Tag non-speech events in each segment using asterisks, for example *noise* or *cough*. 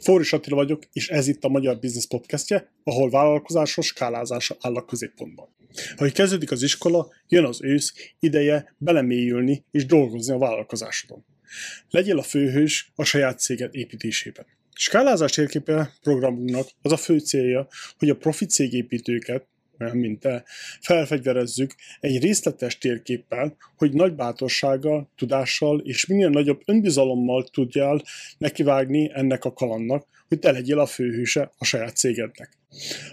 Fóris Attila vagyok, és ez itt a Magyar Business Podcastje, ahol vállalkozásos skálázása áll a középpontban. Ahogy kezdődik az iskola, jön az ősz, ideje belemélyülni és dolgozni a vállalkozásodon. Legyél a főhős a saját céged építésében. Skálázás térképe programunknak az a fő célja, hogy a profi cégépítőket, mint te, felfegyverezzük egy részletes térképpel, hogy nagy bátorsággal, tudással és minél nagyobb önbizalommal tudjál nekivágni ennek a kalannak, hogy te legyél a főhőse a saját cégednek.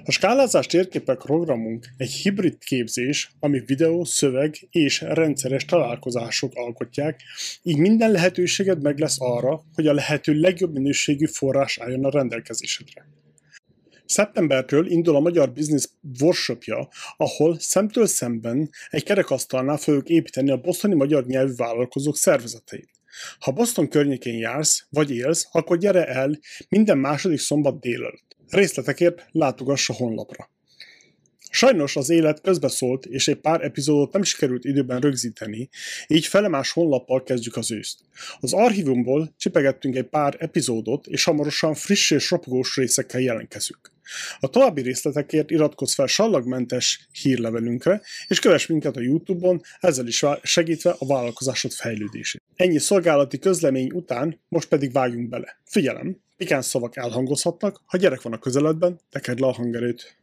A skálázás térképek programunk egy hibrid képzés, ami videó, szöveg és rendszeres találkozások alkotják, így minden lehetőséged meg lesz arra, hogy a lehető legjobb minőségű forrás álljon a rendelkezésedre. Szeptembertől indul a Magyar Business Workshopja, ahol szemtől szemben egy kerekasztalnál fogjuk építeni a bosztoni magyar nyelvű vállalkozók szervezeteit. Ha Boston környékén jársz, vagy élsz, akkor gyere el minden második szombat délelőtt. Részletekért látogass a honlapra. Sajnos az élet közbeszólt, és egy pár epizódot nem sikerült időben rögzíteni, így felemás honlappal kezdjük az őszt. Az archívumból csipegettünk egy pár epizódot, és hamarosan friss és ropogós részekkel jelentkezünk. A további részletekért iratkozz fel sallagmentes hírlevelünkre, és kövess minket a Youtube-on, ezzel is segítve a vállalkozásod fejlődését. Ennyi szolgálati közlemény után, most pedig vágjunk bele. Figyelem, pikáns szavak elhangozhatnak, ha gyerek van a közeledben, tekerd le a hangerőt.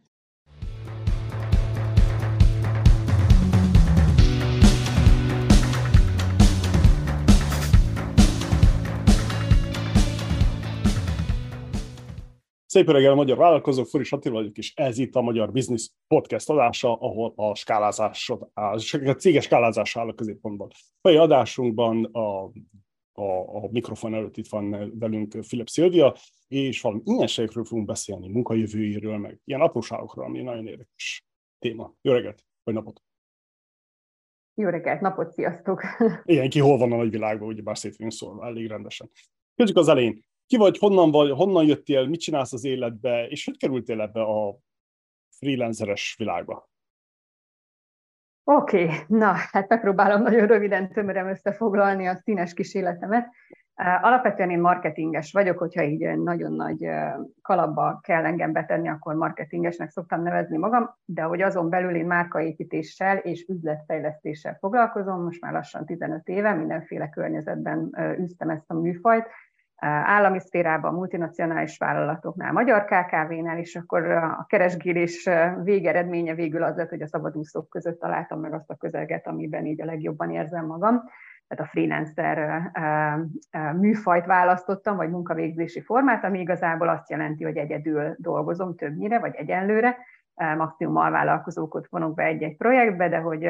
Szép reggel, magyar vállalkozók, Furis Attila vagyok, és ez itt a Magyar Business Podcast adása, ahol a skálázásod, a céges skálázás áll a középpontban. A adásunkban a, a, a mikrofon előtt itt van velünk Philip Szilvia, és valami ilyenségekről fogunk beszélni, munkajövőjéről, meg ilyen apróságokról, ami nagyon érdekes téma. Jó reggelt, vagy napot! Jó reggelt, napot, sziasztok! Igen, ki hol van a nagyvilágban, ugye bár szét szólva, elég rendesen. Kezdjük az elején ki vagy, honnan vagy, honnan jöttél, mit csinálsz az életbe, és hogy kerültél ebbe a freelanceres világba? Oké, okay. na, hát megpróbálom nagyon röviden, tömören összefoglalni a színes kis életemet. Alapvetően én marketinges vagyok, hogyha így nagyon nagy kalapba kell engem betenni, akkor marketingesnek szoktam nevezni magam, de hogy azon belül én márkaépítéssel és üzletfejlesztéssel foglalkozom, most már lassan 15 éve, mindenféle környezetben üztem ezt a műfajt, állami szférában, multinacionális vállalatoknál, magyar KKV-nál, és akkor a keresgélés végeredménye végül az lett, hogy a szabadúszók között találtam meg azt a közeget, amiben így a legjobban érzem magam. Tehát a freelancer műfajt választottam, vagy munkavégzési formát, ami igazából azt jelenti, hogy egyedül dolgozom többnyire, vagy egyenlőre, maximum alvállalkozókat vonok be egy-egy projektbe, de hogy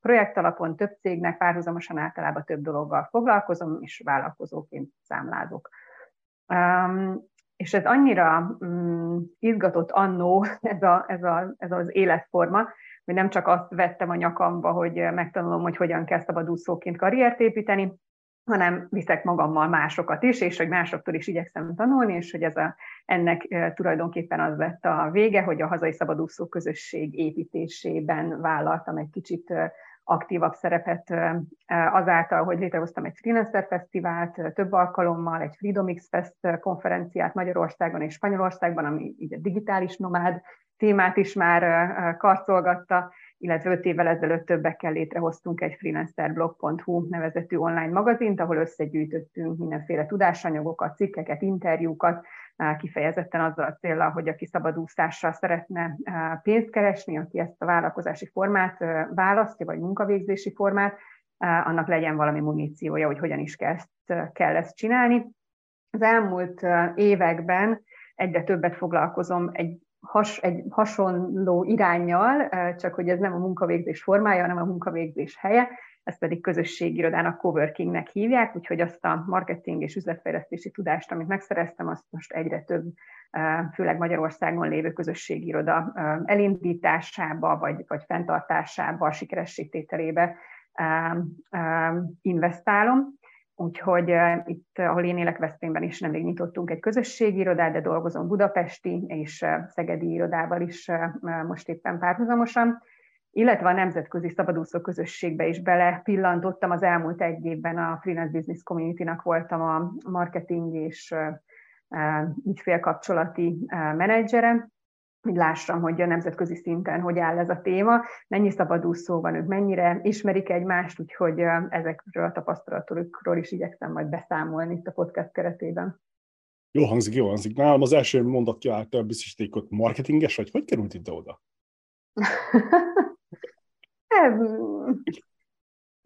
projekt alapon több cégnek párhuzamosan általában több dologgal foglalkozom, és vállalkozóként számlázok. És ez annyira mm, izgatott annó *laughs* ez, a, ez, a, ez az életforma, hogy nem csak azt vettem a nyakamba, hogy megtanulom, hogy hogyan kell szabadúszóként karriert építeni, hanem viszek magammal másokat is, és hogy másoktól is igyekszem tanulni, és hogy ez a, ennek tulajdonképpen az lett a vége, hogy a hazai szabadúszó közösség építésében vállaltam egy kicsit aktívabb szerepet azáltal, hogy létrehoztam egy Freelancer Fesztivált több alkalommal, egy Freedom X Fest konferenciát Magyarországon és Spanyolországban, ami így a digitális nomád témát is már karcolgatta, illetve öt évvel ezelőtt többekkel létrehoztunk egy freelancerblog.hu nevezetű online magazint, ahol összegyűjtöttünk mindenféle tudásanyagokat, cikkeket, interjúkat, kifejezetten azzal a célral, hogy aki szabadúszással szeretne pénzt keresni, aki ezt a vállalkozási formát választja, vagy munkavégzési formát, annak legyen valami muníciója, hogy hogyan is kell kell ezt csinálni. Az elmúlt években egyre többet foglalkozom egy has, egy hasonló irányjal, csak hogy ez nem a munkavégzés formája, hanem a munkavégzés helye, ezt pedig közösségi irodának coworkingnek hívják, úgyhogy azt a marketing és üzletfejlesztési tudást, amit megszereztem, azt most egyre több, főleg Magyarországon lévő közösségi iroda elindításába, vagy, vagy fenntartásába, sikeressítételébe investálom. Úgyhogy itt, ahol én élek Veszprémben is nemrég nyitottunk egy közösségi irodát, de dolgozom budapesti és szegedi irodával is most éppen párhuzamosan, illetve a nemzetközi szabadúszó közösségbe is bele pillantottam. Az elmúlt egy évben a Freelance Business Community-nak voltam a marketing és ügyfélkapcsolati menedzsere, hogy lássam, hogy a nemzetközi szinten hogy áll ez a téma, mennyi szabadúszó van, ők mennyire ismerik egymást, úgyhogy ezekről a tapasztalatokról is igyekszem majd beszámolni itt a podcast keretében. Jó hangzik, jó hangzik. Nálam az első mondat kiállta a biztosítékot. Marketinges vagy? Hogy került ide oda? *laughs*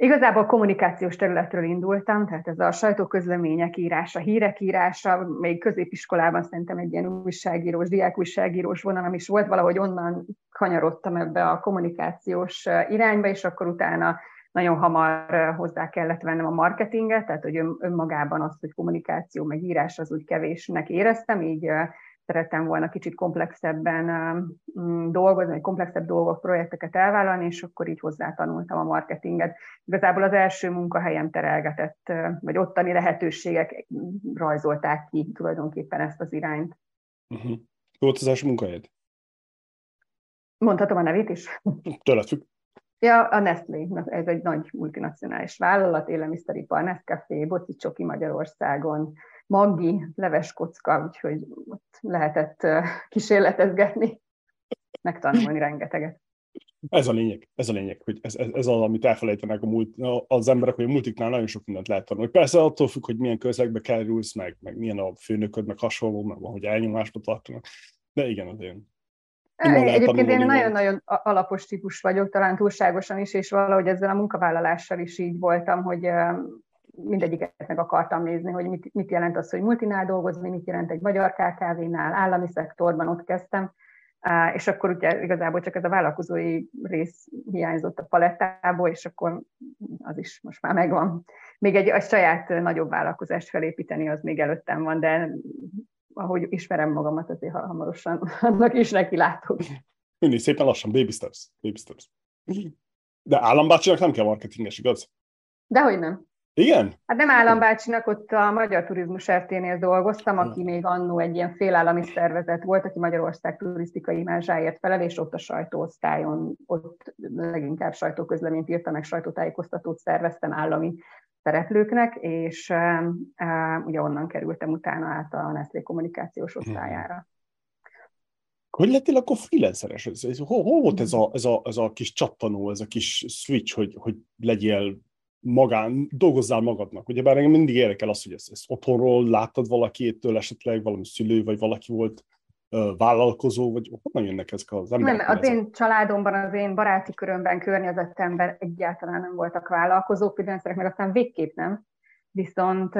Igazából kommunikációs területről indultam, tehát ez a sajtóközlemények írása, hírek írása, még középiskolában szerintem egy ilyen újságírós, diákújságírós vonalam is volt, valahogy onnan kanyarodtam ebbe a kommunikációs irányba, és akkor utána nagyon hamar hozzá kellett vennem a marketinget, tehát hogy önmagában azt, hogy kommunikáció meg írás az úgy kevésnek éreztem, így szerettem volna kicsit komplexebben mm, dolgozni, vagy komplexebb dolgok, projekteket elvállalni, és akkor így hozzátanultam a marketinget. Igazából az első munkahelyem terelgetett, vagy ottani lehetőségek rajzolták ki tulajdonképpen ezt az irányt. Uh-huh. Volt az első munkahelyed? Mondhatom a nevét is? *laughs* Tőled függ. Ja, a Nestlé, ez egy nagy multinacionális vállalat, élelmiszeripar, Nescafé, Boci Csoki Magyarországon, Maggi, leveskocka, úgyhogy ott lehetett kísérletezgetni, megtanulni rengeteget. Ez a lényeg, ez a lényeg, hogy ez, ez, ez az, amit elfelejtenek a múlt, az emberek, hogy a multiknál nagyon sok mindent lehet tanulni. Persze attól függ, hogy milyen közegbe kerülsz, meg, meg milyen a főnököd, meg hasonló, meg hogy elnyomásba tartanak. De igen, az én. Egyébként én nagyon-nagyon alapos típus vagyok, talán túlságosan is, és valahogy ezzel a munkavállalással is így voltam, hogy mindegyiket meg akartam nézni, hogy mit, mit jelent az, hogy multinál dolgozni, mit jelent egy magyar KKV-nál, állami szektorban ott kezdtem, és akkor ugye igazából csak ez a vállalkozói rész hiányzott a palettából, és akkor az is most már megvan. Még egy a saját nagyobb vállalkozást felépíteni, az még előttem van, de ahogy ismerem magamat, azért hamarosan annak is neki látok. Mindig szépen lassan, baby steps. Baby steps. De állambácsinak nem kell marketinges, igaz? Dehogy nem. Igen? Hát nem állambácsinak, ott a Magyar Turizmus RT-nél dolgoztam, aki még annó egy ilyen félállami szervezet volt, aki Magyarország turisztikai imázsáért felel, és ott a sajtóosztályon, ott leginkább sajtóközleményt írtam, meg sajtótájékoztatót szerveztem állami szereplőknek, és uh, ugye onnan kerültem utána át a Nestlé kommunikációs mhm. osztályára. Hogy lettél akkor freelanceres? Ez, ez, hol, hol volt ez a, ez, a, ez a kis csattanó, ez a kis switch, hogy, hogy legyél magán, dolgozzál magadnak. Ugye bár engem mindig érdekel az, hogy ezt, ezt otthonról láttad valakiétől, esetleg valami szülő, vagy valaki volt uh, vállalkozó, vagy honnan jönnek ezek az emberek? Nem, az én családomban, az én baráti körömben, környezetemben egyáltalán nem voltak vállalkozók, freelancerek, meg aztán végképp nem. Viszont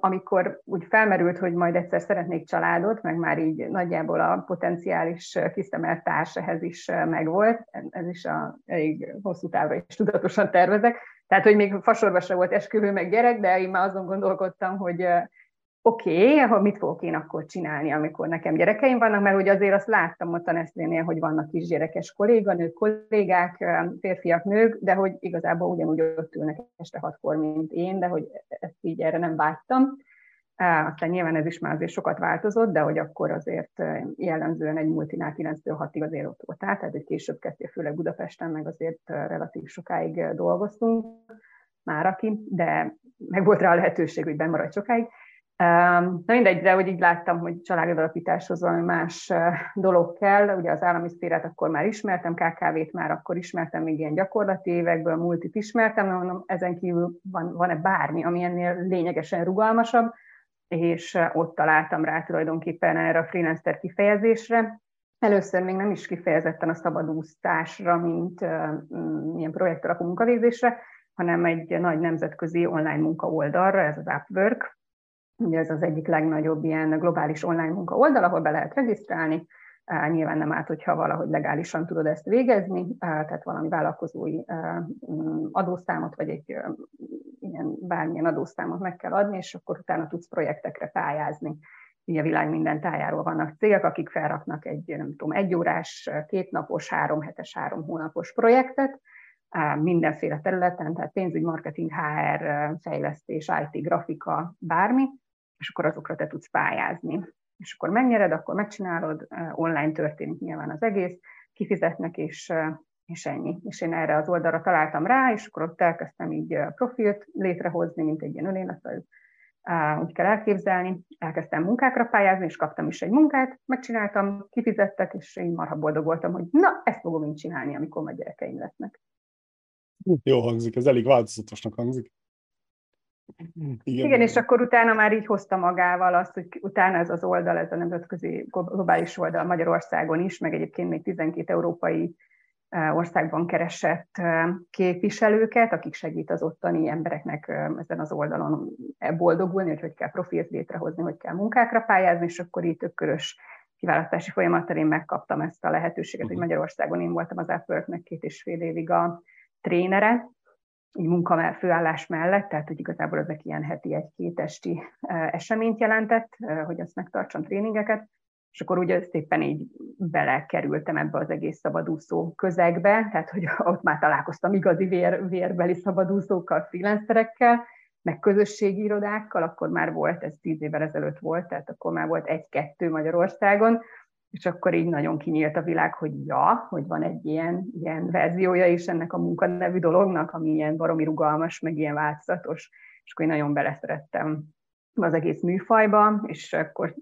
amikor úgy felmerült, hogy majd egyszer szeretnék családot, meg már így nagyjából a potenciális kiszemelt társ ehhez is megvolt, ez is a, elég hosszú távra is tudatosan tervezek, tehát, hogy még fasorba se volt esküvő meg gyerek, de én már azon gondolkodtam, hogy oké, okay, mit fogok én akkor csinálni, amikor nekem gyerekeim vannak, mert ugye azért azt láttam ott a Nestlénél, hogy vannak kisgyerekes kolléganők, kollégák, férfiak, nők, de hogy igazából ugyanúgy ott ülnek este hatkor, mint én, de hogy ezt így erre nem vágytam. Aztán nyilván ez is már azért sokat változott, de hogy akkor azért jellemzően egy multinál 9-6-ig azért ott volt át, tehát egy később kezdtél, főleg Budapesten, meg azért relatív sokáig dolgoztunk már aki, de meg volt rá a lehetőség, hogy bemaradj sokáig. Na mindegy, de hogy így láttam, hogy családalapításhoz valami más dolog kell. Ugye az állami szférát akkor már ismertem, KKV-t már akkor ismertem, még ilyen gyakorlati évekből, multit ismertem, de mondom, ezen kívül van, van-e bármi, ami ennél lényegesen rugalmasabb, és ott találtam rá tulajdonképpen erre a freelancer kifejezésre. Először még nem is kifejezetten a szabadúsztásra, mint ilyen projekt alapú munkavégzésre, hanem egy nagy nemzetközi online munkaoldalra, ez az Upwork, Ugye ez az egyik legnagyobb ilyen globális online munka oldal, ahol be lehet regisztrálni, Nyilván nem árt, hogyha valahogy legálisan tudod ezt végezni, tehát valami vállalkozói mm, adószámot, vagy egy ilyen bármilyen adószámot meg kell adni, és akkor utána tudsz projektekre pályázni. Ugye a világ minden tájáról vannak cégek, akik felraknak egy, nem tudom, egy órás, kétnapos, három hetes, három hónapos projektet, mindenféle területen, tehát pénzügy, marketing, HR, fejlesztés, IT, grafika, bármi, és akkor azokra te tudsz pályázni. És akkor megnyered, akkor megcsinálod, online történik nyilván az egész, kifizetnek, és, és ennyi. És én erre az oldalra találtam rá, és akkor ott elkezdtem így profilt létrehozni, mint egy ilyen önéletrajz úgy kell elképzelni. Elkezdtem munkákra pályázni, és kaptam is egy munkát, megcsináltam, kifizettek, és én marha boldog voltam, hogy na, ezt fogom én csinálni, amikor majd gyerekeim lesznek. Jó hangzik, ez elég változatosnak hangzik. Igen. Igen, és akkor utána már így hozta magával azt, hogy utána ez az oldal, ez a nemzetközi globális oldal Magyarországon is, meg egyébként még 12 európai országban keresett képviselőket, akik segít az ottani embereknek ezen az oldalon boldogulni, hogy hogy kell profilt létrehozni, hogy kell munkákra pályázni, és akkor így többkörös kiválasztási folyamattal én megkaptam ezt a lehetőséget, hogy mhm. Magyarországon én voltam az apple két és fél évig a trénere, így munka főállás mellett, tehát hogy igazából ezek ilyen heti egy-két esti eseményt jelentett, hogy azt megtartson tréningeket, és akkor ugye szépen így belekerültem ebbe az egész szabadúszó közegbe, tehát hogy *laughs* ott már találkoztam igazi vér, vérbeli szabadúszókkal, freelancerekkel, meg közösségi irodákkal, akkor már volt, ez tíz évvel ezelőtt volt, tehát akkor már volt egy-kettő Magyarországon, és akkor így nagyon kinyílt a világ, hogy ja, hogy van egy ilyen, ilyen verziója is ennek a munkanevű dolognak, ami ilyen baromi rugalmas, meg ilyen változatos, és akkor én nagyon beleszerettem az egész műfajba, és akkor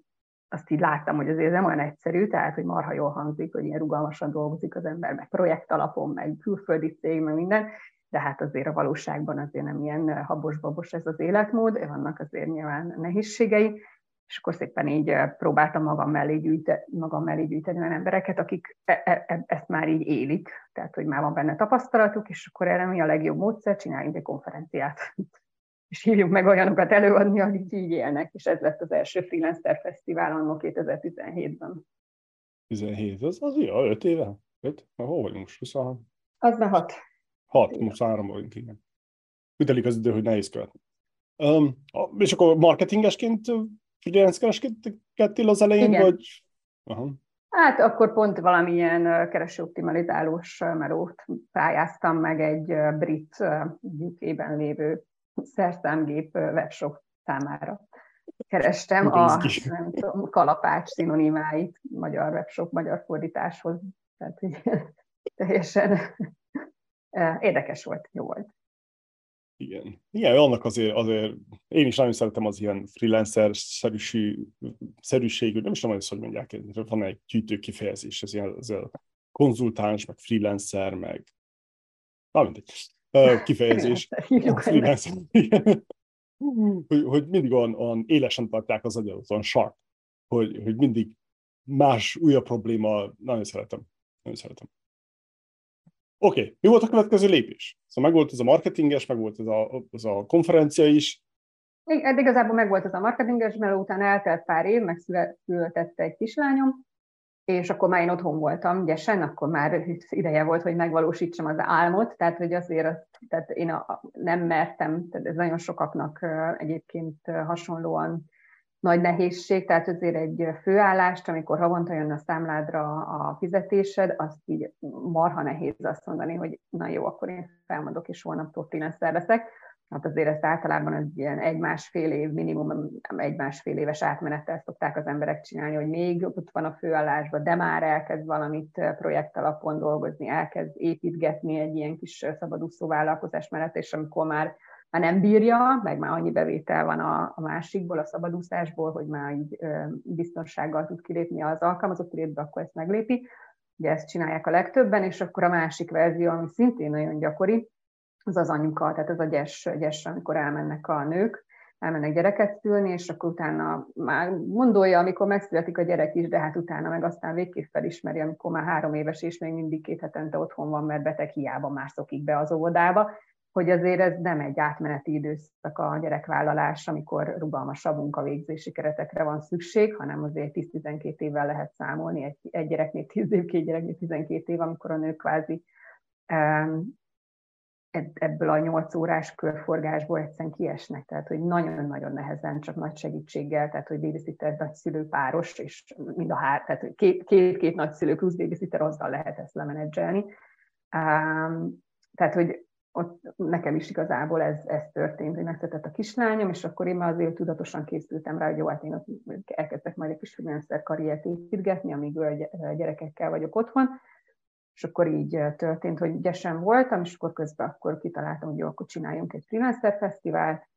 azt így láttam, hogy azért nem olyan egyszerű, tehát, hogy marha jól hangzik, hogy ilyen rugalmasan dolgozik az ember, meg projekt alapon, meg külföldi cég, meg minden, de hát azért a valóságban azért nem ilyen habos-babos ez az életmód, vannak azért nyilván nehézségei, és akkor szépen így próbáltam magam mellé, gyűjte, magam mellé gyűjteni olyan embereket, akik e, e, e, ezt már így élik, tehát hogy már van benne tapasztalatuk, és akkor erre mi a legjobb módszer, csináljunk egy konferenciát *laughs* és hívjuk meg olyanokat előadni, akik így élnek, és ez lett az első Freelancer Fesztivál annó 2017-ben. 17, az, az jó, 5 éve? 5? Na, hol vagyunk most? 23? Az már 6. 6, most 3 vagyunk, igen. Ütelik az idő, hogy nehéz követni. Um, és akkor marketingesként freelancekereskedtél az elején, igen. vagy? Aha. Hát akkor pont valamilyen keresőoptimalizálós melót pályáztam meg egy brit UK-ben lévő szerszámgép webshop számára. Kerestem a nem tudom, kalapács szinonimáit magyar webshop, magyar fordításhoz. Tehát *laughs* teljesen érdekes volt, jó volt. Igen. Igen, annak azért, azért én is nagyon szeretem az ilyen freelancer-szerűségű, nem is tudom, hogy mondják, van egy gyűjtő kifejezés, ez ilyen ez a konzultáns, meg freelancer, meg na mindegy kifejezés. *laughs* hogy, hogy mindig olyan, olyan élesen tartják az agyat, olyan sharp, hogy, hogy mindig más, újabb probléma, nagyon szeretem. Nagyon szeretem. Oké, okay. mi volt a következő lépés? Szóval megvolt ez a marketinges, megvolt ez a, ez a konferencia is. Igen, igazából megvolt ez a marketinges, mert utána eltelt pár év, megszületett egy kislányom, és akkor már én otthon voltam gyesen, akkor már ideje volt, hogy megvalósítsam az álmot, tehát hogy azért tehát én a, nem mertem, tehát ez nagyon sokaknak egyébként hasonlóan nagy nehézség, tehát azért egy főállást, amikor havonta jön a számládra a fizetésed, azt így marha nehéz azt mondani, hogy na jó, akkor én felmondok, és holnaptól freelancer leszek hát azért ezt általában egy ilyen egy-másfél év, minimum egy-másfél éves átmenettel szokták az emberek csinálni, hogy még ott van a főállásban, de már elkezd valamit eh, projekt alapon dolgozni, elkezd építgetni egy ilyen kis eh, szabadúszó vállalkozás mellett, és amikor már, már nem bírja, meg már annyi bevétel van a, a másikból, a szabadúszásból, hogy már így ö, biztonsággal tud kilépni az alkalmazott létbe, akkor ezt meglépi. Ugye ezt csinálják a legtöbben, és akkor a másik verzió, ami szintén nagyon gyakori, az az anyuka, tehát az a gyes, gyes, amikor elmennek a nők, elmennek gyereket szülni, és akkor utána már gondolja, amikor megszületik a gyerek is, de hát utána meg aztán végképp felismeri, amikor már három éves és még mindig két hetente otthon van, mert beteg hiába már szokik be az óvodába, hogy azért ez nem egy átmeneti időszak a gyerekvállalás, amikor rugalmasabb munkavégzési keretekre van szükség, hanem azért 10-12 évvel lehet számolni, egy, egy gyereknél 10 év, két gyereknél 12 év, amikor a nők kvázi ebből a nyolc órás körforgásból egyszerűen kiesnek, tehát hogy nagyon-nagyon nehezen, csak nagy segítséggel, tehát hogy babysitter nagyszülő páros, és mind a hár, tehát két-két nagyszülő plusz babysitter, azzal lehet ezt lemenedzselni. Tehát, hogy ott nekem is igazából ez, ez történt, hogy megszületett a kislányom, és akkor én már azért tudatosan készültem rá, hogy jó, hát én ott elkezdek majd egy kis freelancer karriert építgetni, amíg gyerekekkel vagyok otthon, és akkor így történt, hogy ügyesen voltam, és akkor közben akkor kitaláltam, hogy jó, akkor csináljunk egy freelancer fesztivált,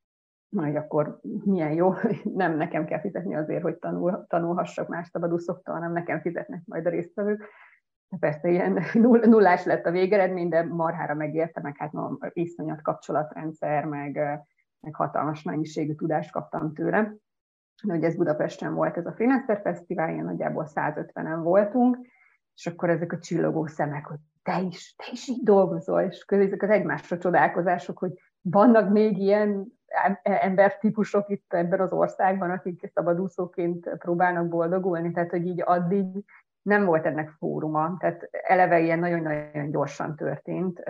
hogy akkor milyen jó, *laughs* nem nekem kell fizetni azért, hogy tanul, tanulhassak más szabadúszoktól, hanem nekem fizetnek majd a résztvevők. Persze ilyen *laughs* nullás lett a végeredmény, de marhára megérte, meg hát no, iszonyat kapcsolatrendszer, meg, meg hatalmas mennyiségű tudást kaptam tőle. De ugye ez Budapesten volt ez a Freelancer Fesztivál, ilyen nagyjából 150-en voltunk, és akkor ezek a csillogó szemek, hogy te is, te is így dolgozol, és ezek az egymásra csodálkozások, hogy vannak még ilyen embertípusok itt ebben az országban, akik szabadúszóként próbálnak boldogulni, tehát hogy így addig nem volt ennek fóruma, tehát eleve ilyen nagyon-nagyon gyorsan történt.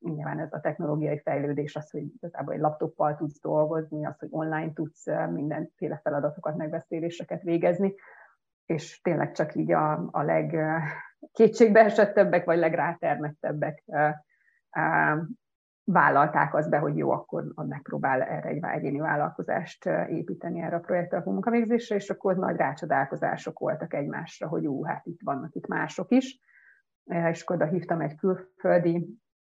Nyilván ez a technológiai fejlődés, az, hogy igazából egy laptoppal tudsz dolgozni, az, hogy online tudsz mindenféle feladatokat, megbeszéléseket végezni, és tényleg csak így a, a legkétségbeesettebbek, vagy legrátermettebbek vállalták azt be, hogy jó, akkor megpróbál erre egy egyéni vállalkozást építeni erre a projektre a munkavégzésre, és akkor nagy rácsodálkozások voltak egymásra, hogy jó, hát itt vannak itt mások is. És akkor oda hívtam egy külföldi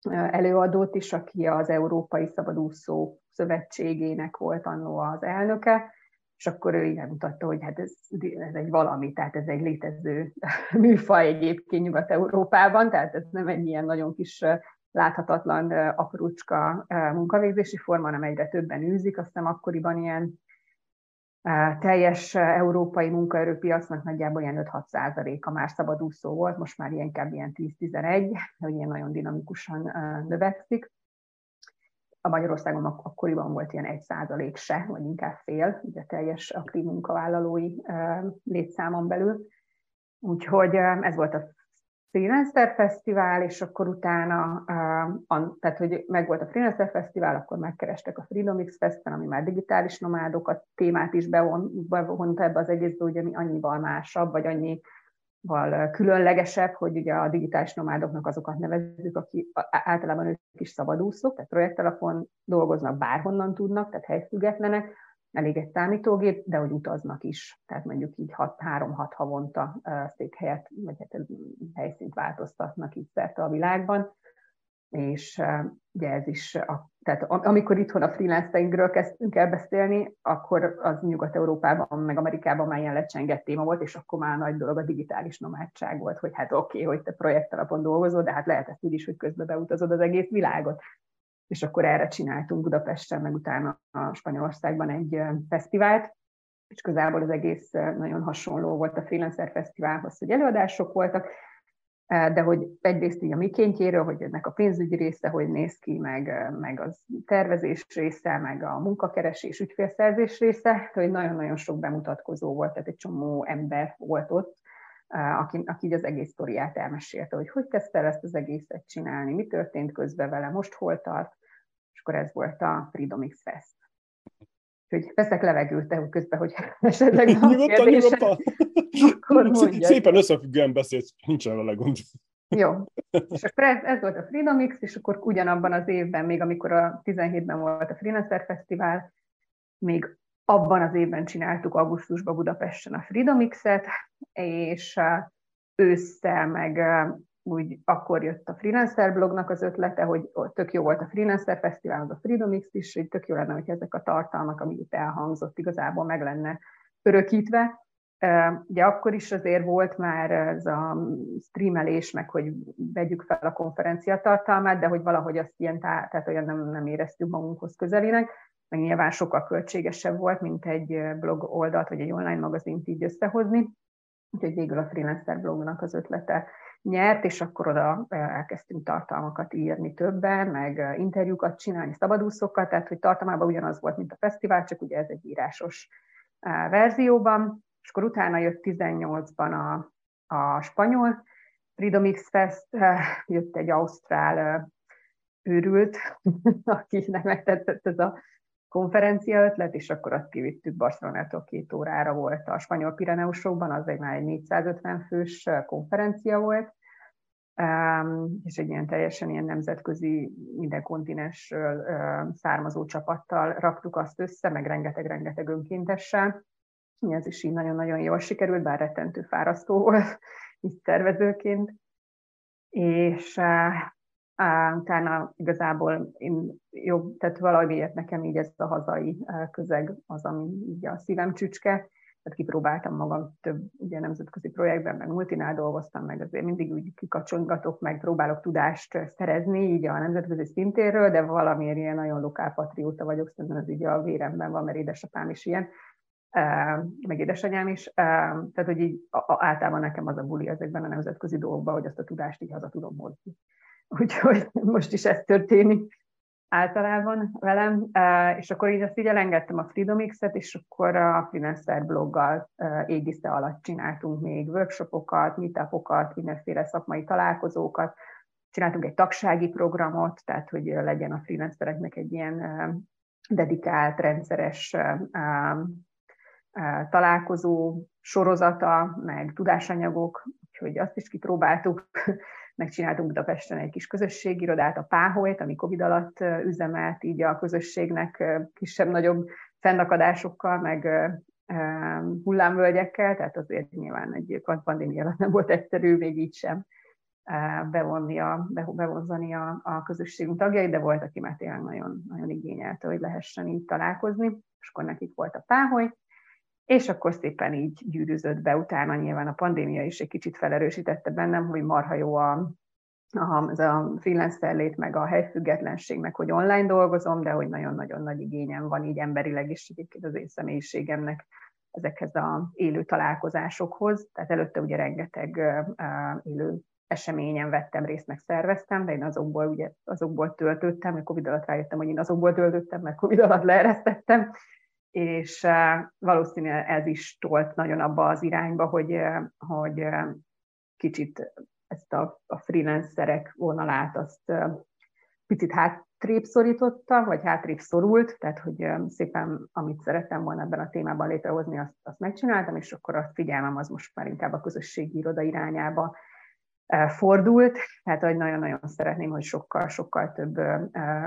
előadót is, aki az Európai Szabadúszó Szövetségének volt annó az elnöke, és akkor ő így mutatta, hogy hát ez, ez egy valami, tehát ez egy létező *laughs* műfaj egyébként Nyugat-Európában, tehát ez nem egy ilyen nagyon kis láthatatlan aprócska munkavégzési forma, hanem egyre többen űzik, aztán akkoriban ilyen teljes európai munkaerőpiacnak nagyjából ilyen 5-6 százaléka már szabadúszó volt, most már ilyen inkább ilyen 10-11, hogy ilyen nagyon dinamikusan növekszik. A Magyarországon akkoriban volt ilyen 1 százalék se, vagy inkább fél, ugye teljes aktív munkavállalói létszámon belül. Úgyhogy ez volt a Freelancer Fesztivál, és akkor utána, tehát hogy megvolt a Freelancer Fesztivál, akkor megkerestek a Freedom X Festen, ami már digitális nomádokat, témát is bevon, bevonta ebbe az egészbe, ugye mi annyival másabb, vagy annyival különlegesebb, hogy ugye a digitális nomádoknak azokat nevezzük, akik általában ők is szabadúszók, tehát projektalapon dolgoznak, bárhonnan tudnak, tehát helyfüggetlenek, elég egy számítógép, de hogy utaznak is, tehát mondjuk így 3-6 havonta székhelyet, vagy hát helyszínt változtatnak itt szerte a világban, és ugye ez is, a, tehát amikor itthon a freelancingről kezdtünk el beszélni, akkor az Nyugat-Európában, meg Amerikában már ilyen lecsengett téma volt, és akkor már nagy dolog a digitális nomádság volt, hogy hát oké, okay, hogy te projektalapon dolgozol, de hát lehet ezt úgy is, hogy közben beutazod az egész világot és akkor erre csináltunk Budapesten, meg utána a Spanyolországban egy fesztivált, és közából az egész nagyon hasonló volt a Freelancer Fesztiválhoz, hogy előadások voltak, de hogy egyrészt így a mikéntjéről, hogy ennek a pénzügyi része, hogy néz ki, meg, meg az tervezés része, meg a munkakeresés, ügyfélszerzés része, hogy nagyon-nagyon sok bemutatkozó volt, tehát egy csomó ember volt ott, aki, aki így az egész sztoriát elmesélte, hogy hogy kezdte ezt az egészet csinálni, mi történt közben vele, most hol tart, akkor ez volt a Freedom X Fest. Úgyhogy veszek levegőt, de közben, hogy esetleg *laughs* van nyugodtan, nyugodtan. akkor mondjad. Szépen összefüggően beszélsz, nincsen vele gond. Jó. És akkor ez, ez volt a Freedom X, és akkor ugyanabban az évben, még amikor a 17-ben volt a Freelancer Fesztivál, még abban az évben csináltuk augusztusban Budapesten a Freedom X-et, és ősszel meg úgy akkor jött a Freelancer blognak az ötlete, hogy tök jó volt a Freelancer Fesztivál, az a Freedom X is, hogy tök jó lenne, hogy ezek a tartalmak, amik itt elhangzott, igazából meg lenne örökítve. Ugye akkor is azért volt már ez a streamelés, meg hogy vegyük fel a konferencia tartalmát, de hogy valahogy azt ilyen, tehát olyan nem, nem éreztük magunkhoz közelinek, meg nyilván sokkal költségesebb volt, mint egy blog oldalt, vagy egy online magazint így összehozni. Úgyhogy végül a Freelancer blognak az ötlete nyert, és akkor oda elkezdtünk tartalmakat írni többen, meg interjúkat csinálni szabadúszókkal, tehát hogy tartalmában ugyanaz volt, mint a fesztivál, csak ugye ez egy írásos verzióban, és akkor utána jött 18-ban a, a spanyol Freedom X Fest, jött egy ausztrál őrült, *laughs* akinek megtetszett ez a konferencia ötlet, és akkor azt kivittük Barcelonától két órára volt a spanyol Pireneusokban, az egy már egy 450 fős konferencia volt, és egy ilyen teljesen ilyen nemzetközi, minden kontinensről származó csapattal raktuk azt össze, meg rengeteg-rengeteg önkéntessel. Ez is így nagyon-nagyon jól sikerült, bár rettentő fárasztó volt *laughs* itt szervezőként. És utána igazából én jobb, tehát valamiért nekem így ez a hazai közeg az, ami így a szívem csücske, tehát kipróbáltam magam több ugye, nemzetközi projektben, meg multinál dolgoztam, meg azért mindig úgy kikacsonygatok, meg próbálok tudást szerezni így a nemzetközi szintéről, de valamiért ilyen nagyon lokálpatrióta vagyok, szerintem ez így a véremben van, mert édesapám is ilyen, meg édesanyám is. Tehát, hogy így általában nekem az a buli ezekben a nemzetközi dolgokban, hogy azt a tudást így haza tudom hozni. Úgyhogy most is ez történik általában velem, és akkor így azt így elengedtem a Freedomix-et, és akkor a Freelancer bloggal égisze alatt csináltunk még workshopokat, meetupokat, mindenféle szakmai találkozókat, csináltunk egy tagsági programot, tehát hogy legyen a freelancereknek egy ilyen dedikált, rendszeres találkozó sorozata, meg tudásanyagok, úgyhogy azt is kipróbáltuk megcsináltunk Budapesten egy kis közösségirodát, a Páholyt, ami Covid alatt üzemelt, így a közösségnek kisebb-nagyobb fennakadásokkal, meg hullámvölgyekkel, tehát azért nyilván egy pandémia alatt nem volt egyszerű, még így sem bevonni a, bevonzani a, a közösségünk tagjait, de volt, aki már tényleg nagyon, nagyon igényelte, hogy lehessen így találkozni, és akkor nekik volt a páholy, és akkor szépen így gyűrűzött be utána, nyilván a pandémia is egy kicsit felerősítette bennem, hogy marha jó a, a, az a freelancer lét, meg a helyfüggetlenség, meg hogy online dolgozom, de hogy nagyon-nagyon nagy igényem van így emberileg is egyébként az én személyiségemnek ezekhez a élő találkozásokhoz. Tehát előtte ugye rengeteg uh, élő eseményen vettem részt, meg szerveztem, de én azokból, ugye, azokból töltöttem, mert Covid alatt rájöttem, hogy én azokból töltöttem, mert Covid alatt leeresztettem, és valószínűleg ez is tolt nagyon abba az irányba, hogy, hogy kicsit ezt a, a freelancerek vonalát azt picit hátrébb szorította, vagy hátrébb szorult, tehát hogy szépen, amit szerettem volna ebben a témában létrehozni, azt, azt megcsináltam, és akkor a figyelmem az most már inkább a közösségi iroda irányába fordult, tehát hogy nagyon-nagyon szeretném, hogy sokkal-sokkal több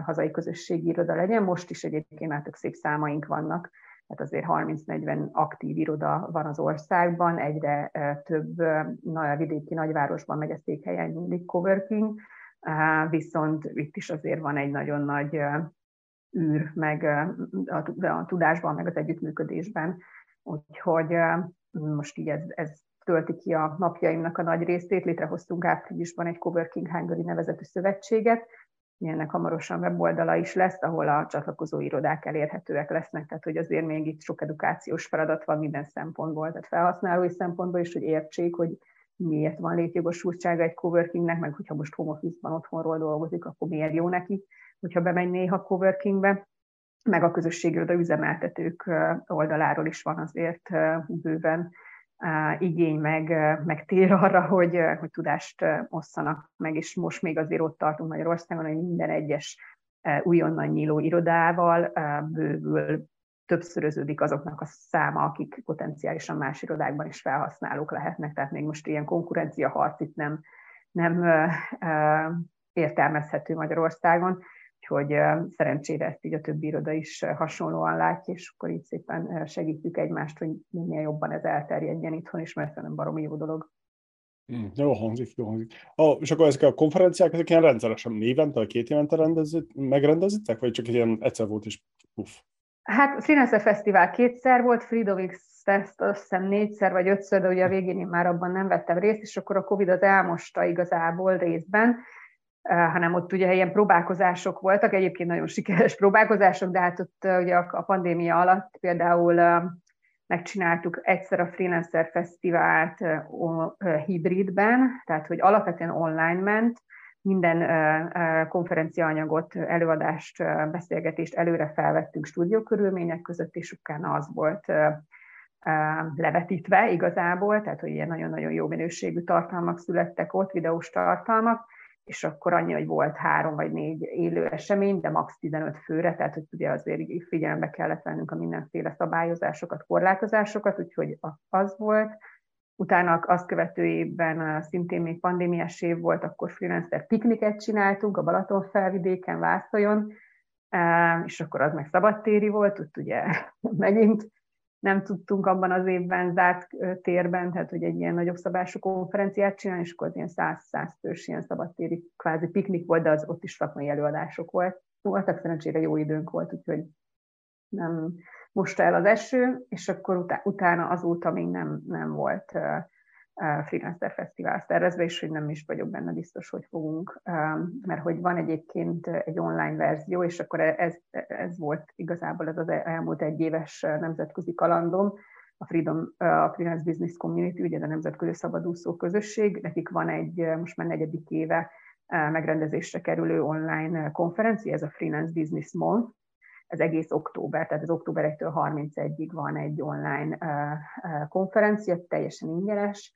hazai közösségi iroda legyen. Most is egyébként már tök szép számaink vannak, tehát azért 30-40 aktív iroda van az országban, egyre több nagy, vidéki nagyvárosban megy a székhelyen mindig coworking, viszont itt is azért van egy nagyon nagy űr, meg a tudásban, meg az együttműködésben. Úgyhogy most így ez, ez tölti ki a napjaimnak a nagy részét. Létrehoztunk áprilisban egy Coworking Hungary nevezetű szövetséget, ennek hamarosan weboldala is lesz, ahol a csatlakozó irodák elérhetőek lesznek, tehát hogy azért még itt sok edukációs feladat van minden szempontból, tehát felhasználói szempontból is, hogy értsék, hogy miért van létjogosultsága egy coworkingnek, meg hogyha most home office-ban otthonról dolgozik, akkor miért jó neki, hogyha bemegy néha coworkingbe, meg a közösségről, de üzemeltetők oldaláról is van azért bőven igény meg, meg tér arra, hogy, hogy tudást osszanak meg, és most még azért ott tartunk Magyarországon, hogy minden egyes újonnan nyíló irodával bővül többszöröződik azoknak a száma, akik potenciálisan más irodákban is felhasználók lehetnek, tehát még most ilyen konkurencia harc itt nem, nem értelmezhető Magyarországon. Úgyhogy szerencsére ezt így a többi iroda is hasonlóan látja, és akkor így szépen segítjük egymást, hogy minél jobban ez elterjedjen itthon is, mert szerintem baromi jó dolog. Mm, jó hangzik, jó hangzik. Ah, és akkor ezek a konferenciák, ezek ilyen rendszeresen névente, vagy két évente rendezit, megrendezitek, vagy csak ilyen egyszer volt is puff? Hát Freelancer Fesztivál kétszer volt, Freedomix Fest azt hiszem négyszer vagy ötször, de ugye a végén én már abban nem vettem részt, és akkor a Covid az elmosta igazából részben, hanem ott ugye ilyen próbálkozások voltak, egyébként nagyon sikeres próbálkozások, de hát ott ugye a pandémia alatt például megcsináltuk egyszer a Freelancer Fesztivált hibridben, tehát hogy alapvetően online ment, minden konferenciaanyagot, előadást, beszélgetést előre felvettünk stúdiókörülmények között, és utána az volt levetítve igazából, tehát hogy ilyen nagyon-nagyon jó minőségű tartalmak születtek ott, videós tartalmak, és akkor annyi, hogy volt három vagy négy élő esemény, de max. 15 főre, tehát hogy ugye azért figyelembe kellett vennünk a mindenféle szabályozásokat, korlátozásokat, úgyhogy az volt. Utána azt követő évben szintén még pandémiás év volt, akkor freelancer pikniket csináltunk a Balaton felvidéken, Vászolyon, és akkor az meg szabadtéri volt, ott ugye *laughs* megint nem tudtunk abban az évben zárt térben, tehát hogy egy ilyen nagyobb szabású konferenciát csinálni, és akkor ilyen 100-100 fős ilyen szabadtéri kvázi piknik volt, de az ott is szakmai előadások volt. Voltak szerencsére jó időnk volt, úgyhogy nem mosta el az eső, és akkor utána azóta még nem, nem volt Freelancer Fesztivál szervezve, és hogy nem is vagyok benne biztos, hogy fogunk, mert hogy van egyébként egy online verzió, és akkor ez, ez volt igazából ez az elmúlt egy éves nemzetközi kalandom, a Freedom, a Freelance Business Community, ugye a Nemzetközi Szabadúszó Közösség, nekik van egy most már negyedik éve megrendezésre kerülő online konferencia, ez a Freelance Business Month, ez egész október, tehát az október 1-től 31-ig van egy online konferencia, teljesen ingyenes,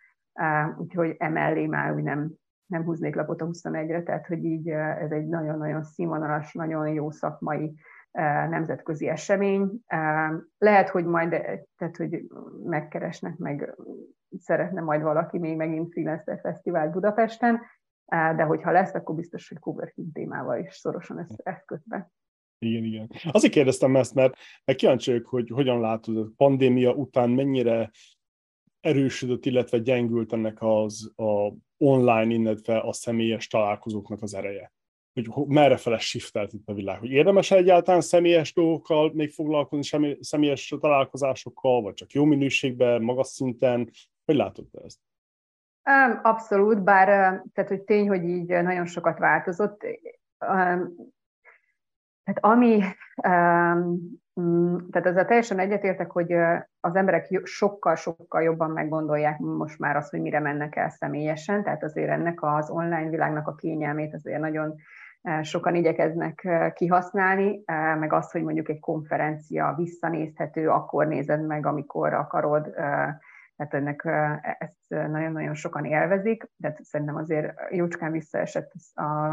úgyhogy emellé már úgy nem, nem húznék lapot a 21-re, tehát hogy így ez egy nagyon-nagyon színvonalas, nagyon jó szakmai nemzetközi esemény. Lehet, hogy majd, tehát hogy megkeresnek, meg szeretne majd valaki még megint Freelancer Fesztivál Budapesten, de hogyha lesz, akkor biztos, hogy coworking témával is szorosan ezt, ezt kötve. Igen, igen. Azért kérdeztem ezt, mert kíváncsi vagyok, hogy hogyan látod, a pandémia után mennyire erősödött, illetve gyengült ennek az a online, illetve a személyes találkozóknak az ereje? Hogy merre fele shiftelt itt a világ? Hogy érdemes egyáltalán személyes dolgokkal még foglalkozni, személyes találkozásokkal, vagy csak jó minőségben, magas szinten? Hogy látod te ezt? Abszolút, bár tehát, hogy tény, hogy így nagyon sokat változott. Tehát ami tehát ezzel teljesen egyetértek, hogy az emberek sokkal-sokkal jobban meggondolják most már azt, hogy mire mennek el személyesen, tehát azért ennek az online világnak a kényelmét azért nagyon sokan igyekeznek kihasználni, meg azt, hogy mondjuk egy konferencia visszanézhető, akkor nézed meg, amikor akarod, tehát ennek ezt nagyon-nagyon sokan élvezik, de szerintem azért jócskán visszaesett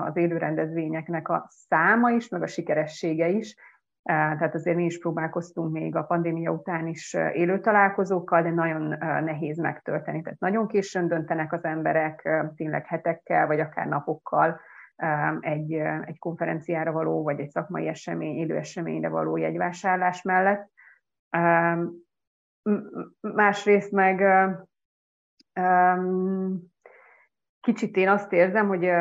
az élő rendezvényeknek a száma is, meg a sikeressége is, tehát azért mi is próbálkoztunk még a pandémia után is élő találkozókkal, de nagyon nehéz megtölteni. Tehát nagyon későn döntenek az emberek, tényleg hetekkel, vagy akár napokkal egy, egy konferenciára való, vagy egy szakmai esemény, élő eseményre való jegyvásárlás mellett. Másrészt meg kicsit én azt érzem, hogy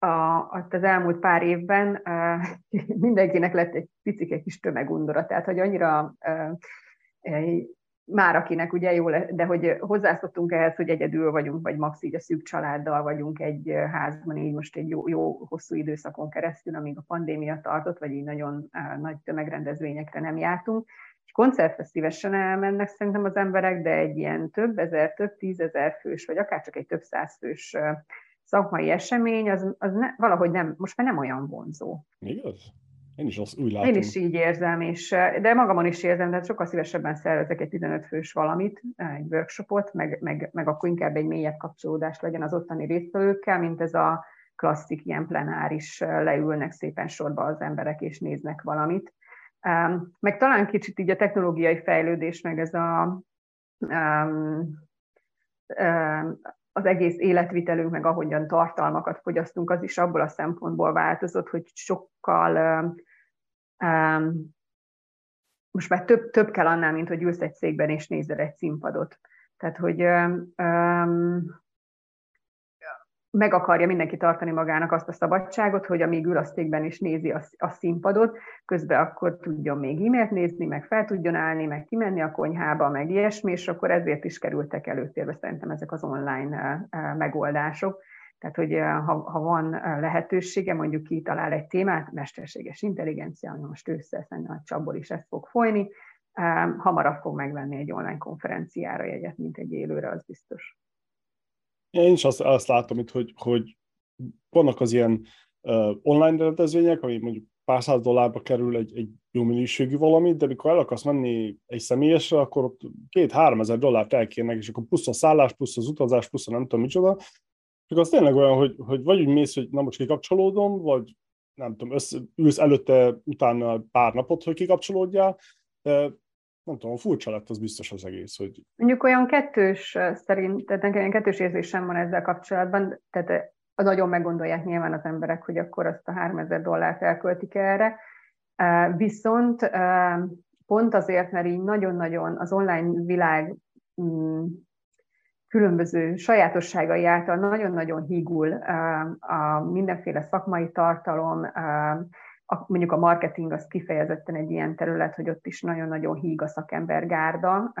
a, az elmúlt pár évben *laughs* mindenkinek lett egy picike kis tömegundora, tehát hogy annyira már akinek ugye jó, de hogy hozzászoktunk ehhez, hogy egyedül vagyunk, vagy max így a szűk családdal vagyunk egy házban, így most egy jó, jó hosszú időszakon keresztül, amíg a pandémia tartott, vagy így nagyon nagy tömegrendezvényekre nem jártunk. Egy koncertre szívesen elmennek szerintem az emberek, de egy ilyen több ezer, több tízezer fős, vagy akár csak egy több száz fős szakmai esemény, az, az ne, valahogy nem, most már nem olyan vonzó. Igaz? Én is azt úgy látom. Én is így érzem, és, de magamon is érzem, tehát sokkal szívesebben szervezek egy 15 fős valamit, egy workshopot, meg, meg, meg akkor inkább egy mélyebb kapcsolódás legyen az ottani résztvevőkkel, mint ez a klasszik ilyen plenáris, leülnek szépen sorba az emberek és néznek valamit. Meg talán kicsit így a technológiai fejlődés, meg ez a um, az egész életvitelünk, meg ahogyan tartalmakat fogyasztunk, az is abból a szempontból változott, hogy sokkal um, most már több, több kell annál, mint hogy ülsz egy székben és nézed egy színpadot. Tehát, hogy um, meg akarja mindenki tartani magának azt a szabadságot, hogy amíg ül a székben és nézi a, színpadot, közben akkor tudjon még e-mailt nézni, meg fel tudjon állni, meg kimenni a konyhába, meg ilyesmi, és akkor ezért is kerültek előtérbe szerintem ezek az online megoldások. Tehát, hogy ha, ha van lehetősége, mondjuk kitalál egy témát, mesterséges intelligencia, most ősszel szerintem a csapból is ez fog folyni, hamarabb fog megvenni egy online konferenciára jegyet, mint egy élőre, az biztos. Én is azt, azt látom itt, hogy, hogy vannak az ilyen uh, online rendezvények, ami mondjuk pár száz dollárba kerül egy, egy jó minőségű valamit, de amikor el akarsz menni egy személyesre, akkor két-három ezer dollárt elkérnek, és akkor plusz a szállás, plusz az utazás, plusz a nem tudom micsoda. Csak az tényleg olyan, hogy, hogy vagy úgy mész, hogy na most kikapcsolódom, vagy nem tudom, össze, ülsz előtte, utána pár napot, hogy kikapcsolódjál, nem tudom, furcsa lett az biztos az egész, hogy... Mondjuk olyan kettős szerint, tehát nekem olyan kettős érzésem van ezzel kapcsolatban, tehát nagyon meggondolják nyilván az emberek, hogy akkor azt a 3000 dollárt elköltik erre, viszont pont azért, mert így nagyon-nagyon az online világ mm, különböző sajátosságai által nagyon-nagyon hígul a mindenféle szakmai tartalom, mondjuk a marketing az kifejezetten egy ilyen terület, hogy ott is nagyon-nagyon híg a szakembergárda,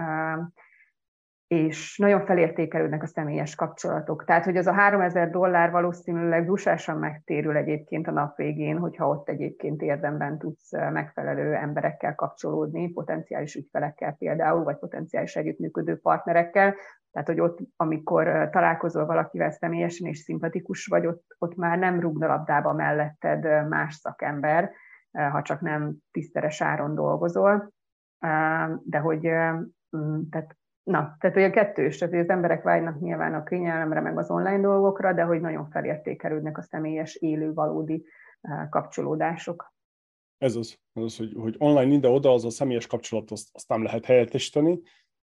és nagyon felértékelődnek a személyes kapcsolatok. Tehát, hogy az a 3000 dollár valószínűleg dúsásan megtérül egyébként a nap végén, hogyha ott egyébként érdemben tudsz megfelelő emberekkel kapcsolódni, potenciális ügyfelekkel például, vagy potenciális együttműködő partnerekkel. Tehát, hogy ott, amikor találkozol valakivel személyesen és szimpatikus vagy, ott, ott már nem rúgna labdába melletted más szakember, ha csak nem tiszteres áron dolgozol. De hogy tehát Na, tehát hogy a kettős, tehát az emberek vágynak nyilván a kényelemre, meg az online dolgokra, de hogy nagyon felértékelődnek a személyes, élő, valódi kapcsolódások. Ez az, az hogy, hogy online ide-oda az a személyes kapcsolat, azt, azt nem lehet helyettesíteni.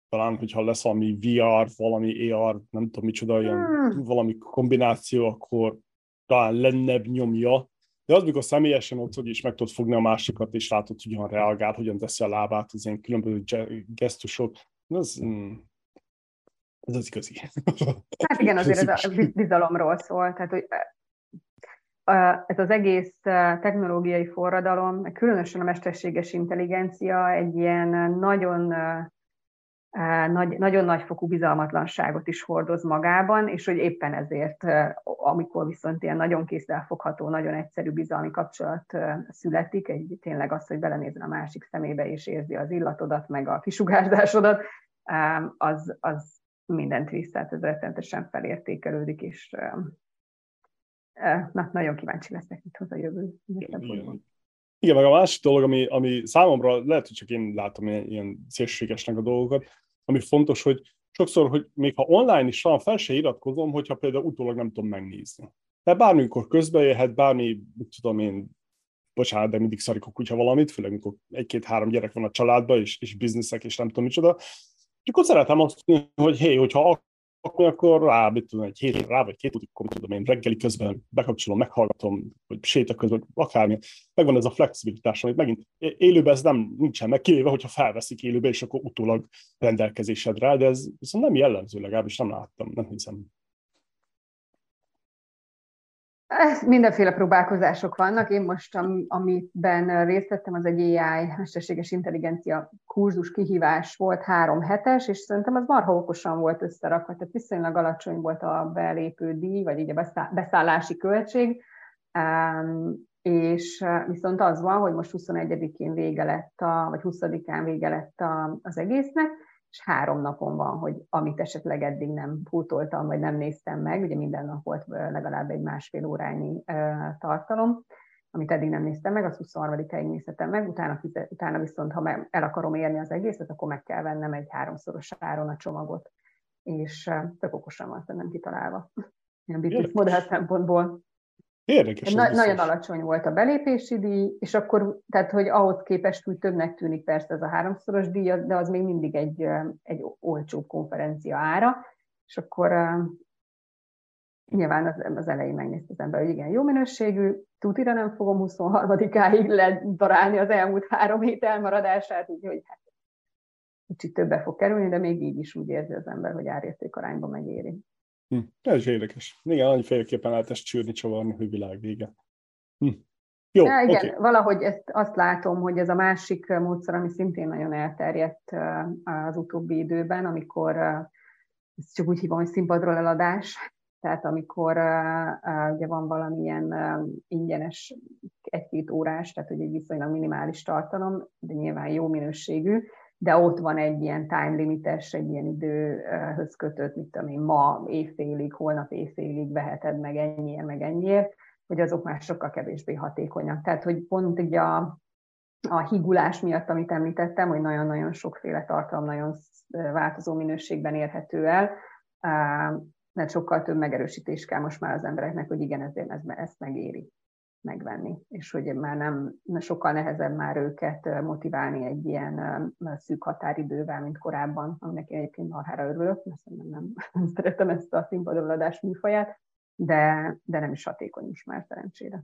Talán, hogyha lesz valami VR, valami AR, nem tudom micsoda, ilyen hmm. valami kombináció, akkor talán lennebb nyomja. De az, mikor személyesen ott vagy, és meg tudod fogni a másikat, és látod, hogyan reagál, hogyan teszi a lábát, az ilyen különböző gesztusok, az, mm, ez az igazi. *laughs* Hát igen, azért ez a bizalomról szól. Tehát, hogy ez az egész technológiai forradalom, különösen a mesterséges intelligencia egy ilyen nagyon nagy, nagyon nagyfokú bizalmatlanságot is hordoz magában, és hogy éppen ezért, amikor viszont ilyen nagyon kézzelfogható, nagyon egyszerű bizalmi kapcsolat születik, egy tényleg az, hogy belenézel a másik szemébe és érzi az illatodat, meg a kisugárzásodat, az, az mindent visz, tehát ez rettenetesen felértékelődik, és na, nagyon kíváncsi leszek itt hoz a jövő. Igen. Meg a másik dolog, ami, ami számomra lehet, hogy csak én látom ilyen, ilyen szélsőségesnek a dolgokat, ami fontos, hogy sokszor, hogy még ha online is van, fel se iratkozom, hogyha például utólag nem tudom megnézni. Tehát bármikor közbejöhet, bármi, tudom én, bocsánat, de mindig szarikok hogyha valamit, főleg amikor egy-két-három gyerek van a családban, és, és bizniszek, és nem tudom micsoda. És akkor szeretem azt mondani, hogy hé, hogyha akkor, akkor rá, mit tudom, egy hét rá, vagy két akkor tudom én reggeli közben bekapcsolom, meghallgatom, vagy séta közben, akármi. Megvan ez a flexibilitás, amit megint élőben ez nem nincsen meg, kivéve, hogyha felveszik élőbe, és akkor utólag rendelkezésedre, de ez viszont nem jellemző, legalábbis nem láttam, nem hiszem. Mindenféle próbálkozások vannak. Én most, am, amiben részt vettem, az egy AI, mesterséges intelligencia kurzus kihívás volt három hetes, és szerintem az marha okosan volt összerakva, tehát viszonylag alacsony volt a belépő díj, vagy így a beszállási költség, és viszont az van, hogy most 21-én vége lett, a, vagy 20-án vége lett a, az egésznek, és három napon van, hogy amit esetleg eddig nem pótoltam, vagy nem néztem meg, ugye minden nap volt legalább egy másfél órányi tartalom, amit eddig nem néztem meg, az 23-ig nézhetem meg, utána, utána viszont, ha el akarom érni az egészet, akkor meg kell vennem egy háromszoros áron a csomagot, és tök okosan van nem kitalálva. Ilyen business modell szempontból. Érdekes. Na, nagyon alacsony volt a belépési díj, és akkor, tehát, hogy ahhoz képest úgy többnek tűnik persze ez a háromszoros díj, de az még mindig egy, egy olcsó konferencia ára, és akkor nyilván az, az elején megnézte az ember, hogy igen, jó minőségű, tutira nem fogom 23-áig ledarálni az elmúlt három hét elmaradását, úgyhogy hát kicsit többe fog kerülni, de még így is úgy érzi az ember, hogy árérték arányban megéri. Hm. Ez is érdekes. Igen, annyiféleképpen lehet ezt csűrni, csavarni, hogy világ vége. Hm. Jó, ja, igen, okay. valahogy ezt azt látom, hogy ez a másik módszer, ami szintén nagyon elterjedt az utóbbi időben, amikor ezt csak úgy hívom, hogy színpadról eladás, tehát amikor ugye van valamilyen ingyenes egy-két órás, tehát hogy egy viszonylag minimális tartalom, de nyilván jó minőségű, de ott van egy ilyen time limites, egy ilyen időhöz kötött, tudom én, ma éjfélig, holnap éjfélig veheted meg ennyiért, meg ennyiért, hogy azok már sokkal kevésbé hatékonyak. Tehát, hogy pont így a, a higulás miatt, amit említettem, hogy nagyon-nagyon sokféle tartalom nagyon változó minőségben érhető el, mert sokkal több megerősítés kell most már az embereknek, hogy igen, ezért ez, ezt megéri megvenni, és hogy már nem, sokkal nehezebb már őket motiválni egy ilyen szűk határidővel, mint korábban, aminek én egyébként marhára örülök, mert nem, nem, *laughs* nem szeretem ezt a színpadon adás műfaját, de, de nem is hatékony is már szerencsére.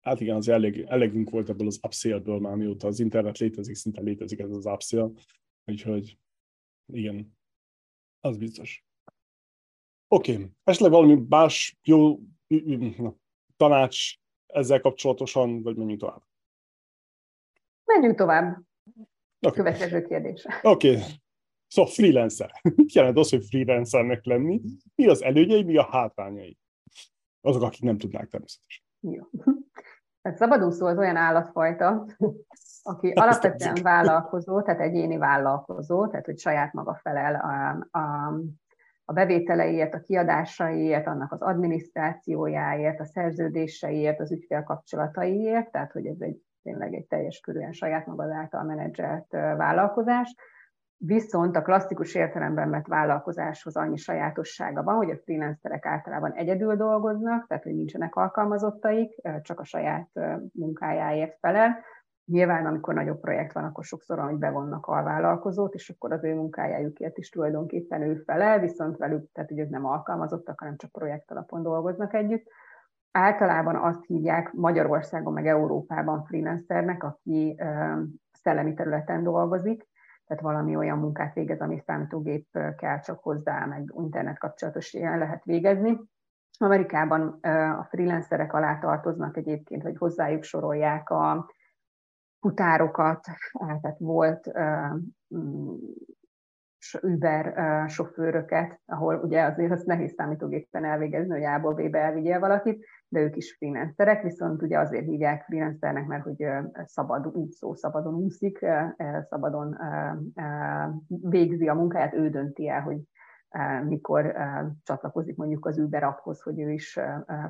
Hát igen, az elég, elegünk volt ebből az upsale-ből már mióta az internet létezik, szinte létezik ez az upsale, úgyhogy igen, az biztos. Oké, okay. esetleg valami más jó tanács ezzel kapcsolatosan, vagy menjünk tovább? Menjünk tovább. Okay. Következő kérdés. Oké. Okay. Szóval freelancer. *laughs* Mit jelent az, hogy freelancernek lenni? Mi az előnyei, mi a hátrányai? Azok, akik nem tudnák természetesen. Jó. Tehát szabadúszó az olyan állatfajta, aki alapvetően vállalkozó, tehát egyéni vállalkozó, tehát hogy saját maga felel a, a, a bevételeiért, a kiadásaiért, annak az adminisztrációjáért, a szerződéseiért, az ügyfélkapcsolataiért, tehát hogy ez egy tényleg egy teljes körülön saját magad által menedzselt vállalkozás. Viszont a klasszikus értelemben vett vállalkozáshoz annyi sajátossága van, hogy a freelancerek általában egyedül dolgoznak, tehát hogy nincsenek alkalmazottaik, csak a saját munkájáért felel. Nyilván, amikor nagyobb projekt van, akkor sokszor hogy bevonnak a vállalkozót, és akkor az ő munkájájukért is tulajdonképpen ő felel, viszont velük, tehát hogy ők nem alkalmazottak, hanem csak projekt alapon dolgoznak együtt. Általában azt hívják Magyarországon meg Európában freelancernek, aki szellemi területen dolgozik, tehát valami olyan munkát végez, ami számítógép kell csak hozzá, meg internet kapcsolatos ilyen lehet végezni. Amerikában a freelancerek alá tartoznak egyébként, hogy hozzájuk sorolják a futárokat, tehát volt Uber sofőröket, ahol ugye azért azt nehéz számítógépen elvégezni, hogy A-ból B-be elvigyél valakit, de ők is freelancerek, viszont ugye azért hívják freelancernek, mert hogy szabad úszó, szabadon úszik, szabadon végzi a munkáját, ő dönti el, hogy mikor csatlakozik mondjuk az Uber apphoz, hogy ő is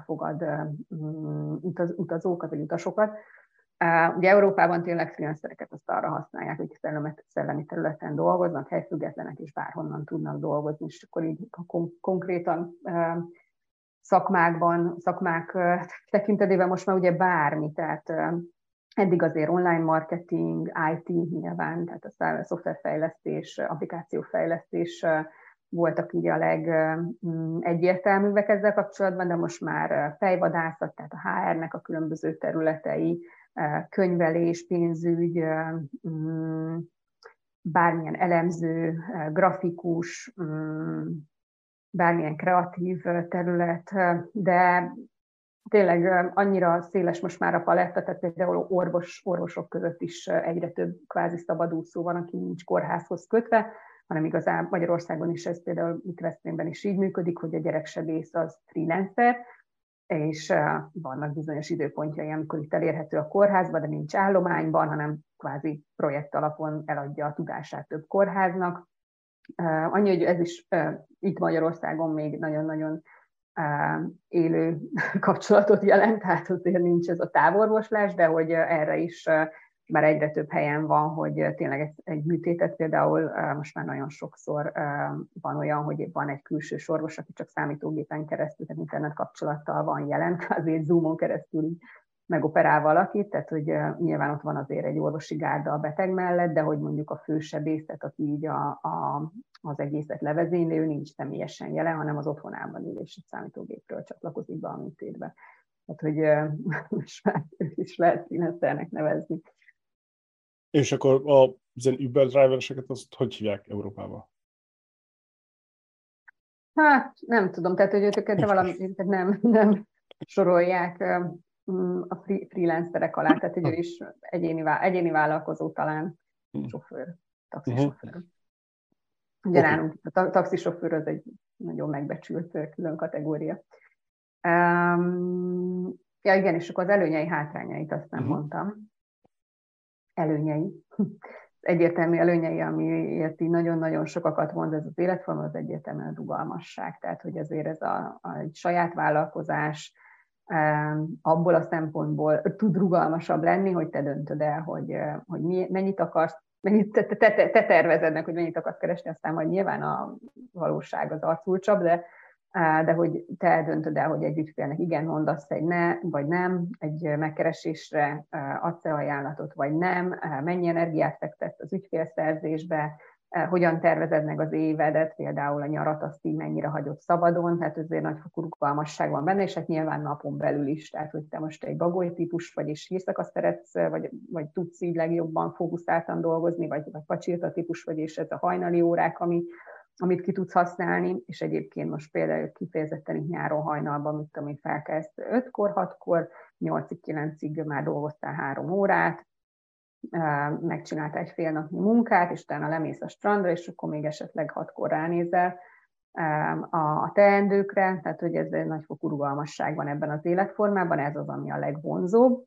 fogad utazókat vagy utasokat. Ugye Európában tényleg freelancereket azt arra használják, hogy szellemi területen dolgoznak, helyfüggetlenek és bárhonnan tudnak dolgozni, és akkor így konkrétan szakmákban, szakmák tekintetében most már ugye bármi, tehát eddig azért online marketing, IT nyilván, tehát a szoftverfejlesztés, applikációfejlesztés voltak így a legegyértelműbbek ezzel kapcsolatban, de most már fejvadászat, tehát a HR-nek a különböző területei, könyvelés, pénzügy, mm, bármilyen elemző, grafikus, mm, bármilyen kreatív terület, de tényleg annyira széles most már a paletta, tehát például orvos, orvosok között is egyre több kvázi szabadúszó van, aki nincs kórházhoz kötve, hanem igazán Magyarországon is ez például itt Veszprémben is így működik, hogy a gyereksebész az freelancer, és vannak bizonyos időpontjai, amikor itt elérhető a kórházba, de nincs állományban, hanem kvázi projekt alapon eladja a tudását több kórháznak. Annyi, hogy ez is itt Magyarországon még nagyon-nagyon élő *laughs* kapcsolatot jelent, tehát azért nincs ez a távorvoslás, de hogy erre is már egyre több helyen van, hogy tényleg egy, műtétet például most már nagyon sokszor van olyan, hogy van egy külső orvos, aki csak számítógépen keresztül, tehát internet kapcsolattal van jelen, *laughs* azért Zoomon keresztül így megoperál valakit, tehát hogy nyilván ott van azért egy orvosi gárda a beteg mellett, de hogy mondjuk a fősebészet, aki így a, a, az egészet levezényli, ő nincs személyesen jelen, hanem az otthonában ül és egy számítógépről csatlakozik be a műtétbe. Tehát, hogy *laughs* most már is lehet freelancernek nevezni. És akkor a ilyen Uber drivereseket azt hogy hívják Európában? Hát nem tudom, tehát hogy őket valami, tehát nem, nem sorolják a freelancerek alá, tehát hogy ő is egyéni, egyéni vállalkozó talán, hm. sofőr, taxisofőr. Uh-huh. Ugye okay. nálunk a taxisofőr az egy nagyon megbecsült külön kategória. Um, ja igen, és akkor az előnyei, hátrányait azt nem uh-huh. mondtam előnyei. *laughs* Egyértelmű előnyei, amiért így nagyon-nagyon sokakat mond ez az életforma, az egyértelműen a rugalmasság. Tehát, hogy azért ez a, a egy saját vállalkozás abból a szempontból tud rugalmasabb lenni, hogy te döntöd el, hogy, hogy mi, mennyit akarsz, mennyit te, te, te, te tervezed meg, hogy mennyit akarsz keresni, aztán majd nyilván a valóság az arculcsabb, de de hogy te eldöntöd el, hogy egy ügyfélnek igen mondasz egy ne, vagy nem, egy megkeresésre adsz-e ajánlatot, vagy nem, mennyi energiát fektetsz az ügyfélszerzésbe, hogyan tervezed meg az évedet, például a nyarat, azt így mennyire hagyod szabadon, tehát azért nagyfokú rugalmasság van benne, és hát nyilván napon belül is, tehát hogy te most egy bagoly típus vagy, és hírszakasz szeretsz, vagy, vagy tudsz így legjobban fókuszáltan dolgozni, vagy, vagy pacsirta típus vagy, és ez a hajnali órák, ami, amit ki tudsz használni, és egyébként most például kifejezetten itt nyáron hajnalban, mit tudom én, felkelsz 5-kor, 6-kor, 8-9-ig már dolgoztál három órát, megcsináltál egy fél napnyi munkát, és utána lemész a strandra, és akkor még esetleg hatkor ránézel a teendőkre, tehát hogy ez egy nagyfokú rugalmasság van ebben az életformában, ez az, ami a legvonzóbb.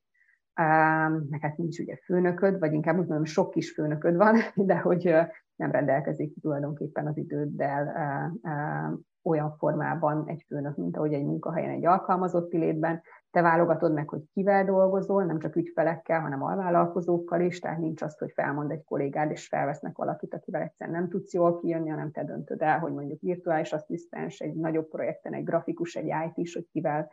Meg hát nincs ugye főnököd, vagy inkább úgy mondom, sok kis főnököd van, de hogy nem rendelkezik tulajdonképpen az időddel olyan formában egy főnök, mint ahogy egy munkahelyen, egy alkalmazotti létben, te válogatod meg, hogy kivel dolgozol, nem csak ügyfelekkel, hanem alvállalkozókkal is, tehát nincs az, hogy felmond egy kollégád, és felvesznek valakit, akivel egyszerűen nem tudsz jól kijönni, hanem te döntöd el, hogy mondjuk virtuális asszisztens, egy nagyobb projekten, egy grafikus, egy IT is, hogy kivel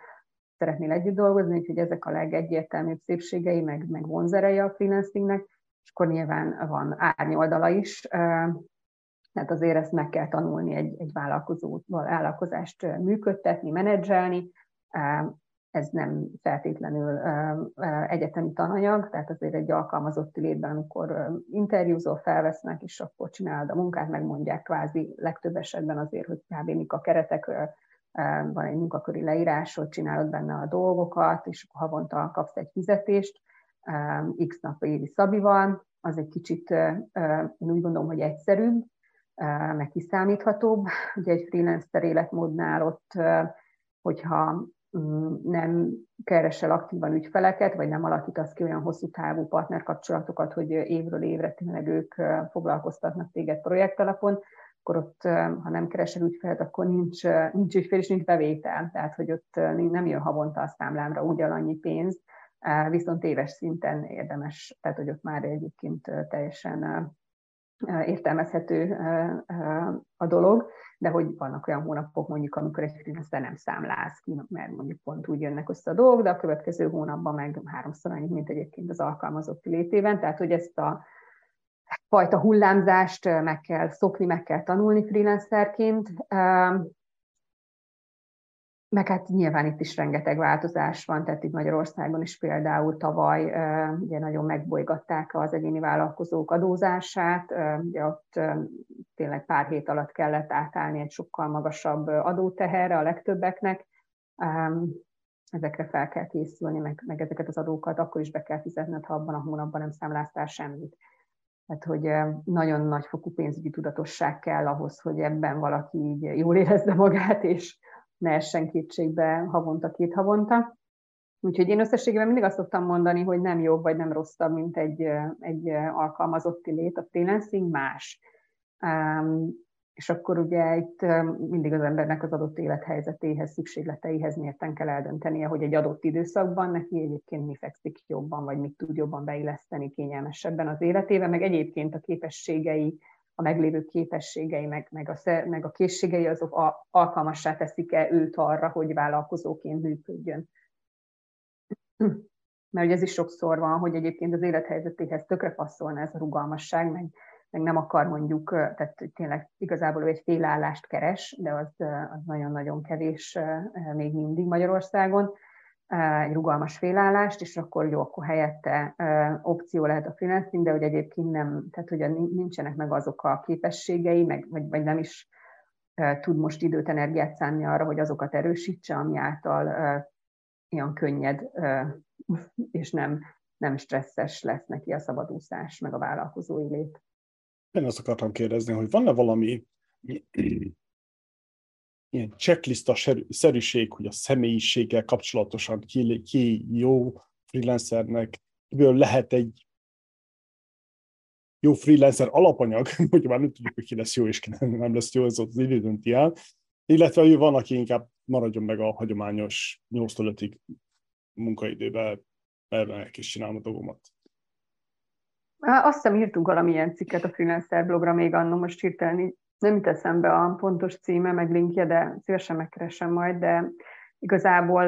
szeretnél együtt dolgozni, úgyhogy ezek a legegyértelműbb szépségei, meg, meg vonzerei a freelancingnek, és akkor nyilván van árnyoldala is, tehát azért ezt meg kell tanulni egy, egy vállalkozóval vállalkozást működtetni, menedzselni, ez nem feltétlenül egyetemi tananyag, tehát azért egy alkalmazotti létben, amikor interjúzol, felvesznek, és akkor csinálod a munkát, megmondják kvázi legtöbb esetben azért, hogy kb. mik a keretek, van egy munkaköri leírás, hogy csinálod benne a dolgokat, és havonta kapsz egy fizetést, x nap évi szabival, az egy kicsit, én úgy gondolom, hogy egyszerűbb, meg kiszámíthatóbb. *laughs* Ugye egy freelancer életmódnál ott, hogyha mm, nem keresel aktívan ügyfeleket, vagy nem alakítasz ki olyan hosszú távú partnerkapcsolatokat, hogy évről évre tényleg ők foglalkoztatnak téged projektalapon, akkor ott, ha nem keresel ügyfelet, akkor nincs, nincs ügyfél és nincs bevétel. Tehát, hogy ott nem jön havonta a számlámra ugyanannyi pénz, viszont éves szinten érdemes, tehát, hogy ott már egyébként teljesen értelmezhető a dolog, de hogy vannak olyan hónapok mondjuk, amikor egy freelancer nem számláz ki, mert mondjuk pont úgy jönnek össze a dolgok, de a következő hónapban meg háromszor annyit, mint egyébként az alkalmazott létében, tehát hogy ezt a fajta hullámzást meg kell szokni, meg kell tanulni freelancerként, meg hát nyilván itt is rengeteg változás van, tehát itt Magyarországon is például tavaly ugye nagyon megbolygatták az egyéni vállalkozók adózását, ugye ott tényleg pár hét alatt kellett átállni egy sokkal magasabb adóteherre a legtöbbeknek, ezekre fel kell készülni, meg, meg ezeket az adókat akkor is be kell fizetned, ha abban a hónapban nem számláztál semmit. Tehát, hogy nagyon nagy fokú pénzügyi tudatosság kell ahhoz, hogy ebben valaki így jól érezze magát, és, ne essen kétségbe havonta, két havonta. Úgyhogy én összességében mindig azt szoktam mondani, hogy nem jobb vagy nem rosszabb, mint egy, egy alkalmazotti lét, a freelancing más. Um, és akkor ugye itt mindig az embernek az adott élethelyzetéhez, szükségleteihez mérten kell eldöntenie, hogy egy adott időszakban neki egyébként mi fekszik jobban, vagy mit tud jobban beilleszteni kényelmesebben az életébe, meg egyébként a képességei, a meglévő képességei, meg, meg, a, meg a készségei, azok a, alkalmassá teszik-e őt arra, hogy vállalkozóként működjön. *clears throat* Mert ugye ez is sokszor van, hogy egyébként az élethelyzetéhez tökre passzolna ez a rugalmasság, meg, meg nem akar mondjuk, tehát tényleg igazából ő egy félállást keres, de az, az nagyon-nagyon kevés még mindig Magyarországon, egy rugalmas félállást, és akkor jó, akkor helyette opció lehet a freelancing, de hogy egyébként nem, tehát hogy nincsenek meg azok a képességei, meg, vagy, vagy nem is tud most időt, energiát szánni arra, hogy azokat erősítse, ami által ilyen könnyed és nem, nem stresszes lesz neki a szabadúszás, meg a vállalkozói lét. Én azt akartam kérdezni, hogy van-e valami ilyen checklista szerűség, hogy a személyiséggel kapcsolatosan ki, ki jó freelancernek, ebből lehet egy jó freelancer alapanyag, *laughs* hogy már nem tudjuk, hogy ki lesz jó és ki nem, nem lesz jó, ez az idő dönti el, illetve hogy van, aki inkább maradjon meg a hagyományos 8-5-ig munkaidőben, erre is csinálom a dolgomat. Azt hiszem írtunk valamilyen cikket a freelancer blogra még annó, most hirtelen nem jut eszembe a pontos címe, meg linkje, de szívesen megkeresem majd, de igazából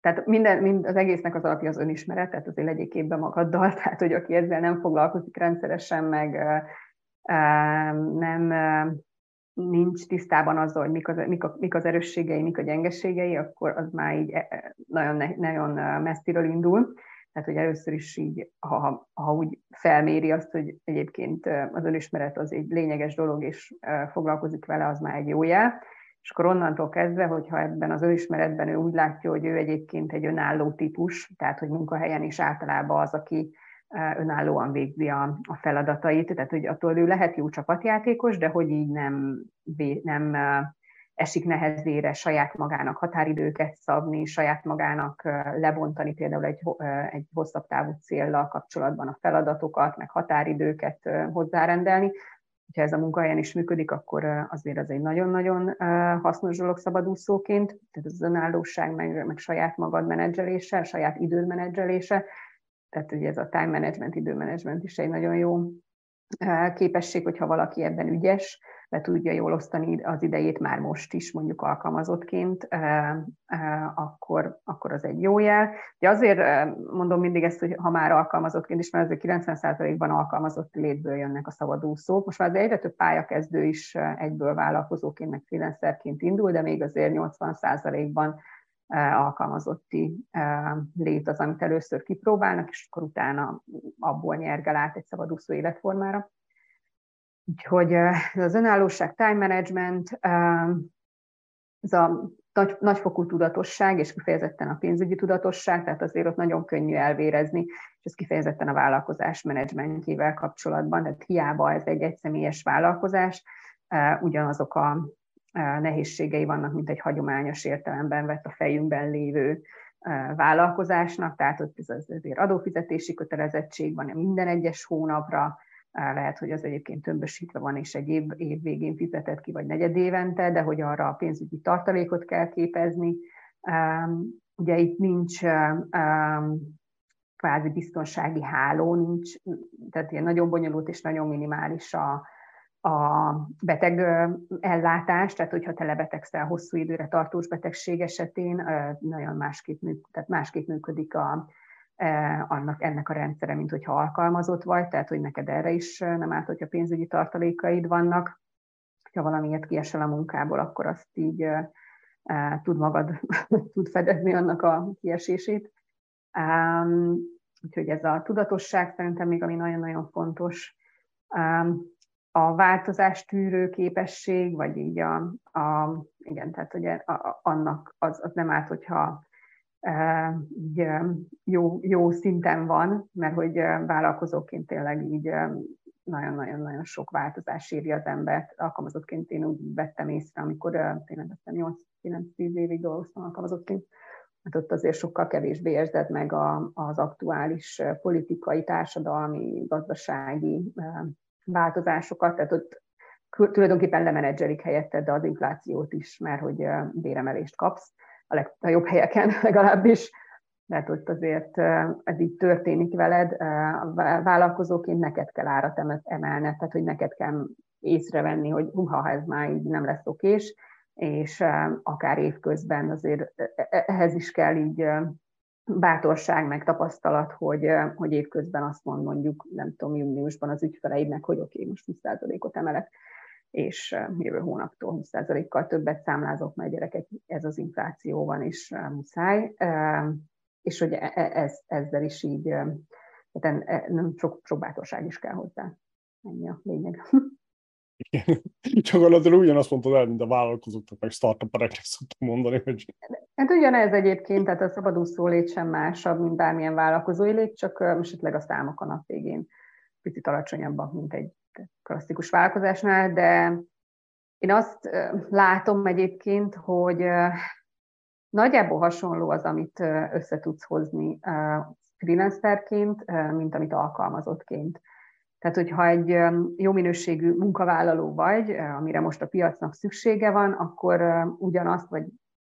tehát minden, mind, az egésznek az alapja az önismeret, tehát azért legyék képbe magaddal, *laughs* tehát hogy aki ezzel nem foglalkozik rendszeresen, meg, nem nincs tisztában azzal, hogy mik az, mik, a, mik az erősségei, mik a gyengeségei, akkor az már így e, e, nagyon, nagyon messziről indul. Tehát, hogy először is így, ha, ha úgy felméri azt, hogy egyébként az önismeret az egy lényeges dolog, és foglalkozik vele, az már egy jó jel. És akkor onnantól kezdve, hogyha ebben az önismeretben ő úgy látja, hogy ő egyébként egy önálló típus, tehát hogy munkahelyen is általában az, aki önállóan végzi a, a feladatait, tehát hogy attól ő lehet jó csapatjátékos, de hogy így nem, nem esik nehezére saját magának határidőket szabni, saját magának lebontani például egy, egy hosszabb távú céllal kapcsolatban a feladatokat, meg határidőket hozzárendelni. Ha ez a munkahelyen is működik, akkor azért az egy nagyon-nagyon hasznos dolog szabadúszóként, tehát az önállóság, meg, meg saját magad menedzselése, saját időd menedzselése, tehát ugye ez a time management, időmenedzsment is egy nagyon jó képesség, hogyha valaki ebben ügyes, le tudja jól osztani az idejét már most is, mondjuk alkalmazottként, akkor, akkor az egy jó jel. De azért mondom mindig ezt, hogy ha már alkalmazottként is, mert azért 90%-ban alkalmazott létből jönnek a szabadúszók. Most már egyre több pályakezdő is egyből vállalkozóként, meg freelancerként indul, de még azért 80%-ban alkalmazotti lét az, amit először kipróbálnak, és akkor utána abból nyergel át egy szabadúszó életformára. Úgyhogy az önállóság, time management, ez a nagy, nagyfokú tudatosság, és kifejezetten a pénzügyi tudatosság, tehát azért ott nagyon könnyű elvérezni, és ez kifejezetten a vállalkozás menedzsmentjével kapcsolatban, tehát hiába ez egy egyszemélyes vállalkozás, ugyanazok a nehézségei vannak, mint egy hagyományos értelemben vett a fejünkben lévő vállalkozásnak, tehát ott ez azért adófizetési kötelezettség van minden egyes hónapra, lehet, hogy az egyébként tömbösítve van, és egy év, év végén fizetett ki, vagy negyed évente, de hogy arra a pénzügyi tartalékot kell képezni. Ugye itt nincs kvázi biztonsági háló, nincs, tehát ilyen nagyon bonyolult és nagyon minimális a, a beteg ellátás, tehát hogyha te lebetegszel hosszú időre tartós betegség esetén, nagyon másképp, tehát másképp működik a, annak, ennek a rendszere, mint hogyha alkalmazott vagy, tehát hogy neked erre is nem árt, hogyha pénzügyi tartalékaid vannak. Ha valamiért kiesel a munkából, akkor azt így tud magad *laughs* tud fedezni annak a kiesését. Úgyhogy ez a tudatosság szerintem még ami nagyon-nagyon fontos a változás tűrő képesség, vagy így a, a igen, tehát ugye a, annak az, az nem árt, hogyha e, így jó, jó szinten van, mert hogy vállalkozóként tényleg így nagyon-nagyon-nagyon sok változás írja az embert. Alkalmazottként én úgy vettem észre, amikor tényleg 8-9-10 évig dolgoztam alkalmazottként, hát ott azért sokkal kevésbé érzed meg a, az aktuális politikai, társadalmi, gazdasági változásokat, tehát ott tulajdonképpen lemenedzselik helyette, de az inflációt is, mert hogy béremelést kapsz a legjobb helyeken *laughs* legalábbis, mert ott azért ez így történik veled, vállalkozóként neked kell árat emelned, tehát hogy neked kell észrevenni, hogy ha ez már így nem lesz okés, és akár évközben azért ehhez is kell így bátorság, meg tapasztalat, hogy, hogy évközben azt mond mondjuk, nem tudom, júniusban az ügyfeleidnek, hogy oké, okay, most 20%-ot emelek, és jövő hónaptól 20%-kal többet számlázok, mert gyerekek, ez az infláció van, és muszáj. És hogy e, e, ez, ezzel is így, tehát e, nem sok, sok bátorság is kell hozzá. Ennyi a lényeg. Csak gyakorlatilag ugyanazt mondtad el, mint a vállalkozóknak, meg startupereknek szoktam mondani, hogy... Hát ugyanez egyébként, tehát a szabadúszó lét sem másabb, mint bármilyen vállalkozói lét, csak esetleg a számok a nap végén picit alacsonyabbak, mint egy klasszikus vállalkozásnál, de én azt látom egyébként, hogy nagyjából hasonló az, amit össze tudsz hozni freelancerként, mint amit alkalmazottként. Tehát, hogyha egy jó minőségű munkavállaló vagy, amire most a piacnak szüksége van, akkor ugyanazt, vagy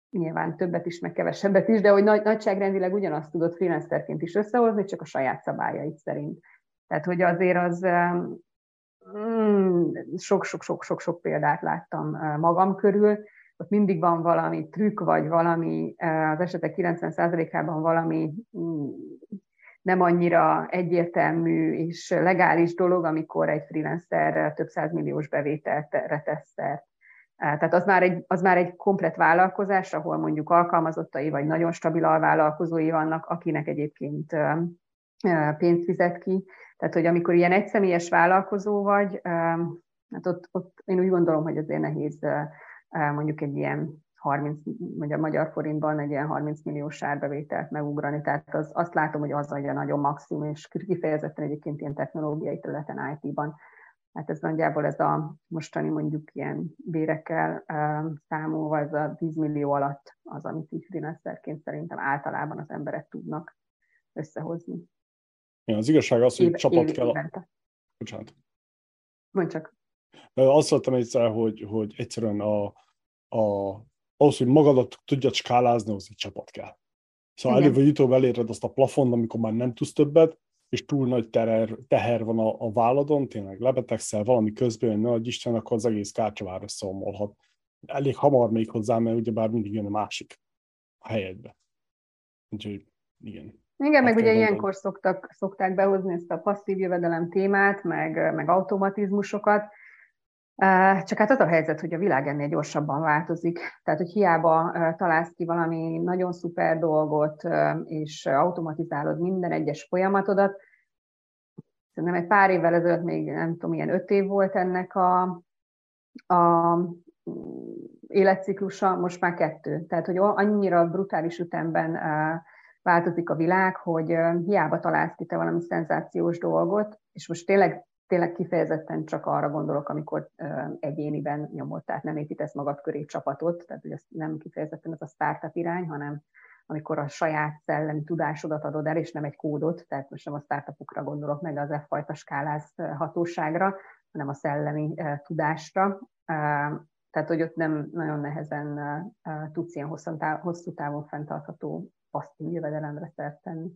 nyilván többet is, meg kevesebbet is, de hogy nagy, nagyságrendileg ugyanazt tudod freelancerként is összehozni, csak a saját szabályait szerint. Tehát, hogy azért az sok-sok-sok-sok-sok mm, példát láttam magam körül, ott mindig van valami trükk, vagy valami, az esetek 90%-ában valami mm, nem annyira egyértelmű és legális dolog, amikor egy freelancer több százmilliós bevételt tesz Tehát az már, egy, az már egy komplet vállalkozás, ahol mondjuk alkalmazottai vagy nagyon stabil alvállalkozói vannak, akinek egyébként pénzt fizet ki. Tehát, hogy amikor ilyen egyszemélyes vállalkozó vagy, hát ott, ott én úgy gondolom, hogy azért nehéz mondjuk egy ilyen 30, vagy a magyar forintban egy ilyen 30 milliós árbevételt megugrani. Tehát az, azt látom, hogy az adja nagyon maximum, és kifejezetten egyébként ilyen technológiai területen IT-ban. Hát ez nagyjából ez a mostani mondjuk ilyen bérekkel számolva, ez a 10 millió alatt az, amit így freelancerként szerintem általában az emberek tudnak összehozni. Ja, az igazság az, hogy éve, csapat kell... Évente. Bocsánat. Mondj csak. Azt mondtam egyszer, hogy, hogy egyszerűen a, a, ahhoz, hogy magadat tudjad skálázni, az egy csapat kell. Szóval előbb vagy utóbb eléred azt a plafont, amikor már nem tudsz többet, és túl nagy teher, teher van a, a válladon, tényleg lebetegszel, valami közben jön, nagy Isten, akkor az egész kártyavár összeomolhat. Elég hamar még hozzá, mert ugyebár mindig jön a másik a helyedbe. Úgyhogy igen. Igen, meg ugye ilyenkor szoktak, szokták behozni ezt a passzív jövedelem témát, meg, meg automatizmusokat, csak hát az a helyzet, hogy a világ ennél gyorsabban változik. Tehát, hogy hiába találsz ki valami nagyon szuper dolgot, és automatizálod minden egyes folyamatodat, szerintem egy pár évvel ezelőtt még nem tudom, ilyen öt év volt ennek a, a életciklusa, most már kettő. Tehát, hogy annyira brutális ütemben változik a világ, hogy hiába találsz ki te valami szenzációs dolgot, és most tényleg, tényleg kifejezetten csak arra gondolok, amikor egyéniben nyomod, tehát nem építesz magad köré csapatot, tehát hogy ez nem kifejezetten ez a startup irány, hanem amikor a saját szellemi tudásodat adod el, és nem egy kódot, tehát most nem a startupokra gondolok meg az e-fajta skálázhatóságra, hanem a szellemi tudásra. Tehát, hogy ott nem nagyon nehezen tudsz ilyen hosszú távon fenntartható passzív jövedelemre szert tenni.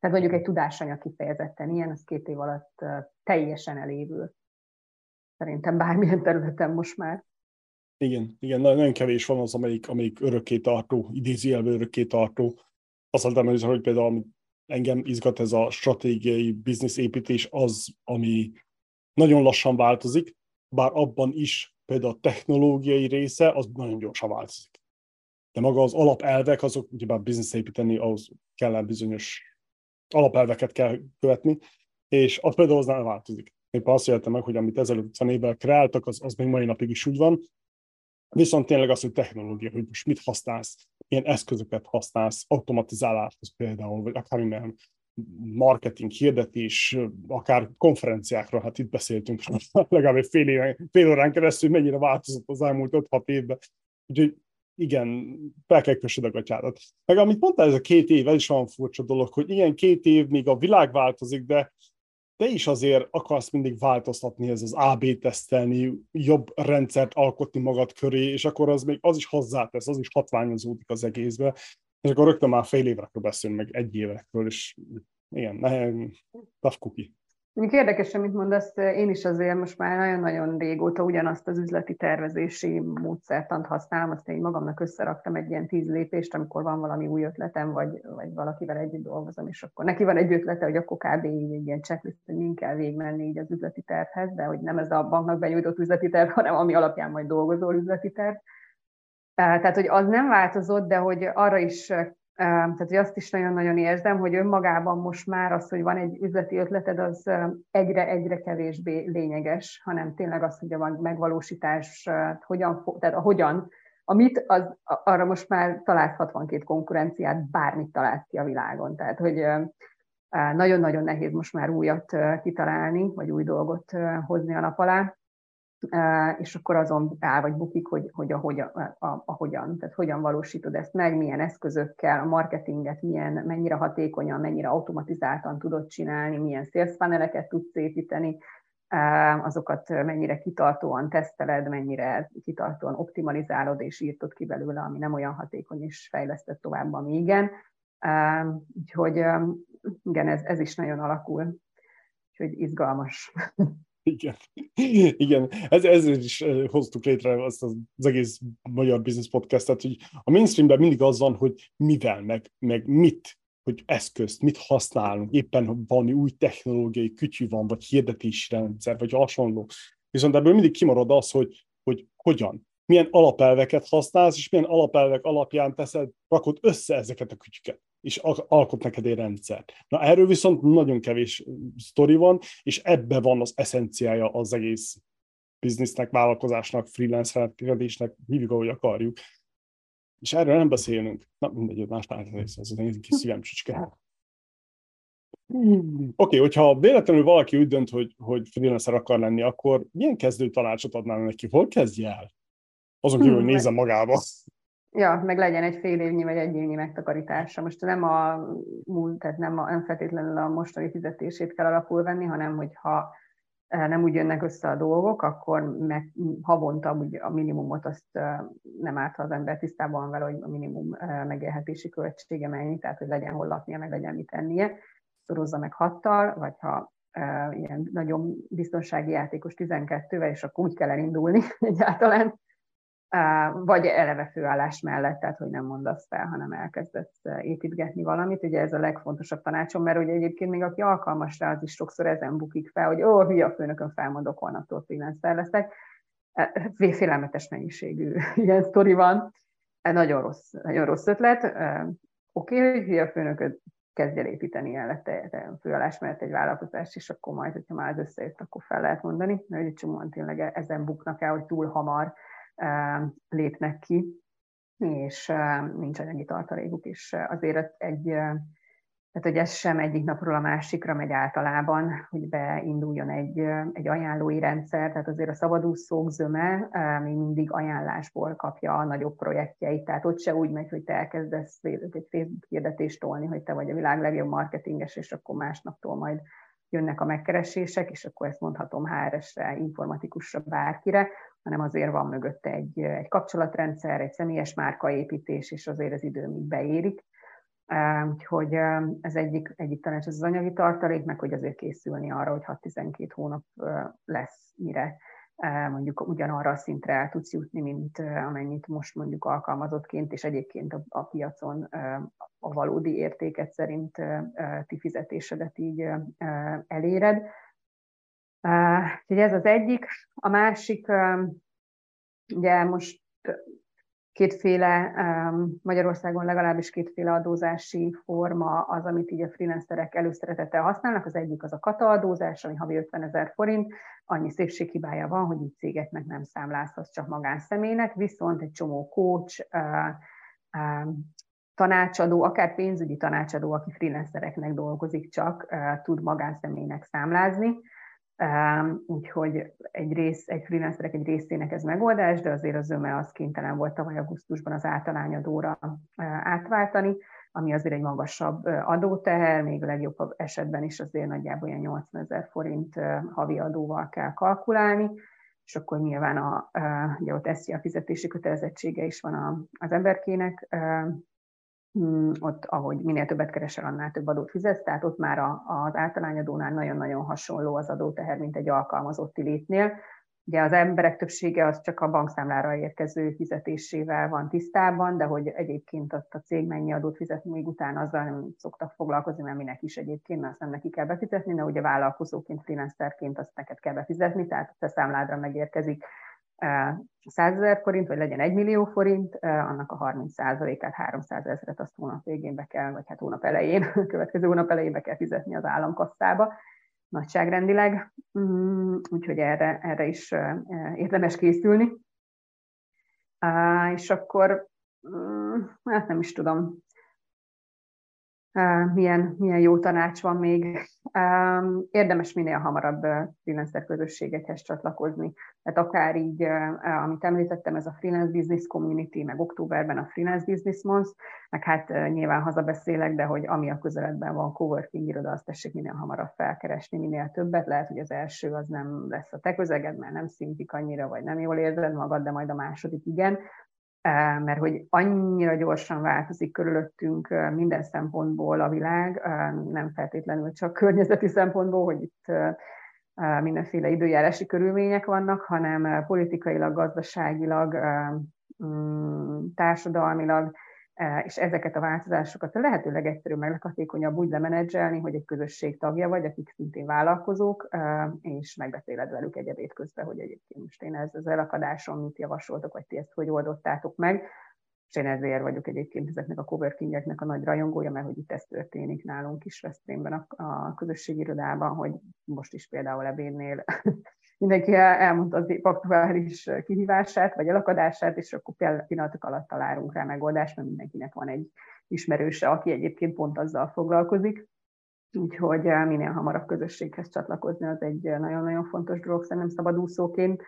Tehát mondjuk egy tudásanyag kifejezetten ilyen, az két év alatt teljesen elévül. Szerintem bármilyen területen most már. Igen, igen, nagyon kevés van az, amelyik, amelyik örökké tartó, idézőjelbe örökké tartó. Azt mondtam, hogy például engem izgat ez a stratégiai bizniszépítés az, ami nagyon lassan változik, bár abban is például a technológiai része az nagyon gyorsan változik de maga az alapelvek, azok ugyebár biznisz építeni, ahhoz kell bizonyos alapelveket kell követni, és az például az nem változik. Épp azt jöttem meg, hogy amit ezelőtt 50 évvel kreáltak, az, az még mai napig is úgy van. Viszont tényleg az, hogy technológia, hogy most mit használsz, milyen eszközöket használsz, automatizáláshoz például, vagy akármilyen marketing, hirdetés, akár konferenciákra, hát itt beszéltünk *laughs* legalább egy fél, éven, fél órán keresztül, mennyire változott az elmúlt 5-6 évben. Úgyhogy igen, kössed a gatyádat. Meg amit mondtál, ez a két év, ez is olyan furcsa dolog, hogy igen, két év, még a világ változik, de te is azért akarsz mindig változtatni, ez az AB tesztelni, jobb rendszert alkotni magad köré, és akkor az még az is hozzátesz, az is hatványozódik az egészbe, és akkor rögtön már fél évekről beszélünk, meg egy évekről, és igen, tough cookie. Mondjuk érdekes, amit mondasz, én is azért most már nagyon-nagyon régóta ugyanazt az üzleti tervezési módszertant használom, azt én magamnak összeraktam egy ilyen tíz lépést, amikor van valami új ötletem, vagy, vagy valakivel együtt dolgozom, és akkor neki van egy ötlete, hogy akkor kb. egy ilyen checklist, hogy mind kell végigmenni így az üzleti tervhez, de hogy nem ez a banknak benyújtott üzleti terv, *laughs* hanem ami alapján majd dolgozol üzleti terv. Tehát, hogy az nem változott, de hogy arra is tehát, hogy azt is nagyon-nagyon érzem, hogy önmagában most már az, hogy van egy üzleti ötleted, az egyre-egyre kevésbé lényeges, hanem tényleg az, hogy a megvalósítás hogyan, tehát a hogyan, amit, az, arra most már találsz 62 konkurenciát, bármit találsz ki a világon. Tehát, hogy nagyon-nagyon nehéz most már újat kitalálni, vagy új dolgot hozni a nap alá és akkor azon áll vagy bukik, hogy, hogy a, hogyan, a, a hogyan, tehát hogyan valósítod ezt meg, milyen eszközökkel, a marketinget milyen, mennyire hatékonyan, mennyire automatizáltan tudod csinálni, milyen sales funneleket tudsz építeni, azokat mennyire kitartóan teszteled, mennyire kitartóan optimalizálod és írtod ki belőle, ami nem olyan hatékony, és fejlesztett tovább, ami igen. Úgyhogy igen, ez, ez is nagyon alakul. Úgyhogy izgalmas. Igen, igen. Ez, ezért is hoztuk létre azt az egész magyar business podcastet, hogy a mainstreamben mindig az van, hogy mivel, meg, meg mit hogy eszközt, mit használunk, éppen valami új technológiai kütyű van, vagy hirdetési rendszer, vagy hasonló. Viszont ebből mindig kimarad az, hogy, hogy hogyan, milyen alapelveket használsz, és milyen alapelvek alapján teszed, rakod össze ezeket a kütyüket, és alkot neked egy rendszer. Na erről viszont nagyon kevés sztori van, és ebbe van az eszenciája az egész biznisznek, vállalkozásnak, freelance keresésnek, hívjuk, ahogy akarjuk. És erről nem beszélünk. Na, mindegy, más rész, az egy kis szívem csücske. Oké, okay, hogyha véletlenül valaki úgy dönt, hogy, hogy freelancer akar lenni, akkor milyen kezdő tanácsot adnál neki? Hol kezdje el? Azon kívül, hogy hmm, nézze magába. Ja, meg legyen egy fél évnyi vagy egy évnyi megtakarítása. Most nem a múlt, tehát nem, a, nem feltétlenül a mostani fizetését kell alapul venni, hanem hogyha nem úgy jönnek össze a dolgok, akkor meg havonta úgy a minimumot azt nem árt, ha az ember tisztában van vele, hogy a minimum megélhetési költsége mennyi, tehát hogy legyen hol laknia, meg legyen mit tennie, szorozza meg hattal, vagy ha ilyen nagyon biztonsági játékos 12-vel, és akkor úgy kell elindulni *laughs* egyáltalán, vagy eleve főállás mellett, tehát hogy nem mondasz fel, hanem elkezdesz építgetni valamit. Ugye ez a legfontosabb tanácsom, mert ugye egyébként még aki alkalmas rá, az is sokszor ezen bukik fel, hogy ó, hülye a főnökön felmondok, holnaptól freelancer leszek. Félelmetes mennyiségű *laughs* ilyen sztori van. Nagyon rossz, nagyon rossz ötlet. Oké, okay, hogy a főnököd, kezdj el építeni el te főállás mellett egy vállalkozást, és akkor majd, hogyha már az összejött, akkor fel lehet mondani, mert egy csomóan tényleg ezen buknak el, hogy túl hamar lépnek ki, és nincs anyagi tartalékuk, és azért egy, tehát hogy ez sem egyik napról a másikra megy általában, hogy beinduljon egy, egy ajánlói rendszer, tehát azért a szabadúszók zöme még mindig ajánlásból kapja a nagyobb projektjeit, tehát ott se úgy megy, hogy te elkezdesz egy Facebook hirdetést tolni, hogy te vagy a világ legjobb marketinges, és akkor másnaptól majd jönnek a megkeresések, és akkor ezt mondhatom HRS-re, informatikusra, bárkire, hanem azért van mögötte egy, egy kapcsolatrendszer, egy személyes márkaépítés, és azért az idő még beérik. Úgyhogy ez egyik, egyik tanács az, az anyagi tartalék, meg hogy azért készülni arra, hogy 6-12 hónap lesz, mire mondjuk ugyanarra a szintre el tudsz jutni, mint amennyit most mondjuk alkalmazottként, és egyébként a, a piacon a valódi értéket szerint ti fizetésedet így eléred. Úgyhogy ez az egyik. A másik, ugye most kétféle, Magyarországon legalábbis kétféle adózási forma az, amit így a freelancerek előszeretettel használnak. Az egyik az a kata adózás, ami havi 50 ezer forint. Annyi szépséghibája van, hogy így cégeknek nem számlázhatsz, csak magánszemélynek, viszont egy csomó coach, tanácsadó, akár pénzügyi tanácsadó, aki freelancereknek dolgozik, csak tud magánszemélynek számlázni úgyhogy egy rész, egy freelancerek egy részének ez megoldás, de azért az öme az kénytelen volt tavaly augusztusban az általányadóra átváltani, ami azért egy magasabb adóteher, még a legjobb esetben is azért nagyjából olyan 80 ezer forint havi adóval kell kalkulálni, és akkor nyilván a, ugye ott a fizetési kötelezettsége is van az emberkének, ott, ahogy minél többet keresel, annál több adót fizetsz, tehát ott már a, az általányadónál nagyon-nagyon hasonló az adóteher, mint egy alkalmazotti létnél. Ugye az emberek többsége az csak a bankszámlára érkező fizetésével van tisztában, de hogy egyébként ott a cég mennyi adót fizet, még utána azzal nem szoktak foglalkozni, mert minek is egyébként, mert azt nem neki kell befizetni, de ugye vállalkozóként, freelancerként azt neked kell befizetni, tehát a számládra megérkezik 100 ezer forint, vagy legyen 1 millió forint, annak a 30%-át, 300 ezeret azt hónap végén be kell, vagy hát hónap elején, *laughs* következő hónap elején be kell fizetni az államkasszába, nagyságrendileg, mm, úgyhogy erre, erre is érdemes készülni. És akkor, mm, hát nem is tudom, milyen, milyen jó tanács van még. Érdemes minél hamarabb freelancer közösségekhez csatlakozni. Tehát akár így, amit említettem, ez a Freelance Business Community, meg októberben a Freelance Business Month, meg hát nyilván hazabeszélek, de hogy ami a közeledben van coworking iroda, azt tessék minél hamarabb felkeresni, minél többet. Lehet, hogy az első az nem lesz a te közeged, mert nem szintik annyira, vagy nem jól érzed magad, de majd a második igen mert hogy annyira gyorsan változik körülöttünk minden szempontból a világ, nem feltétlenül csak környezeti szempontból, hogy itt mindenféle időjárási körülmények vannak, hanem politikailag, gazdaságilag, mm, társadalmilag, és ezeket a változásokat a lehető legegyszerűbb, meg leghatékonyabb úgy lemenedzselni, hogy egy közösség tagja vagy, akik szintén vállalkozók, és megbeszéled velük egy ebéd közben, hogy egyébként most én ez az elakadásom mit javasoltok, vagy ti ezt hogy oldottátok meg, és én ezért vagyok egyébként ezeknek a coworkingeknek a nagy rajongója, mert hogy itt ez történik nálunk is Veszprémben a, a közösségi irodában, hogy most is például ebédnél mindenki elmondta az aktuális kihívását, vagy elakadását, és akkor pillanatok alatt találunk rá megoldást, mert mindenkinek van egy ismerőse, aki egyébként pont azzal foglalkozik. Úgyhogy minél hamarabb közösséghez csatlakozni, az egy nagyon-nagyon fontos dolog, szerintem szabadúszóként.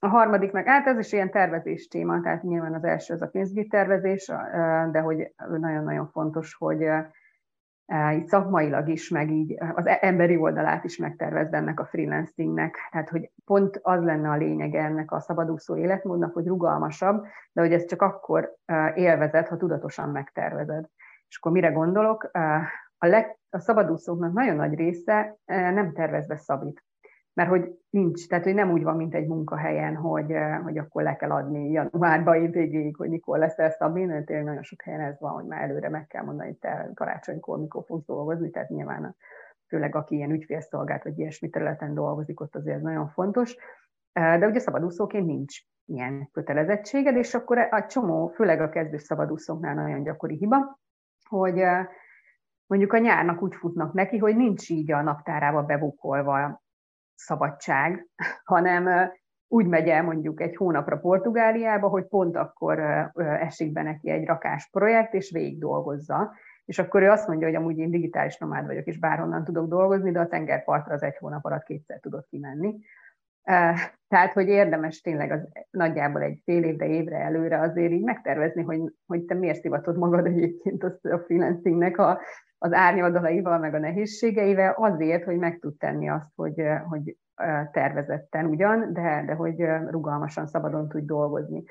A harmadik meg, hát ez is ilyen tervezés téma, tehát nyilván az első az a pénzügyi tervezés, de hogy nagyon-nagyon fontos, hogy így szakmailag is, meg így az e-, emberi oldalát is megtervezd ennek a freelancingnek. Tehát, hogy pont az lenne a lényeg ennek a szabadúszó életmódnak, hogy rugalmasabb, de hogy ez csak akkor élvezed, ha tudatosan megtervezed. És akkor mire gondolok? A, leg, a szabadúszóknak nagyon nagy része nem tervezve szabít mert hogy nincs, tehát hogy nem úgy van, mint egy munkahelyen, hogy, hogy akkor le kell adni januárban évvégéig, hogy mikor leszel Szabin, mert tényleg nagyon sok helyen ez van, hogy már előre meg kell mondani, hogy te karácsonykor mikor fogsz dolgozni, tehát nyilván főleg aki ilyen ügyfélszolgált vagy ilyesmi területen dolgozik, ott azért ez nagyon fontos. De ugye szabadúszóként nincs ilyen kötelezettséged, és akkor a csomó, főleg a kezdő szabadúszóknál nagyon gyakori hiba, hogy mondjuk a nyárnak úgy futnak neki, hogy nincs így a naptárába bebukolva szabadság, *laughs* hanem úgy megy el mondjuk egy hónapra Portugáliába, hogy pont akkor esik be neki egy rakás projekt, és végig dolgozza. És akkor ő azt mondja, hogy amúgy én digitális nomád vagyok, és bárhonnan tudok dolgozni, de a tengerpartra az egy hónap alatt kétszer tudok kimenni. Tehát, hogy érdemes tényleg az nagyjából egy fél évre, évre előre azért így megtervezni, hogy, hogy te miért szivatod magad egyébként a freelancingnek a, az árnyoldalaival, meg a nehézségeivel, azért, hogy meg tud tenni azt, hogy, hogy tervezetten ugyan, de, de hogy rugalmasan, szabadon tud dolgozni.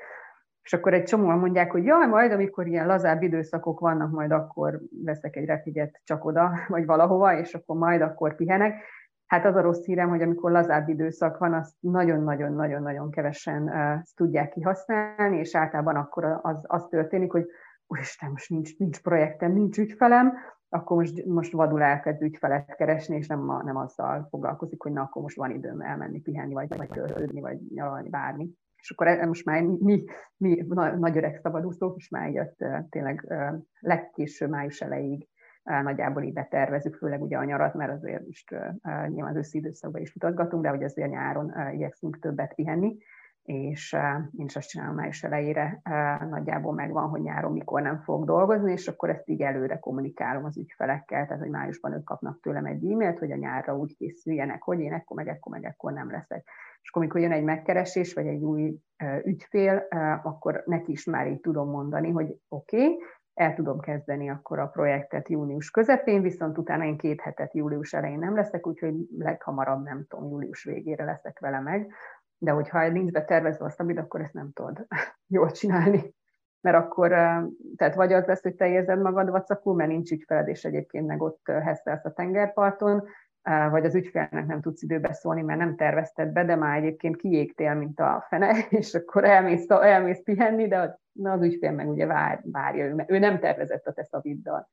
És akkor egy csomóan mondják, hogy jaj, majd amikor ilyen lazább időszakok vannak, majd akkor veszek egy refigyet csak oda, *laughs* vagy valahova, és akkor majd akkor pihenek. Hát az a rossz hírem, hogy amikor lazább időszak van, azt nagyon-nagyon-nagyon-nagyon kevesen uh, tudják kihasználni, és általában akkor az, az történik, hogy úristen, most nincs, nincs projektem, nincs ügyfelem, akkor most, most vadul elkezd ügyfelet keresni, és nem, nem azzal foglalkozik, hogy na, akkor most van időm elmenni pihenni, vagy, vagy töltődni, vagy nyaralni, bármi. És akkor e, most már mi, mi nagy öreg szabadúszók is már jött tényleg legkéső május elejéig nagyjából így betervezük, főleg ugye a nyarat, mert azért most nyilván az időszakban is utazgatunk, de hogy azért nyáron igyekszünk többet pihenni, és én is azt csinálom május elejére, nagyjából megvan, hogy nyáron mikor nem fog dolgozni, és akkor ezt így előre kommunikálom az ügyfelekkel, tehát hogy májusban ők kapnak tőlem egy e-mailt, hogy a nyárra úgy készüljenek, hogy én ekkor meg ekkor meg ekkor nem leszek. És akkor, amikor jön egy megkeresés, vagy egy új ügyfél, akkor neki is már így tudom mondani, hogy oké, okay, el tudom kezdeni akkor a projektet június közepén, viszont utána én két hetet július elején nem leszek, úgyhogy leghamarabb nem tudom, július végére leszek vele meg, de hogyha nincs betervezve a szabid, akkor ezt nem tudod *laughs* jól csinálni. Mert akkor, tehát vagy az lesz, hogy te érzed magad vacakul, mert nincs ügyfeled, és egyébként meg ott hesszelsz a tengerparton, vagy az ügyfélnek nem tudsz időbe szólni, mert nem tervezted be, de már egyébként kiégtél, mint a fene, *laughs* és akkor elmész, elmész pihenni, de az, az ügyfél meg ugye vár, várja, ő, ő nem tervezett a te szabiddal.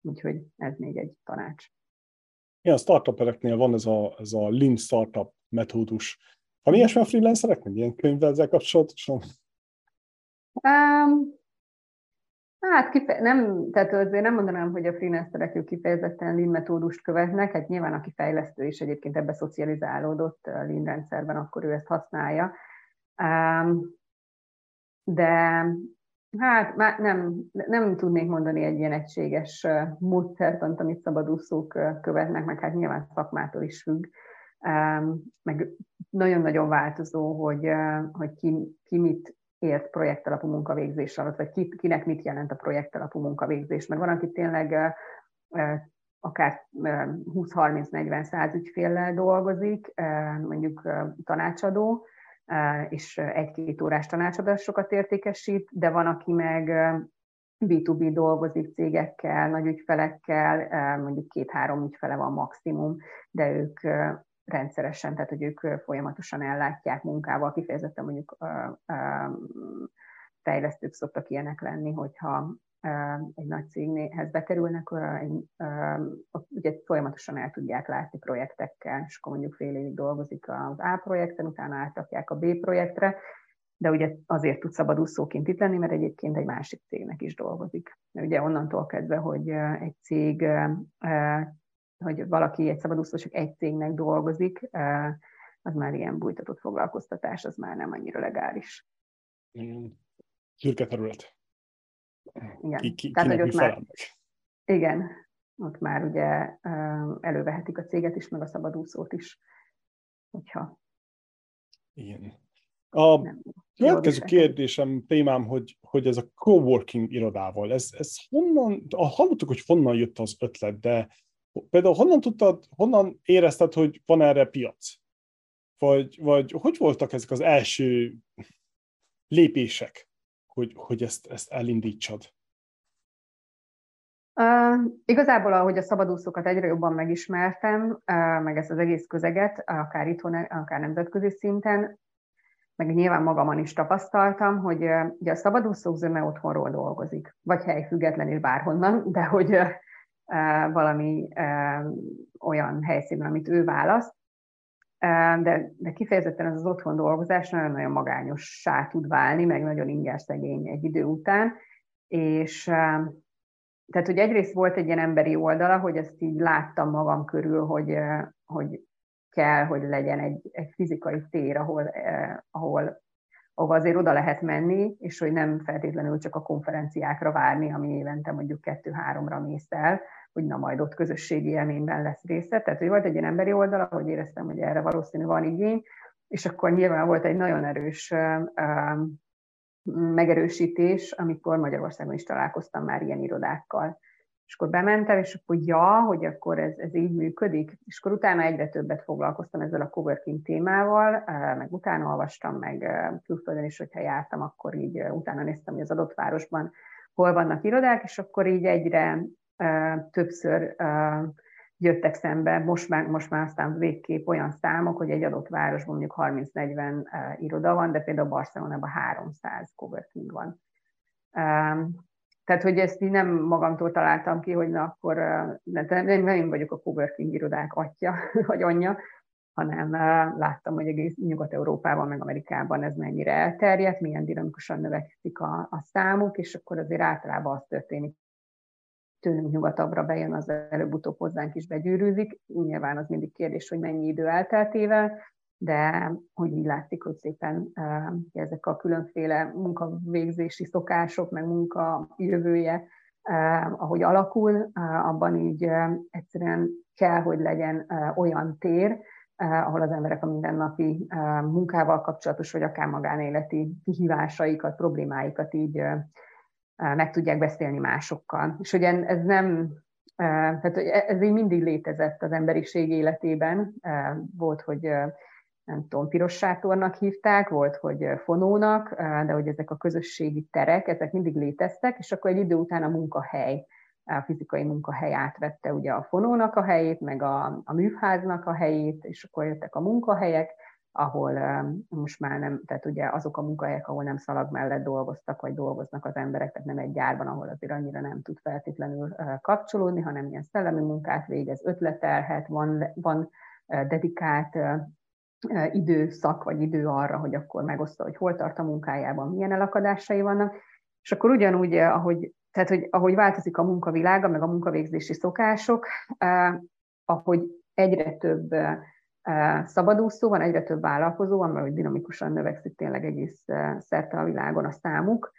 Úgyhogy ez még egy tanács. Igen, a startupereknél van ez a, ez a lean startup metódus, van ilyesmi a freelancereknek? Ilyen könyvvel ezzel kapcsolatosan? Um, hát kife- nem, tehát azért nem mondanám, hogy a freelancerek ők kifejezetten lean metódust követnek, hát nyilván aki fejlesztő és egyébként ebbe szocializálódott a lean rendszerben, akkor ő ezt használja. Um, de hát már nem, nem tudnék mondani egy ilyen egységes módszertant, amit szabadúszók követnek, meg hát nyilván szakmától is függ meg nagyon-nagyon változó, hogy, hogy ki, ki mit ért projektalapú munkavégzés alatt, vagy ki, kinek mit jelent a projektalapú munkavégzés. Mert van, aki tényleg akár 20-30-40-100 ügyféllel dolgozik, mondjuk tanácsadó, és egy-két órás tanácsadásokat értékesít, de van, aki meg B2B dolgozik cégekkel, nagy ügyfelekkel, mondjuk két-három ügyfele van maximum, de ők rendszeresen, tehát hogy ők folyamatosan ellátják munkával, kifejezetten mondjuk fejlesztők szoktak ilyenek lenni, hogyha egy nagy céghez bekerülnek, ugye folyamatosan el tudják látni projektekkel, és akkor mondjuk fél évig dolgozik az A projekten, utána átrakják a B projektre, de ugye azért tud szabadúszóként itt lenni, mert egyébként egy másik cégnek is dolgozik. Ugye onnantól kezdve, hogy egy cég, hogy valaki egy szabadúszó csak egy cégnek dolgozik, az már ilyen bújtatott foglalkoztatás, az már nem annyira legális. Szürke terület. Igen. Ki, ki, Tehát, hogy ott már, igen, ott már ugye elővehetik a céget is, meg a szabadúszót is, hogyha igen. A következő kérdésem, témám, hogy, hogy ez a coworking irodával, ez, ez honnan, hallottuk, hogy honnan jött az ötlet, de például honnan tudtad, honnan érezted, hogy van erre piac? Vagy, vagy hogy voltak ezek az első lépések, hogy, hogy ezt, ezt elindítsad? Uh, igazából, ahogy a szabadúszókat egyre jobban megismertem, uh, meg ezt az egész közeget, akár itthon, akár nemzetközi szinten, meg nyilván magamon is tapasztaltam, hogy uh, ugye a szabadúszók zöme otthonról dolgozik, vagy helyfüggetlenül bárhonnan, de hogy uh, valami olyan helyszínen, amit ő választ, de, de kifejezetten az az otthon dolgozás nagyon-nagyon magányossá tud válni, meg nagyon inger szegény egy idő után, és tehát, hogy egyrészt volt egy ilyen emberi oldala, hogy ezt így láttam magam körül, hogy, hogy kell, hogy legyen egy, egy fizikai tér, ahol, ahol, ahol azért oda lehet menni, és hogy nem feltétlenül csak a konferenciákra várni, ami évente mondjuk kettő-háromra mész el, hogy na majd ott közösségi élményben lesz része. Tehát, hogy volt egy ilyen emberi oldala, hogy éreztem, hogy erre valószínű van igény, és akkor nyilván volt egy nagyon erős megerősítés, amikor Magyarországon is találkoztam már ilyen irodákkal. És akkor bementem, és akkor ja, hogy akkor ez, ez így működik. És akkor utána egyre többet foglalkoztam ezzel a coworking témával, meg utána olvastam, meg külföldön is, hogyha jártam, akkor így utána néztem, hogy az adott városban hol vannak irodák, és akkor így egyre többször jöttek szembe, most már, most már aztán végképp olyan számok, hogy egy adott városban mondjuk 30-40 uh, iroda van, de például Barcelonában 300 coworking van. Tehát, hogy ezt így nem magamtól találtam ki, hogy na akkor nem, nem én vagyok a coworking irodák atya, *laughs* vagy anyja, hanem láttam, hogy egész Nyugat-Európában, meg Amerikában ez mennyire elterjedt, milyen dinamikusan növekszik a, a számuk, és akkor azért általában az történik, tőlünk nyugatabbra bejön, az előbb-utóbb hozzánk is begyűrűzik. Nyilván az mindig kérdés, hogy mennyi idő elteltével, de hogy így látszik, hogy szépen uh, ezek a különféle munkavégzési szokások, meg munka jövője, uh, ahogy alakul, uh, abban így egyszerűen kell, hogy legyen olyan tér, ahol az emberek a mindennapi munkával kapcsolatos, vagy akár magánéleti kihívásaikat, problémáikat így meg tudják beszélni másokkal. És ugye ez nem, tehát ez így mindig létezett az emberiség életében. Volt, hogy nem tudom, piros sátornak hívták, volt, hogy fonónak, de hogy ezek a közösségi terek, ezek mindig léteztek, és akkor egy idő után a munkahely, a fizikai munkahely átvette ugye a fonónak a helyét, meg a, a műháznak a helyét, és akkor jöttek a munkahelyek, ahol most már nem, tehát ugye azok a munkahelyek, ahol nem szalag mellett dolgoztak, vagy dolgoznak az emberek, tehát nem egy gyárban, ahol azért annyira nem tud feltétlenül kapcsolódni, hanem ilyen szellemi munkát végez, ötletelhet, van, van dedikált időszak, vagy idő arra, hogy akkor megoszta, hogy hol tart a munkájában, milyen elakadásai vannak, és akkor ugyanúgy, ahogy, tehát, hogy ahogy változik a munkavilága, meg a munkavégzési szokások, ahogy egyre több szabadúszó van, egyre több vállalkozó van, mert dinamikusan növekszik tényleg egész szerte a világon a számuk,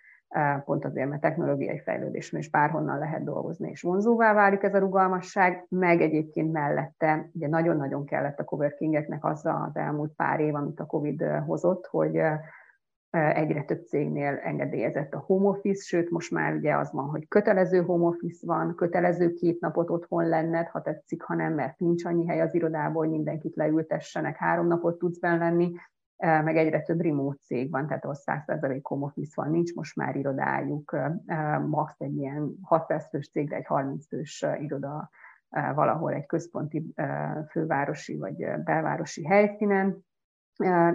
pont azért, mert technológiai fejlődésben is bárhonnan lehet dolgozni, és vonzóvá válik ez a rugalmasság, meg egyébként mellette, ugye nagyon-nagyon kellett a coworkingeknek az az elmúlt pár év, amit a Covid hozott, hogy egyre több cégnél engedélyezett a home office, sőt most már ugye az van, hogy kötelező home office van, kötelező két napot otthon lenned, ha tetszik, ha nem, mert nincs annyi hely az irodából, hogy mindenkit leültessenek, három napot tudsz benn lenni, meg egyre több remote cég van, tehát ott 100% home office van, nincs most már irodájuk, max egy ilyen 6 fős cégre egy 30 fős iroda valahol egy központi fővárosi vagy belvárosi helyszínen,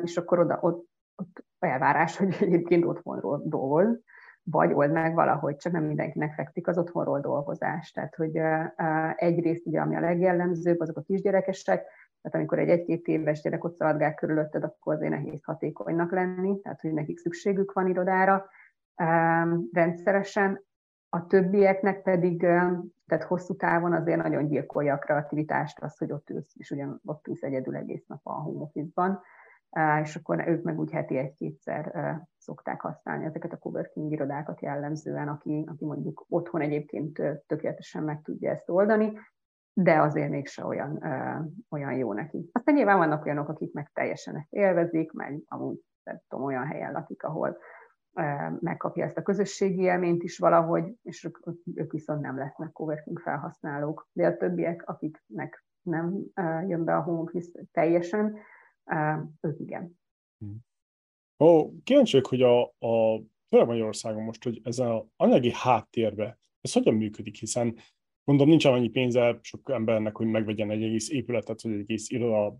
és akkor oda, ott, ott elvárás, hogy egyébként otthonról dolgoz, vagy old meg valahogy, csak nem mindenkinek fekszik az otthonról dolgozás. Tehát, hogy egyrészt ugye, ami a legjellemzőbb, azok a kisgyerekesek, tehát amikor egy egy-két éves gyerek ott szaladgál körülötted, akkor azért nehéz hatékonynak lenni, tehát hogy nekik szükségük van irodára rendszeresen. A többieknek pedig, tehát hosszú távon azért nagyon gyilkolja a kreativitást az, hogy ott ülsz, és ugyan ott ülsz egyedül egész nap a home office-ban és akkor ők meg úgy heti egy-kétszer szokták használni ezeket a coworking irodákat jellemzően, aki, aki mondjuk otthon egyébként tökéletesen meg tudja ezt oldani, de azért mégse olyan, olyan jó neki. Aztán nyilván vannak olyanok, akik meg teljesen ezt élvezik, meg amúgy nem tudom, olyan helyen lakik, ahol megkapja ezt a közösségi élményt is valahogy, és ők, ők viszont nem lesznek coworking felhasználók. De a többiek, akiknek nem jön be a home teljesen, ők igen. Ó, kíváncsiak, hogy a, a Magyarországon most, hogy ez a anyagi háttérbe, ez hogyan működik, hiszen mondom, nincs annyi pénze sok embernek, hogy megvegyen egy egész épületet, vagy egy egész iroda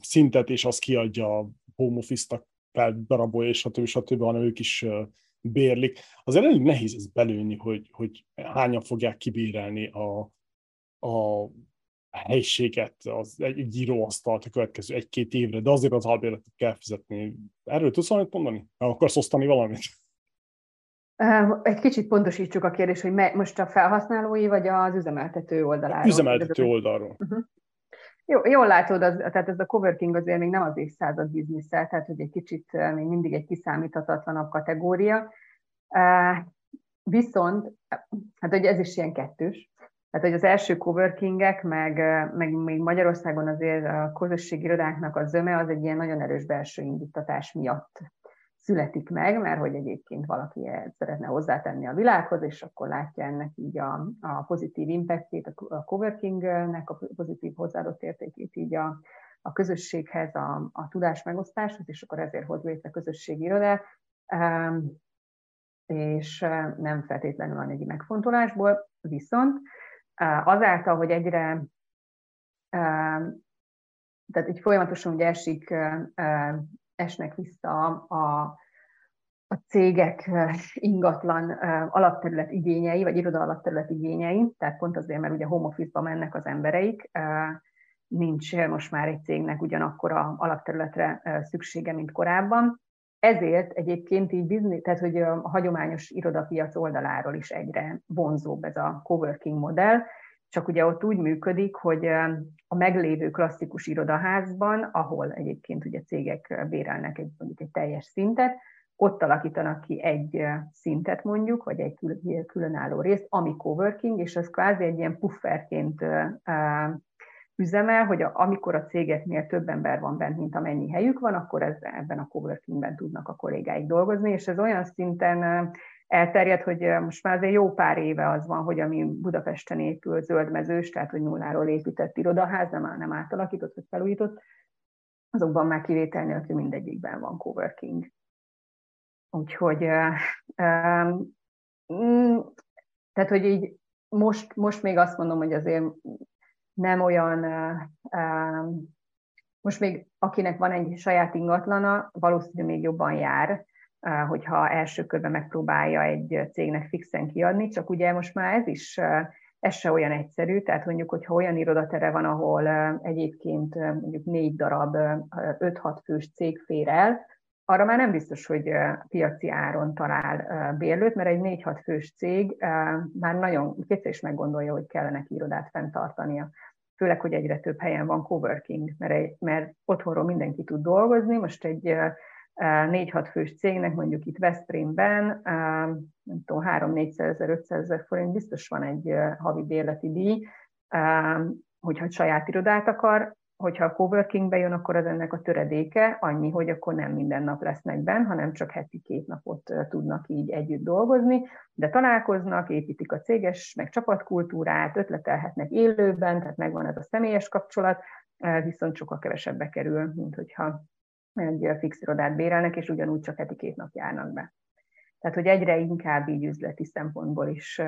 szintet, és azt kiadja a home office-nak, darabolja, és stb. stb., hanem ők is bérlik. Azért elég nehéz ez belőni, hogy, hogy hányan fogják kibérelni a, a helyiséget, az egy, egy íróasztalt a következő egy-két évre, de azért az albérletet kell fizetni. Erről tudsz valamit mondani? Nem akarsz osztani valamit? Egy kicsit pontosítsuk a kérdést, hogy most a felhasználói vagy az üzemeltető oldaláról? Üzemeltető oldalról. Uh-huh. Jó, jól látod, az, tehát ez a coworking azért még nem az évszázad bizniszel, tehát hogy egy kicsit még mindig egy kiszámíthatatlanabb kategória. Viszont, hát ugye ez is ilyen kettős, tehát, hogy az első coworkingek, meg, meg még Magyarországon azért a közösségi irodáknak a zöme az egy ilyen nagyon erős belső indítatás miatt születik meg, mert hogy egyébként valaki szeretne hozzátenni a világhoz, és akkor látja ennek így a, a pozitív impactjét, a coworkingnek a pozitív hozzáadott értékét így a, a közösséghez, a, a tudás megosztáshoz, és akkor ezért hoz létre közösségi irodát, és nem feltétlenül anyagi megfontolásból, viszont azáltal, hogy egyre, tehát így folyamatosan ugye esik, esnek vissza a, a cégek ingatlan alapterület igényei, vagy iroda alapterület igényei, tehát pont azért, mert ugye home office-ba mennek az embereik, nincs most már egy cégnek ugyanakkor a alapterületre szüksége, mint korábban, ezért egyébként így biznisz, tehát hogy a hagyományos irodapiac oldaláról is egyre vonzóbb ez a coworking modell, csak ugye ott úgy működik, hogy a meglévő klasszikus irodaházban, ahol egyébként ugye cégek bérelnek egy, mondjuk egy teljes szintet, ott alakítanak ki egy szintet mondjuk, vagy egy különálló részt, ami coworking, és ez kvázi egy ilyen pufferként üzemel, hogy a, amikor a cégeknél több ember van bent, mint amennyi helyük van, akkor ez, ebben a coworkingben tudnak a kollégáik dolgozni, és ez olyan szinten elterjedt, hogy most már azért jó pár éve az van, hogy ami Budapesten épül zöldmezős, tehát hogy nulláról épített irodaház, nem, nem átalakított vagy felújított, azokban már kivétel nélkül mindegyikben van coworking. Úgyhogy um, tehát, hogy így most, most még azt mondom, hogy azért nem olyan, most még akinek van egy saját ingatlana, valószínűleg még jobban jár, hogyha első körben megpróbálja egy cégnek fixen kiadni, csak ugye most már ez is ez se olyan egyszerű, tehát mondjuk, hogyha olyan irodatere van, ahol egyébként mondjuk négy darab 5-6 fős cég fér el, arra már nem biztos, hogy piaci áron talál bérlőt, mert egy 4-6 fős cég már nagyon kétszer is meggondolja, hogy kellene irodát fenntartania főleg, hogy egyre több helyen van coworking, mert, egy, mert otthonról mindenki tud dolgozni, most egy 4-6 fős cégnek, mondjuk itt Veszprémben, nem tudom, 3-400 ezer, 500 ezer forint biztos van egy havi bérleti díj, hogyha saját irodát akar, hogyha a coworkingbe jön, akkor az ennek a töredéke annyi, hogy akkor nem minden nap lesznek benn, hanem csak heti két napot tudnak így együtt dolgozni, de találkoznak, építik a céges, meg csapatkultúrát, ötletelhetnek élőben, tehát megvan ez a személyes kapcsolat, viszont sokkal kevesebbe kerül, mint hogyha egy fix irodát bérelnek, és ugyanúgy csak heti két nap járnak be. Tehát, hogy egyre inkább így üzleti szempontból is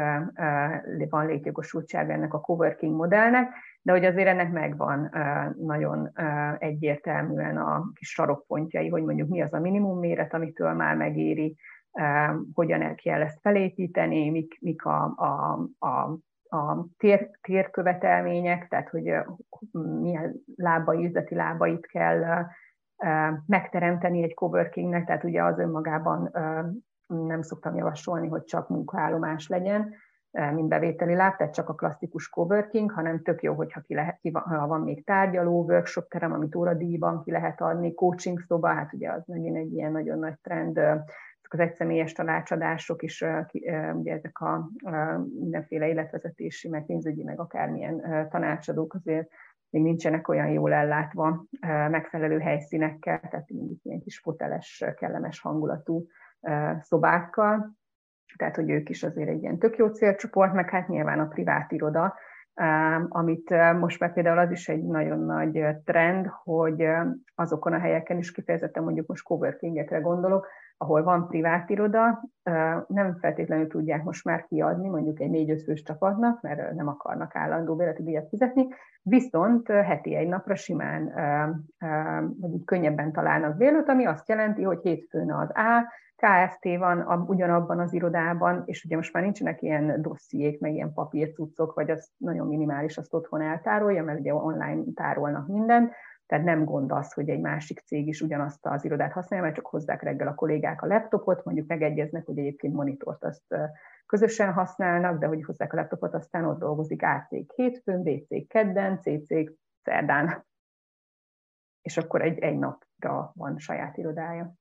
van létjogosultság ennek a coworking modellnek, de hogy azért ennek megvan nagyon egyértelműen a kis sarokpontjai, hogy mondjuk mi az a minimum méret, amitől már megéri, hogyan el kell ezt felépíteni, mik, mik a, a, a a tér, térkövetelmények, tehát hogy milyen lábai, üzleti lábait kell megteremteni egy coworkingnek, tehát ugye az önmagában nem szoktam javasolni, hogy csak munkaállomás legyen, mint bevételi láb, tehát csak a klasszikus coworking, hanem tök jó, hogyha ki lehet, ki van, ha van még tárgyaló, workshop terem, amit óradíjban ki lehet adni, coaching szoba, hát ugye az megint egy ilyen nagyon nagy trend, az egyszemélyes tanácsadások is, ugye ezek a mindenféle életvezetési, meg pénzügyi, meg akármilyen tanácsadók azért még nincsenek olyan jól ellátva megfelelő helyszínekkel, tehát mindig ilyen kis foteles, kellemes hangulatú szobákkal, tehát hogy ők is azért egy ilyen tök jó célcsoport, meg hát nyilván a privát iroda, amit most már például az is egy nagyon nagy trend, hogy azokon a helyeken is kifejezetten mondjuk most coworkingekre gondolok, ahol van privát iroda, nem feltétlenül tudják most már kiadni mondjuk egy négy fős csapatnak, mert nem akarnak állandó bérleti díjat fizetni, viszont heti egy napra simán, vagy így könnyebben találnak bérlőt, ami azt jelenti, hogy hétfőn az A, KFT van a, ugyanabban az irodában, és ugye most már nincsenek ilyen dossziék, meg ilyen papírcuccok, vagy az nagyon minimális, azt otthon eltárolja, mert ugye online tárolnak mindent, tehát nem gond az, hogy egy másik cég is ugyanazt az irodát használja, mert csak hozzák reggel a kollégák a laptopot, mondjuk megegyeznek, hogy egyébként monitort azt közösen használnak, de hogy hozzák a laptopot, aztán ott dolgozik A cég hétfőn, B cég kedden, C cég szerdán. És akkor egy, egy napra van saját irodája.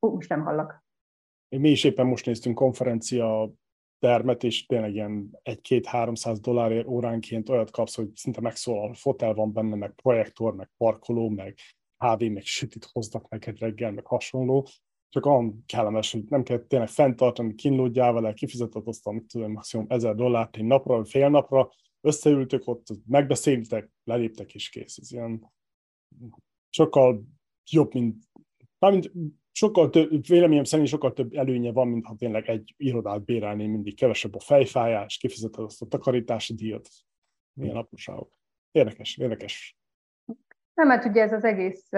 Ó, most nem hallak. Mi is éppen most néztünk konferencia termet, és tényleg ilyen egy-két-háromszáz dollárért óránként olyat kapsz, hogy szinte megszólal, fotel van benne, meg projektor, meg parkoló, meg kávé, meg sütit hoznak neked reggel, meg hasonló. Csak olyan kellemes, hogy nem kell tényleg fenntartani, vele, kifizetett azt, amit tudom, maximum ezer dollárt egy napra, vagy fél napra, összeültök ott, megbeszéltek, leléptek, és kész. Ez ilyen sokkal jobb, mint, mármint sokkal több, véleményem szerint sokkal több előnye van, mint ha tényleg egy irodát bérelni, mindig kevesebb a fejfájás, kifizeted azt a takarítási díjat, milyen apróságok. Érdekes, érdekes. Nem, mert ugye ez az egész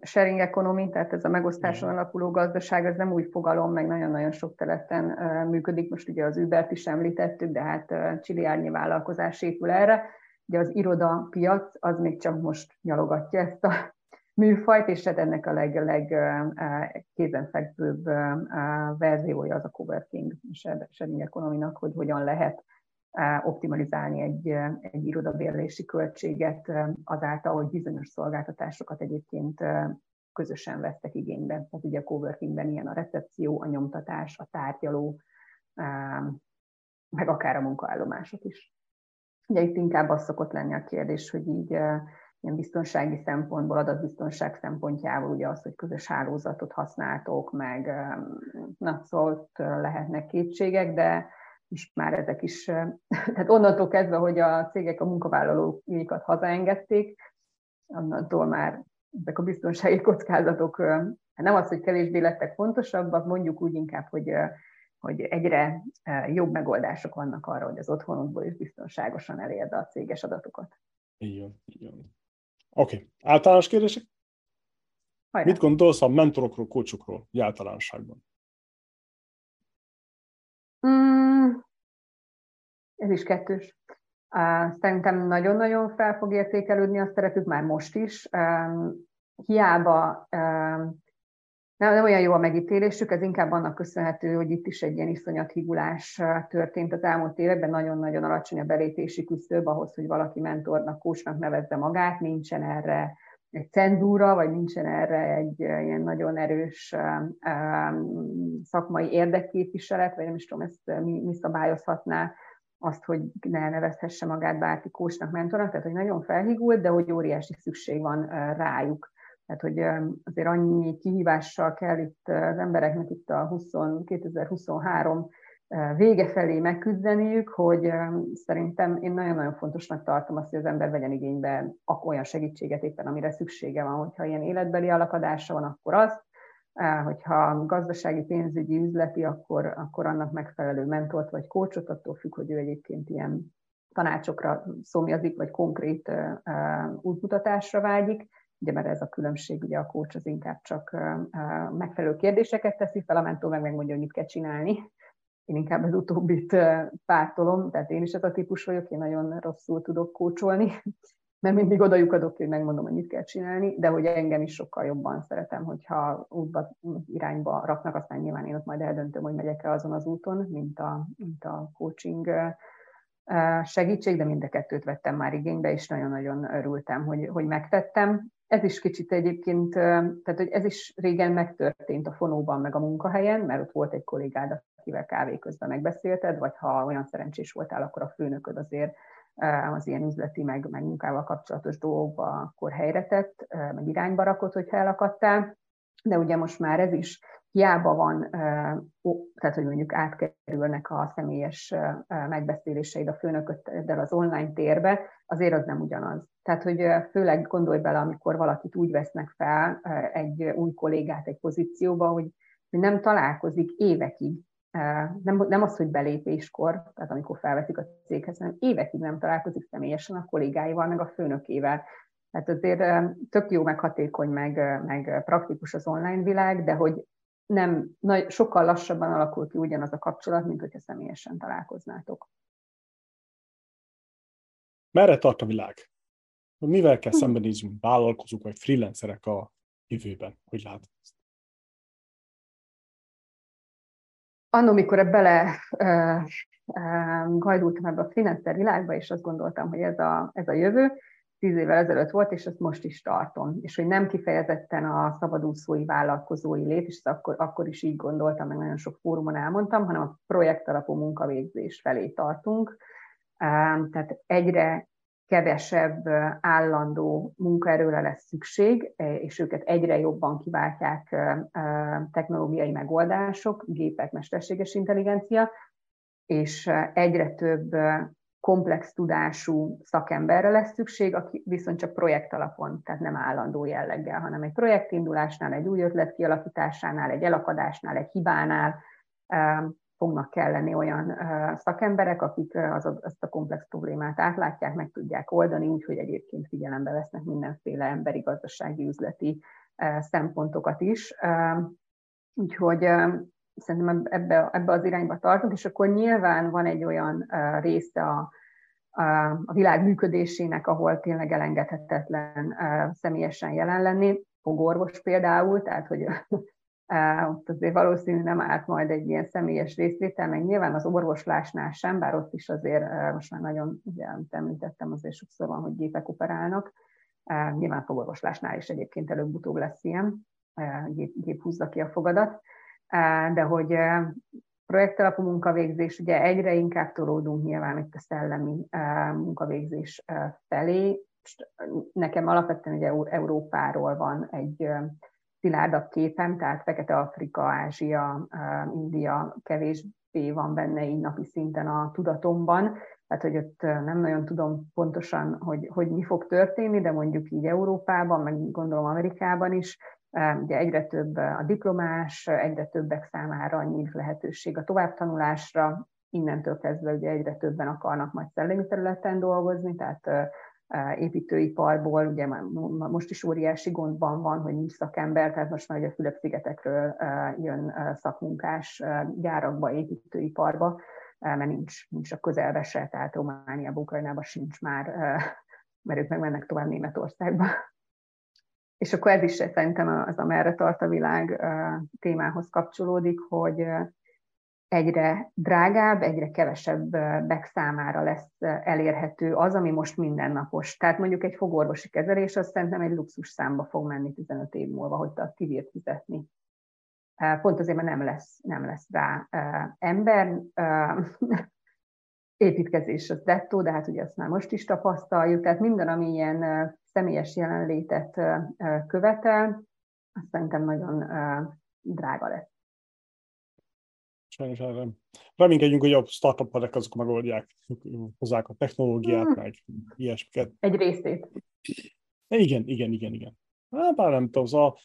sharing economy, tehát ez a megosztáson alapuló gazdaság, ez nem új fogalom, meg nagyon-nagyon sok területen működik. Most ugye az Uber-t is említettük, de hát csiliárnyi vállalkozás épül erre. Ugye az iroda piac az még csak most nyalogatja ezt a műfajt, és hát ennek a leg, leg kézenfekvőbb verziója az a coworking sharing economy hogy hogyan lehet optimalizálni egy, egy irodabérlési költséget azáltal, hogy bizonyos szolgáltatásokat egyébként közösen vesztek igénybe. Tehát ugye a coworkingben ilyen a recepció, a nyomtatás, a tárgyaló, meg akár a munkaállomások is. Ugye itt inkább az szokott lenni a kérdés, hogy így ilyen biztonsági szempontból, adatbiztonság szempontjából ugye az, hogy közös hálózatot használtok, meg na, szóval lehetnek kétségek, de is már ezek is, *laughs* tehát onnantól kezdve, hogy a cégek a munkavállalóikat hazaengedték, onnantól már ezek a biztonsági kockázatok hát nem az, hogy kevésbé lettek fontosabbak, mondjuk úgy inkább, hogy, hogy egyre jobb megoldások vannak arra, hogy az otthonodból is biztonságosan elérd a céges adatokat. Így van, így van. Oké, okay. általános kérdések? Hajrá. Mit gondolsz a mentorokról, kócsokról, általánosságban? Mm, ez is kettős. Szerintem nagyon-nagyon fel fog értékelődni a szerepük már most is. Hiába nem, nem olyan jó a megítélésük, ez inkább annak köszönhető, hogy itt is egy ilyen iszonyat higulás történt az elmúlt években, nagyon-nagyon alacsony a belépési küszöb ahhoz, hogy valaki mentornak, kósnak nevezze magát, nincsen erre egy cenzúra, vagy nincsen erre egy ilyen nagyon erős szakmai érdekképviselet, vagy nem is tudom, ezt mi, mi szabályozhatná azt, hogy ne nevezhesse magát bárki kósnak, mentornak, tehát hogy nagyon felhigult, de hogy óriási szükség van rájuk. Tehát, hogy azért annyi kihívással kell itt az embereknek itt a 20, 2023 vége felé megküzdeniük, hogy szerintem én nagyon-nagyon fontosnak tartom azt, hogy az ember vegyen igénybe olyan segítséget éppen, amire szüksége van, hogyha ilyen életbeli alakadása van, akkor az, hogyha gazdasági, pénzügyi, üzleti, akkor, akkor annak megfelelő mentort vagy kócsot, attól függ, hogy ő egyébként ilyen tanácsokra szomjazik, vagy konkrét útmutatásra vágyik. Ugye, mert ez a különbség, ugye a kócs az inkább csak megfelelő kérdéseket teszi fel, a mentor meg megmondja, hogy mit kell csinálni. Én inkább az utóbbit pártolom, tehát én is ez a típus vagyok, én nagyon rosszul tudok kócsolni, mert mindig oda lyukadok, hogy megmondom, hogy mit kell csinálni, de hogy engem is sokkal jobban szeretem, hogyha útba, irányba raknak, aztán nyilván én ott majd eldöntöm, hogy megyek-e azon az úton, mint a, mint a coaching segítség, de mind a kettőt vettem már igénybe, és nagyon-nagyon örültem, hogy, hogy megtettem. Ez is kicsit egyébként, tehát hogy ez is régen megtörtént a fonóban, meg a munkahelyen, mert ott volt egy kollégád, akivel kávé közben megbeszélted, vagy ha olyan szerencsés voltál, akkor a főnököd azért az ilyen üzleti, meg, meg munkával kapcsolatos dolgokba akkor helyre tett, meg irányba rakott, hogyha elakadtál. De ugye most már ez is hiába van, tehát hogy mondjuk átkerülnek a személyes megbeszéléseid a főnököddel az online térbe, azért az nem ugyanaz. Tehát, hogy főleg gondolj bele, amikor valakit úgy vesznek fel, egy új kollégát egy pozícióba, hogy nem találkozik évekig nem, nem az, hogy belépéskor, tehát amikor felveszik a céghez, hanem évekig nem találkozik személyesen a kollégáival, meg a főnökével. Tehát azért tök jó, meg hatékony, meg, meg praktikus az online világ, de hogy nem, nagy, sokkal lassabban alakul ki ugyanaz a kapcsolat, mint hogyha személyesen találkoznátok. Merre tart a világ? Mivel kell hm. szembenézni vállalkozók vagy freelancerek a jövőben? Hogy látod ezt? annó, mikor bele uh, uh, gajdultam ebbe a freelancer világba, és azt gondoltam, hogy ez a, ez a jövő, tíz évvel ezelőtt volt, és ezt most is tartom. És hogy nem kifejezetten a szabadúszói vállalkozói lét, és akkor, akkor is így gondoltam, meg nagyon sok fórumon elmondtam, hanem a projekt alapú munkavégzés felé tartunk. Tehát egyre kevesebb állandó munkaerőre lesz szükség, és őket egyre jobban kiváltják technológiai megoldások, gépek, mesterséges intelligencia, és egyre több komplex tudású szakemberre lesz szükség, aki viszont csak projekt alapon, tehát nem állandó jelleggel, hanem egy projektindulásnál, egy új ötlet kialakításánál, egy elakadásnál, egy hibánál fognak kelleni olyan szakemberek, akik az, azt a komplex problémát átlátják, meg tudják oldani, úgyhogy egyébként figyelembe vesznek mindenféle emberi, gazdasági, üzleti szempontokat is. Úgyhogy szerintem ebbe, ebbe az irányba tartunk, és akkor nyilván van egy olyan része a, a világ működésének, ahol tényleg elengedhetetlen személyesen jelen lenni, fogorvos például, tehát hogy ott azért valószínű nem állt majd egy ilyen személyes részvétel, meg nyilván az orvoslásnál sem, bár ott is azért most már nagyon, ugye, amit említettem, azért sokszor van, hogy gépek operálnak, nyilván fogorvoslásnál is egyébként előbb-utóbb lesz ilyen, gép, gép húzza ki a fogadat, de hogy projektalapú munkavégzés, ugye egyre inkább tolódunk nyilván itt a szellemi munkavégzés felé. Nekem alapvetően ugye Európáról van egy szilárdabb képem, tehát Fekete-Afrika, Ázsia, India kevésbé van benne így napi szinten a tudatomban, tehát hogy ott nem nagyon tudom pontosan, hogy, hogy mi fog történni, de mondjuk így Európában, meg gondolom Amerikában is, ugye egyre több a diplomás, egyre többek számára nyílt lehetőség a továbbtanulásra, innentől kezdve ugye egyre többen akarnak majd szellemi területen dolgozni, tehát építőiparból, ugye már most is óriási gondban van, hogy nincs szakember, tehát most már ugye a Fülöp-szigetekről jön szakmunkás gyárakba, építőiparba, mert nincs, nincs a közelbe se, tehát Romániában, Ukrajnában sincs már, mert ők meg mennek tovább Németországba. És akkor ez is szerintem az, amerre tart a világ témához kapcsolódik, hogy egyre drágább, egyre kevesebbek számára lesz elérhető az, ami most mindennapos. Tehát mondjuk egy fogorvosi kezelés, az szerintem egy luxus számba fog menni 15 év múlva, hogy te kibírt fizetni. Pont azért, mert nem lesz, nem lesz rá ember. *laughs* Építkezés az dettó, de hát ugye azt már most is tapasztaljuk. Tehát minden, ami ilyen személyes jelenlétet követel, azt szerintem nagyon drága lesz. Sajnos erre. Reménykedjünk, hogy a startup azok megoldják, hozzák a technológiát, hmm. meg ilyesmiket. Egy részét. Igen, igen, igen, igen. Hát, bár nem tudom, szóval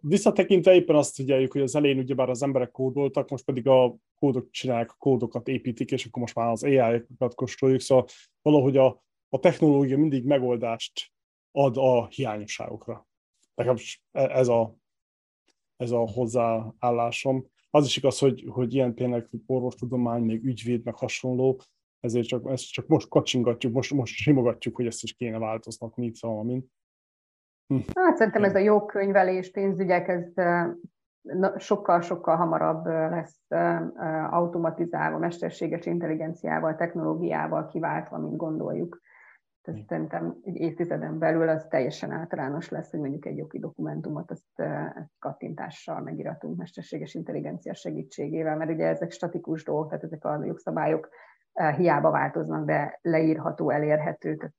visszatekintve éppen azt figyeljük, hogy az elején ugyebár az emberek kódoltak, most pedig a kódok csinálják, a kódokat építik, és akkor most már az AI-okat kóstoljuk, szóval valahogy a, a technológia mindig megoldást ad a hiányosságokra. Nekem ez a, ez a hozzáállásom. Az is igaz, hogy, hogy ilyen tényleg orvostudomány, még ügyvéd, meg hasonló, ezért csak, ezt csak most kacsingatjuk, most, most simogatjuk, hogy ezt is kéne változtatni, szóval mint. Hm. Hát szerintem ez a jogkönyvelés, pénzügyek, ez sokkal-sokkal hamarabb lesz automatizálva, mesterséges intelligenciával, technológiával kiváltva, mint gondoljuk. Ez szerintem egy évtizeden belül az teljesen általános lesz, hogy mondjuk egy jogi dokumentumot azt kattintással megiratunk mesterséges intelligencia segítségével, mert ugye ezek statikus dolgok, tehát ezek a jogszabályok hiába változnak, de leírható, elérhető, tehát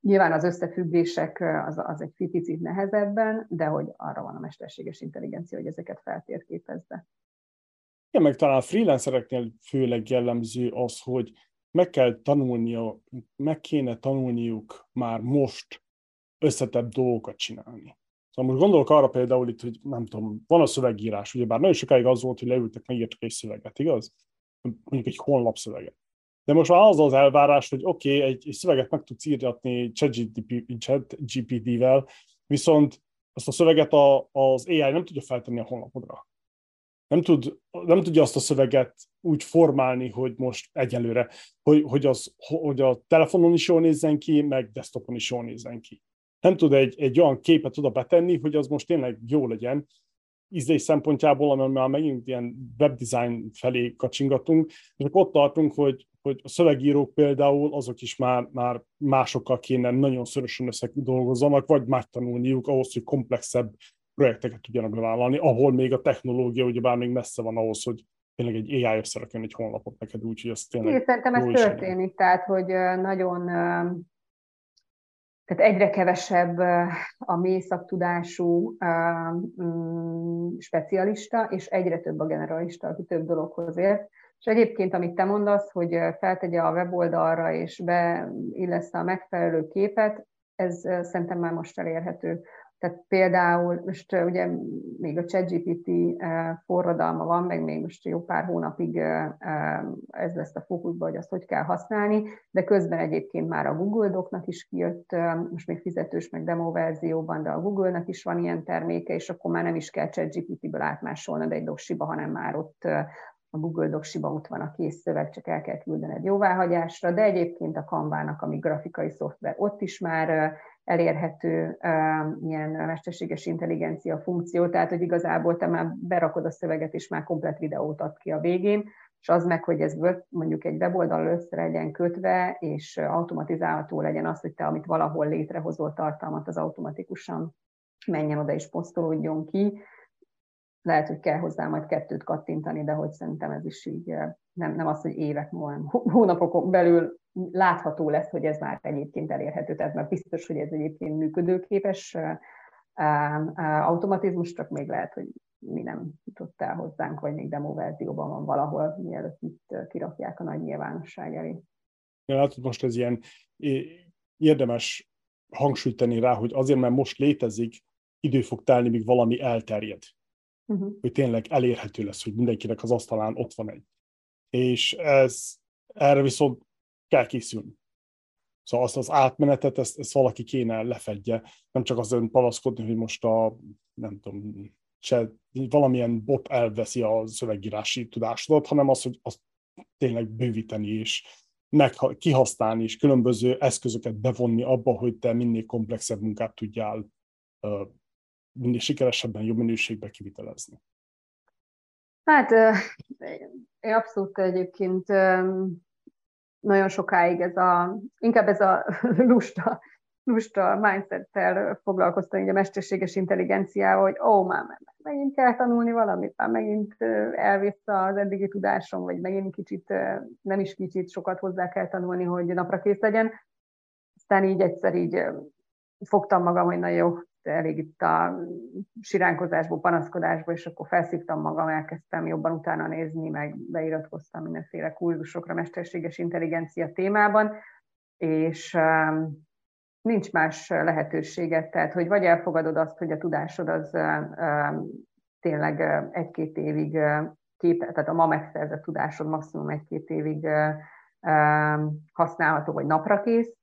Nyilván az összefüggések az, az egy picit nehezebben, de hogy arra van a mesterséges intelligencia, hogy ezeket feltérképezze. Igen, meg talán a freelancereknél főleg jellemző az, hogy meg kell tanulnia, meg kéne tanulniuk már most összetebb dolgokat csinálni. Szóval most gondolok arra például itt, hogy nem tudom, van a szövegírás, ugye bár nagyon sokáig az volt, hogy leültek, megírtak egy szöveget, igaz? Mondjuk egy honlap szöveget. De most már az az elvárás, hogy oké, okay, egy, egy szöveget meg tudsz írni ChatGPT-vel, viszont azt a szöveget a, az AI nem tudja feltenni a honlapodra. Nem, tud, nem tudja azt a szöveget úgy formálni, hogy most egyelőre, hogy, hogy, az, hogy a telefonon is jól nézzen ki, meg desktopon is jól nézzen ki. Nem tud egy, egy olyan képet oda betenni, hogy az most tényleg jó legyen, ízlés szempontjából, amivel már megint ilyen webdesign felé kacsingatunk, és akkor ott tartunk, hogy, hogy a szövegírók például azok is már, már másokkal kéne nagyon szorosan összedolgozzanak, vagy megtanulniuk ahhoz, hogy komplexebb projekteket tudjanak bevállalni, ahol még a technológia ugyebár még messze van ahhoz, hogy tényleg egy AI összerakjon egy honlapot neked, úgyhogy az tényleg... Én szerintem ez történik, tehát hogy nagyon tehát egyre kevesebb a mély szaktudású mm, specialista, és egyre több a generalista, aki több dologhoz ért. És egyébként, amit te mondasz, hogy feltegye a weboldalra és beillesz a megfelelő képet, ez szerintem már most elérhető. Tehát például most ugye még a ChatGPT forradalma van, meg még most jó pár hónapig ez lesz a fókuszban, hogy azt hogy kell használni, de közben egyébként már a Google Docnak is kijött, most még fizetős, meg demo verzióban, de a Google-nak is van ilyen terméke, és akkor már nem is kell ChatGPT-ből átmásolnod egy doksiba, hanem már ott a Google Docsiba ott van a kész szöveg, csak el kell küldened jóváhagyásra, de egyébként a Canva-nak, ami grafikai szoftver, ott is már elérhető ilyen mesterséges intelligencia funkció, tehát hogy igazából te már berakod a szöveget, és már komplet videót ad ki a végén, és az meg, hogy ez mondjuk egy weboldal össze legyen kötve, és automatizálható legyen az, hogy te, amit valahol létrehozol tartalmat, az automatikusan menjen oda és posztolódjon ki. Lehet, hogy kell hozzá majd kettőt kattintani, de hogy szerintem ez is így nem, nem az, hogy évek múlva, hónapokon belül látható lesz, hogy ez már egyébként elérhető, tehát már biztos, hogy ez egyébként működőképes automatizmus, csak még lehet, hogy mi nem jutott el hozzánk, vagy még demo verzióban van valahol, mielőtt itt kirakják a nagy nyilvánosság elé. Ja, hát most ez ilyen érdemes hangsúlyt tenni rá, hogy azért, mert most létezik, idő fog telni, míg valami elterjed. Uh-huh. Hogy tényleg elérhető lesz, hogy mindenkinek az asztalán ott van egy. És ez erre viszont kell készülni. Szóval azt az átmenetet, ezt, ezt valaki kéne lefedje, nem csak azon palaszkodni, hogy most a, nem tudom, se, valamilyen bot elveszi a szövegírási tudásodat, hanem az, hogy azt tényleg bővíteni és meg, kihasználni és különböző eszközöket bevonni abba, hogy te minél komplexebb munkát tudjál minél sikeresebben, jobb minőségben kivitelezni. Hát én abszolút egyébként nagyon sokáig ez a, inkább ez a *laughs* lusta, lusta mindset-tel foglalkoztam, így a mesterséges intelligenciával, hogy ó, már megint kell tanulni valamit, már megint elvész az eddigi tudásom, vagy megint kicsit, nem is kicsit, sokat hozzá kell tanulni, hogy napra kész legyen. Aztán így egyszer így fogtam magam, hogy na jó, elég itt a siránkozásból, panaszkodásból, és akkor felszívtam magam, elkezdtem jobban utána nézni, meg beiratkoztam mindenféle kurzusokra mesterséges intelligencia témában, és, um, nincs más lehetőséget, tehát hogy vagy elfogadod azt, hogy a tudásod az tényleg egy-két évig kép, tehát a ma megszerzett tudásod maximum egy-két évig használható, vagy napra kész,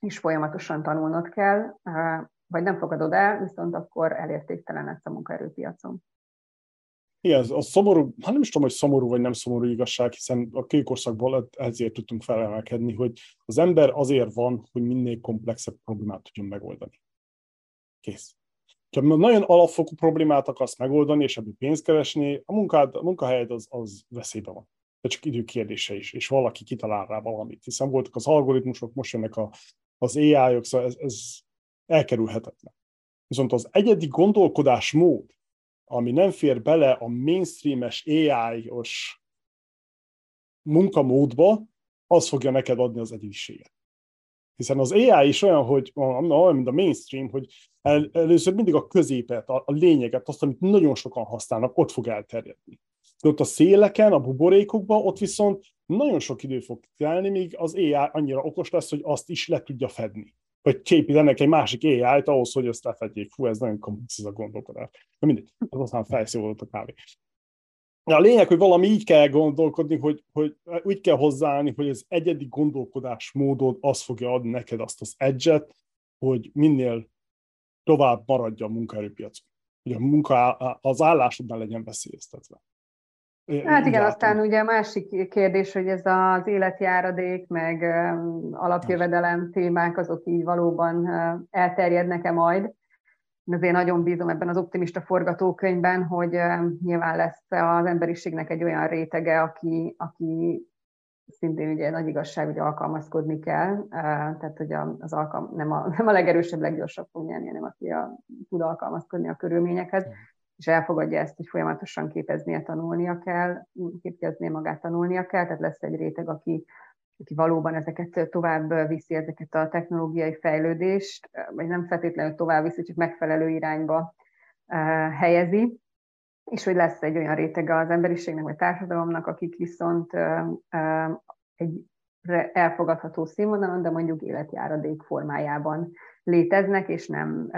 és folyamatosan tanulnod kell, vagy nem fogadod el, viszont akkor elértéktelenedsz a munkaerőpiacon. Igen, a szomorú, hát nem is tudom, hogy szomorú vagy nem szomorú igazság, hiszen a kőkorszakból ezért tudtunk felemelkedni, hogy az ember azért van, hogy minél komplexebb problémát tudjon megoldani. Kész. Ha nagyon alapfokú problémát akarsz megoldani, és ebből pénzt keresni, a, munkád, a munkahelyed az, az veszélybe van. De csak idő kérdése is, és valaki kitalál rá valamit. Hiszen voltak az algoritmusok, most jönnek a, az AI-ok, szóval ez, ez elkerülhetetlen. Viszont az egyedi gondolkodásmód, ami nem fér bele a mainstreames AI-os munkamódba, az fogja neked adni az egyediséget. Hiszen az AI is olyan, hogy olyan, mint a mainstream, hogy el, először mindig a középet, a, a lényeget, azt, amit nagyon sokan használnak, ott fog elterjedni. De ott a széleken, a buborékokban, ott viszont nagyon sok idő fog telni, míg az AI annyira okos lesz, hogy azt is le tudja fedni vagy képítenek egy másik AI-t ahhoz, hogy ezt lefedjék. Fú, ez nagyon komplex ez a gondolkodás. Na mindegy, az aztán felszólalt a kávé. De a lényeg, hogy valami így kell gondolkodni, hogy, hogy úgy kell hozzáállni, hogy az egyedi gondolkodásmódod az fogja adni neked azt az edge hogy minél tovább maradja a munkaerőpiacon. Hogy a munka, az állásodban legyen veszélyeztetve. Hát igen, aztán ugye a másik kérdés, hogy ez az életjáradék, meg alapjövedelem témák, azok így valóban elterjednek-e majd. Azért nagyon bízom ebben az optimista forgatókönyvben, hogy nyilván lesz az emberiségnek egy olyan rétege, aki, aki szintén ugye nagy igazság, hogy alkalmazkodni kell, tehát hogy az alkalm, nem, a, nem a legerősebb, leggyorsabb fog nyerni, hanem aki a, tud alkalmazkodni a körülményekhez és elfogadja ezt, hogy folyamatosan képeznie, tanulnia kell, képeznie magát tanulnia kell, tehát lesz egy réteg, aki, aki valóban ezeket tovább viszi, ezeket a technológiai fejlődést, vagy nem feltétlenül tovább viszi, csak megfelelő irányba uh, helyezi, és hogy lesz egy olyan rétege az emberiségnek, vagy társadalomnak, akik viszont uh, uh, egy elfogadható színvonalon, de mondjuk életjáradék formájában léteznek, és nem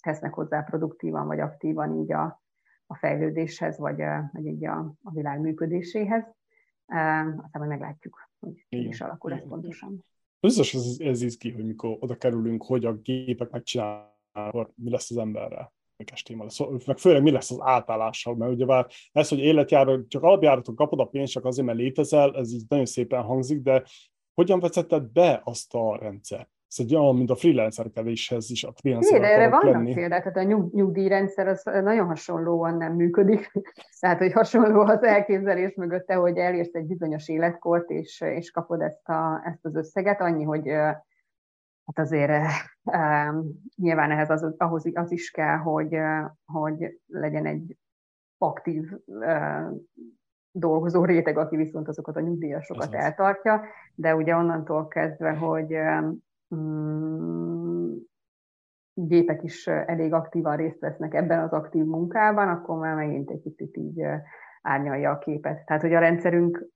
tesznek hozzá produktívan vagy aktívan így a, a fejlődéshez, vagy, vagy így a, a világ működéséhez. Aztán majd meglátjuk, hogy Igen. is alakul ez pontosan. Biztos ez, ez izgi, hogy mikor oda kerülünk, hogy a gépek megcsinálják, mi lesz az emberrel érdekes téma lesz. Meg főleg mi lesz az átállással, mert ugye már ez, hogy életjáró, csak alapjáraton kapod a pénzt, csak azért, mert létezel, ez így nagyon szépen hangzik, de hogyan vezetted be azt a rendszert? Ez egy olyan, mint a freelancerkedéshez is a freelancer erre vannak lenni. példák, tehát a nyug, nyugdíjrendszer az nagyon hasonlóan nem működik. *laughs* Tehát, hogy hasonló az elképzelés mögötte, hogy elérsz egy bizonyos életkort, és, és kapod ezt, a, ezt az összeget, annyi, hogy hát azért um, nyilván ehhez az, ahhoz az is kell, hogy, hogy legyen egy aktív uh, dolgozó réteg, aki viszont azokat a nyugdíjasokat eltartja, de ugye onnantól kezdve, hogy gépek is elég aktívan részt vesznek ebben az aktív munkában, akkor már megint egy kicsit így árnyalja a képet. Tehát, hogy a rendszerünk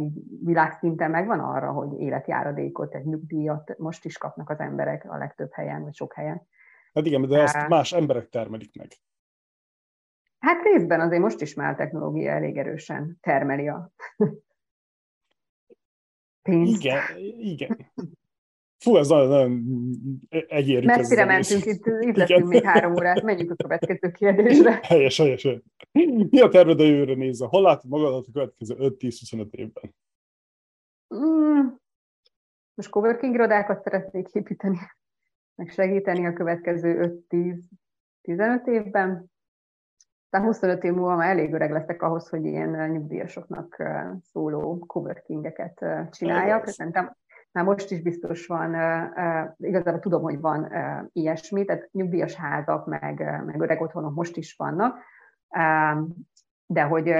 így világszinten megvan arra, hogy életjáradékot, egy nyugdíjat most is kapnak az emberek a legtöbb helyen, vagy sok helyen. Hát igen, de ezt más emberek termelik meg. Hát részben azért most is már a technológia elég erősen termeli a *laughs* pénzt. Igen, igen. Fú, ez nagyon, nagyon egyérű. Messzire mentünk, itt, itt leszünk még három órát, menjünk a következő kérdésre. *laughs* Helyes, helyes. Mi a terved a jövőre nézve? Hol látod magadat a következő 5-10-25 évben? Mm, most coworking irodákat szeretnék építeni, meg segíteni a következő 5-10-15 évben. Tehát 25 év múlva már elég öreg leszek ahhoz, hogy ilyen nyugdíjasoknak szóló coworkingeket csináljak. Szerintem már most is biztos van, igazából tudom, hogy van ilyesmi, tehát nyugdíjas házak, meg, meg öreg otthonok most is vannak, de hogy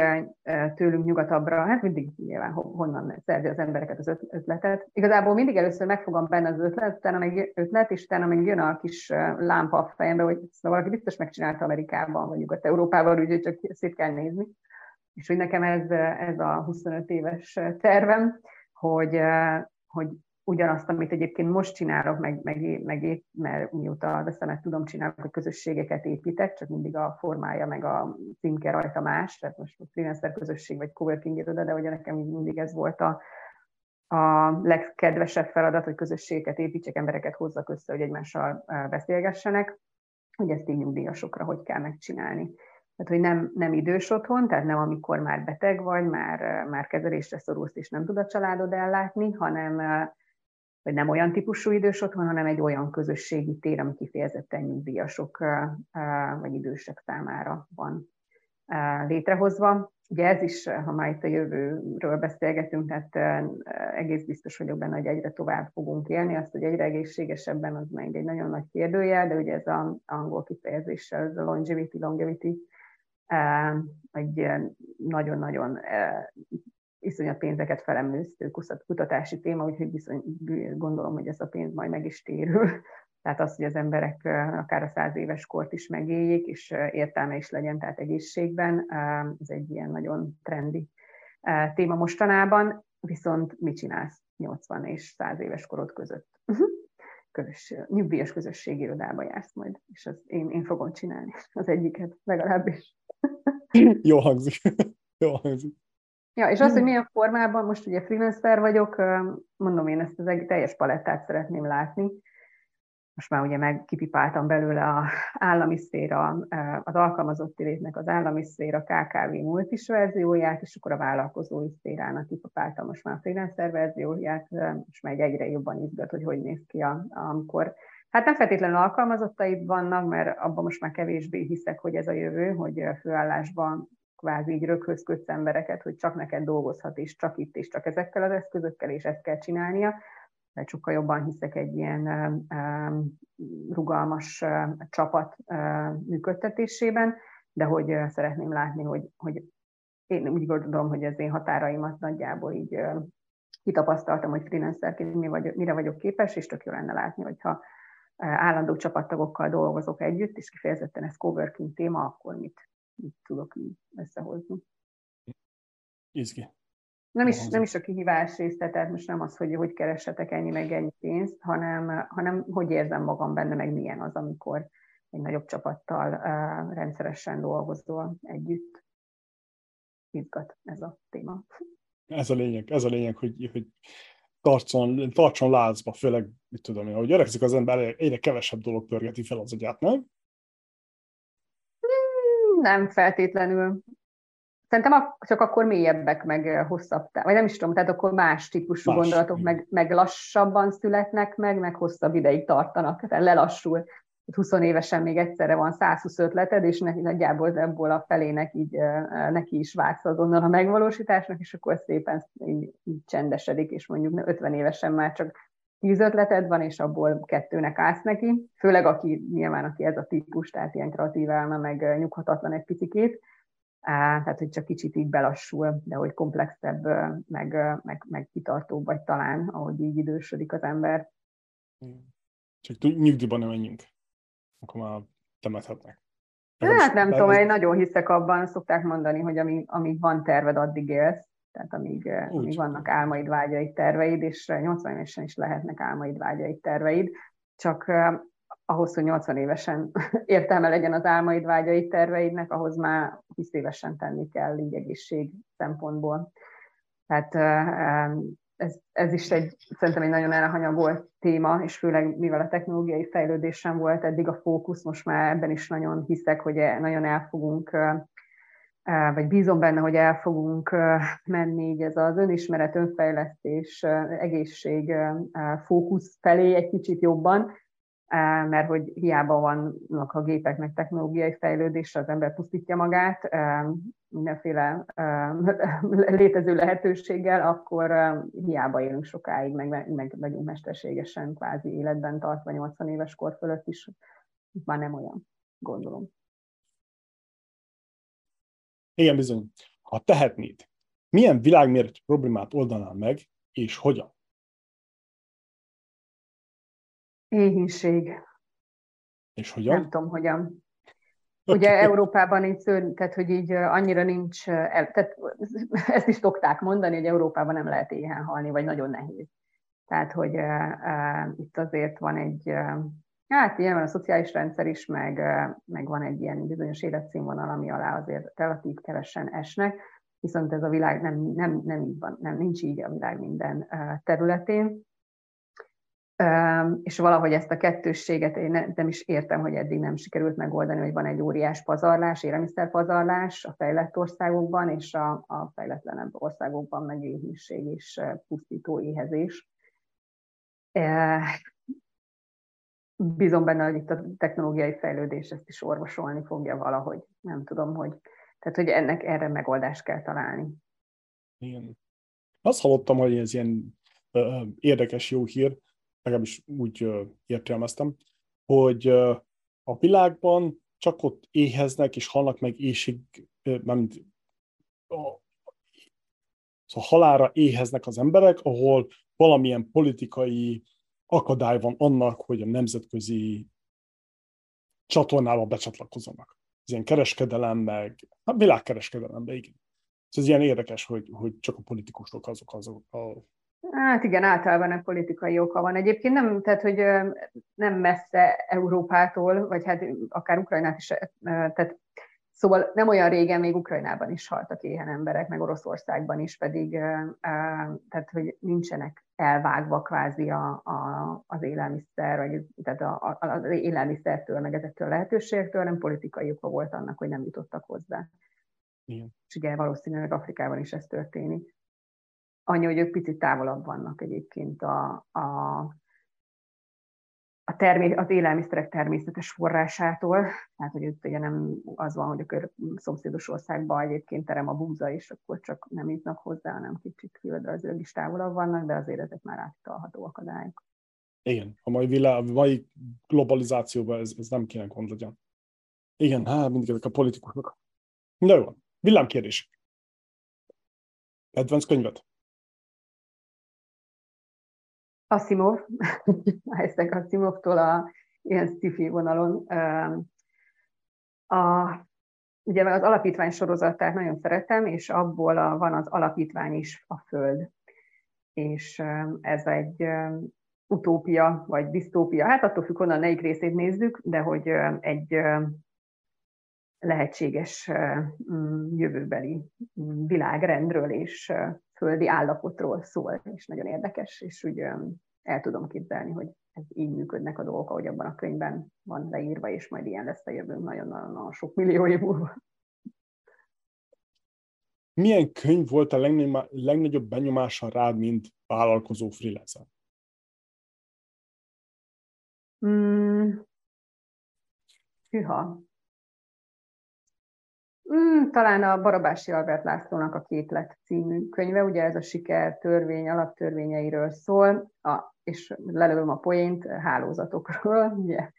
tőlünk nyugatabbra, hát mindig nyilván honnan szerzi az embereket az ötletet. Igazából mindig először megfogom benne az ötlet, utána meg ötlet, és utána meg jön a kis lámpa a fejembe, hogy szóval valaki biztos megcsinálta Amerikában, vagy Nyugat-Európában, úgyhogy csak szét kell nézni. És hogy nekem ez, ez a 25 éves tervem, hogy, hogy ugyanazt, amit egyébként most csinálok, meg, meg, meg mert mióta a szemet tudom csinálok, hogy közösségeket építek, csak mindig a formája, meg a címke rajta más, tehát most a freelancer közösség, vagy coworking iroda, de ugye nekem mindig ez volt a, a legkedvesebb feladat, hogy közösségeket építsek, embereket hozzak össze, hogy egymással beszélgessenek, hogy ezt így nyugdíjasokra hogy kell megcsinálni. Tehát, hogy nem, nem idős otthon, tehát nem amikor már beteg vagy, már, már kezelésre szorulsz és nem tud a családod ellátni, hanem vagy nem olyan típusú idős otthon, hanem egy olyan közösségi tér, ami kifejezetten nyugdíjasok vagy idősek számára van létrehozva. Ugye ez is, ha már itt a jövőről beszélgetünk, tehát egész biztos vagyok benne, hogy egyre tovább fogunk élni, azt, hogy egyre egészségesebben, az meg egy nagyon nagy kérdőjel, de ugye ez az angol kifejezéssel, ez a longevity, longevity, egy nagyon-nagyon iszonyat pénzeket felemésztő kutatási téma, úgyhogy viszony, gondolom, hogy ez a pénz majd meg is térül. *laughs* Tehát az, hogy az emberek akár a száz éves kort is megéljék, és értelme is legyen, tehát egészségben, ez egy ilyen nagyon trendi téma mostanában, viszont mit csinálsz 80 és 100 éves korod között? *laughs* Közös, nyugdíjas közösségi irodába jársz majd, és az én, én fogom csinálni *laughs* az egyiket legalábbis. *laughs* Jó hangzik. *laughs* Jó hangzik. Ja, és az, hogy milyen formában, most ugye freelancer vagyok, mondom én ezt az egy teljes palettát szeretném látni. Most már ugye meg kipipáltam belőle az állami szféra, az alkalmazotti résznek az állami szféra KKV multis verzióját, és akkor a vállalkozói szférának kipipáltam most már a freelancer verzióját, és már egyre jobban izgat, hogy hogy néz ki, amikor Hát nem feltétlenül alkalmazottaid vannak, mert abban most már kevésbé hiszek, hogy ez a jövő, hogy főállásban kvázi így röghöz embereket, hogy csak neked dolgozhat, és csak itt, és csak ezekkel az eszközökkel, és ezt kell csinálnia, mert sokkal jobban hiszek egy ilyen rugalmas csapat működtetésében, de hogy szeretném látni, hogy, hogy én úgy gondolom, hogy az én határaimat nagyjából így kitapasztaltam, hogy freelancerként mire vagyok képes, és tök jó lenne látni, hogyha állandó csapattagokkal dolgozok együtt, és kifejezetten ez coworking téma, akkor mit, mit tudok így összehozni. Izgi. Nem is, nem is a kihívás része, tehát most nem az, hogy hogy keressetek ennyi meg ennyi pénzt, hanem, hanem hogy érzem magam benne, meg milyen az, amikor egy nagyobb csapattal uh, rendszeresen dolgozol együtt. Izgat ez a téma. Ez a lényeg, ez a lényeg, hogy, hogy tartson, tartson lázba, főleg, mit tudom én, hogy öregszik az ember, egyre kevesebb dolog pörgeti fel az agyát, nem? Nem feltétlenül. Szerintem csak akkor mélyebbek, meg hosszabb, vagy nem is tudom, tehát akkor más típusú más, gondolatok, meg, meg lassabban születnek meg, meg hosszabb ideig tartanak, tehát lelassul. 20 évesen még egyszerre van 120 ötleted, és neki nagyjából ebből a felének így neki is vágsz azonnal a megvalósításnak, és akkor szépen így, így csendesedik, és mondjuk 50 évesen már csak 10 ötleted van, és abból kettőnek állsz neki, főleg aki nyilván, aki ez a típus, tehát ilyen kreatív elme, meg nyughatatlan egy picikét, tehát hogy csak kicsit így belassul, de hogy komplexebb, meg, meg, meg kitartóbb vagy talán, ahogy így idősödik az ember. Csak nyugdíjban nem menjünk akkor már temethetnek. Hát nem tudom, én nagyon hiszek abban, szokták mondani, hogy amíg, amíg van terved, addig élsz. Tehát amíg, Úgy. amíg vannak álmaid, vágyaid, terveid, és 80 évesen is lehetnek álmaid, vágyaid, terveid, csak ahhoz, hogy 80 évesen *laughs* értelme legyen az álmaid, vágyaid, terveidnek, ahhoz már 20 évesen tenni kell így egészség szempontból. Tehát ez, ez is egy, szerintem egy nagyon elhanyagolt téma, és főleg mivel a technológiai fejlődésen volt eddig a fókusz, most már ebben is nagyon hiszek, hogy e, nagyon el fogunk, vagy bízom benne, hogy el fogunk menni így ez az önismeret, önfejlesztés, egészség fókusz felé egy kicsit jobban, mert hogy hiába vannak a gépeknek technológiai fejlődés, az ember pusztítja magát mindenféle *laughs* létező lehetőséggel, akkor hiába élünk sokáig, meg, meg vagyunk mesterségesen kvázi életben tartva 80 éves kor fölött is, már nem olyan, gondolom. Igen, bizony. Ha tehetnéd, milyen világméretű problémát oldanál meg, és hogyan? Éhínség. És hogyan? Nem tudom, hogyan. Ugye Európában így szörny, tehát hogy így annyira nincs, el, tehát ezt is szokták mondani, hogy Európában nem lehet éhen halni, vagy nagyon nehéz. Tehát, hogy uh, itt azért van egy, uh, hát ilyen van a szociális rendszer is, meg, uh, meg van egy ilyen bizonyos életszínvonal, ami alá azért relatív kevesen esnek, viszont ez a világ nem, nem, nem így van, nem, nincs így a világ minden uh, területén és valahogy ezt a kettősséget én nem is értem, hogy eddig nem sikerült megoldani, hogy van egy óriás pazarlás, élelmiszerpazarlás a fejlett országokban, és a, a fejletlenebb országokban meg éhínség és pusztító éhezés. Bízom benne, hogy itt a technológiai fejlődés ezt is orvosolni fogja valahogy. Nem tudom, hogy... Tehát, hogy ennek erre megoldást kell találni. Igen. Azt hallottam, hogy ez ilyen ö, érdekes jó hír, legalábbis úgy értelmeztem, hogy a világban csak ott éheznek és halnak meg éjség, nem, a, szóval halára éheznek az emberek, ahol valamilyen politikai akadály van annak, hogy a nemzetközi csatornába becsatlakozzanak. Ez ilyen kereskedelem, meg hát világkereskedelembe, igen. Ez ilyen érdekes, hogy, hogy csak a politikusok azok, azok a Hát igen, általában nem politikai oka van. Egyébként nem, tehát, hogy nem messze Európától, vagy hát akár Ukrajnát is, tehát Szóval nem olyan régen még Ukrajnában is haltak éhen emberek, meg Oroszországban is, pedig tehát, hogy nincsenek elvágva kvázi a, a, az élelmiszer, vagy tehát a, a, az élelmiszertől, meg ezektől a lehetőségektől, nem politikai oka volt annak, hogy nem jutottak hozzá. Igen. És ugye valószínűleg Afrikában is ez történik annyi, hogy ők picit távolabb vannak egyébként a, a, a termé- az élelmiszerek természetes forrásától, tehát hogy itt ugye nem az van, hogy a kör, szomszédos országban egyébként terem a búza, és akkor csak nem jutnak hozzá, hanem kicsit földrajzilag is távolabb vannak, de azért ezek már átalható akadályok. Igen, a mai, világ, a mai globalizációban ez, ez nem kéne gond legyen. Igen, hát mindig ezek a politikusok. De jó, villámkérdés. Kedvenc könyvet? Asimov, *laughs* Isaac Asimovtól a ilyen sci vonalon. A, ugye az alapítvány sorozatát nagyon szeretem, és abból a, van az alapítvány is a Föld. És ez egy utópia, vagy disztópia, hát attól függ, honnan melyik részét nézzük, de hogy egy lehetséges jövőbeli világrendről és földi állapotról szól, és nagyon érdekes, és úgy el tudom képzelni, hogy ez így működnek a dolgok, ahogy abban a könyvben van leírva, és majd ilyen lesz a jövőnk nagyon-nagyon sok millió év múlva. Milyen könyv volt a legnagyobb benyomása rád, mint vállalkozó freelancer? Mm. Hűha. Mm, talán a Barabási Albert Lászlónak a Képlet című könyve, ugye ez a siker törvény alaptörvényeiről szól, a, és lelövöm a poént hálózatokról, *laughs* ugye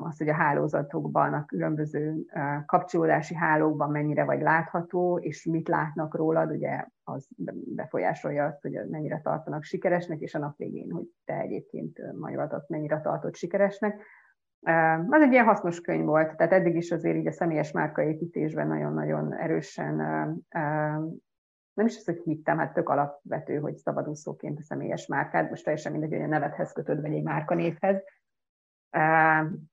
az, hogy a hálózatokban, a különböző kapcsolódási hálókban mennyire vagy látható, és mit látnak rólad, ugye az befolyásolja azt, hogy mennyire tartanak sikeresnek, és a nap végén, hogy te egyébként magadat mennyire tartod sikeresnek. Ez egy ilyen hasznos könyv volt, tehát eddig is azért így a személyes márkaépítésben nagyon-nagyon erősen, nem is az, hogy hittem, hát tök alapvető, hogy szabadúszóként a személyes márkád, most teljesen mindegy, hogy a nevethez kötöd, vagy egy márkanévhez,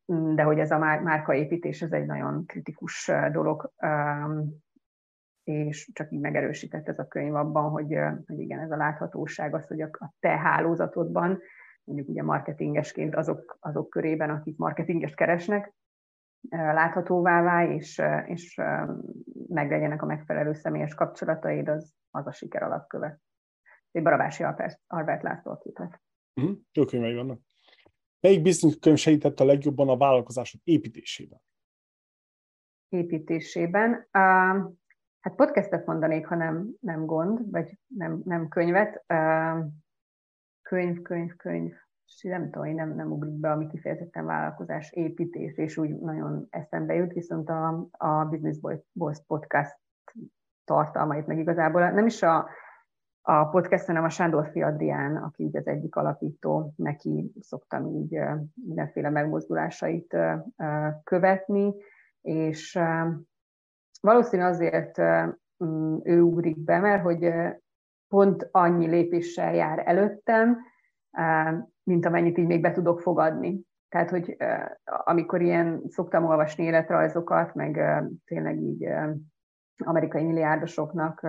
de hogy ez a márkaépítés, ez egy nagyon kritikus dolog, és csak így megerősített ez a könyv abban, hogy, hogy igen, ez a láthatóság, az, hogy a te hálózatodban mondjuk ugye marketingesként azok, azok körében, akik marketingest keresnek, láthatóvá válj, és, és meglegyenek a megfelelő személyes kapcsolataid, az, az a siker alapköve. Egy Barabási Albert, Albert László képlet. Jó könyvei vannak. Melyik biztos könyv segített a legjobban a vállalkozások építésében? Építésében. Uh, hát podcastet mondanék, ha nem, nem gond, vagy nem, nem könyvet. Uh, könyv, könyv, könyv, és nem tudom, nem, nem ugrik be, ami kifejezetten vállalkozás építés, és úgy nagyon eszembe jut, viszont a, a Business Boys podcast tartalmait, meg igazából nem is a, a podcast, hanem a Sándor Fiaddián, aki így az egyik alapító, neki szoktam így mindenféle megmozdulásait követni, és valószínű azért ő ugrik be, mert hogy pont annyi lépéssel jár előttem, mint amennyit így még be tudok fogadni. Tehát, hogy amikor ilyen szoktam olvasni életrajzokat, meg tényleg így amerikai milliárdosoknak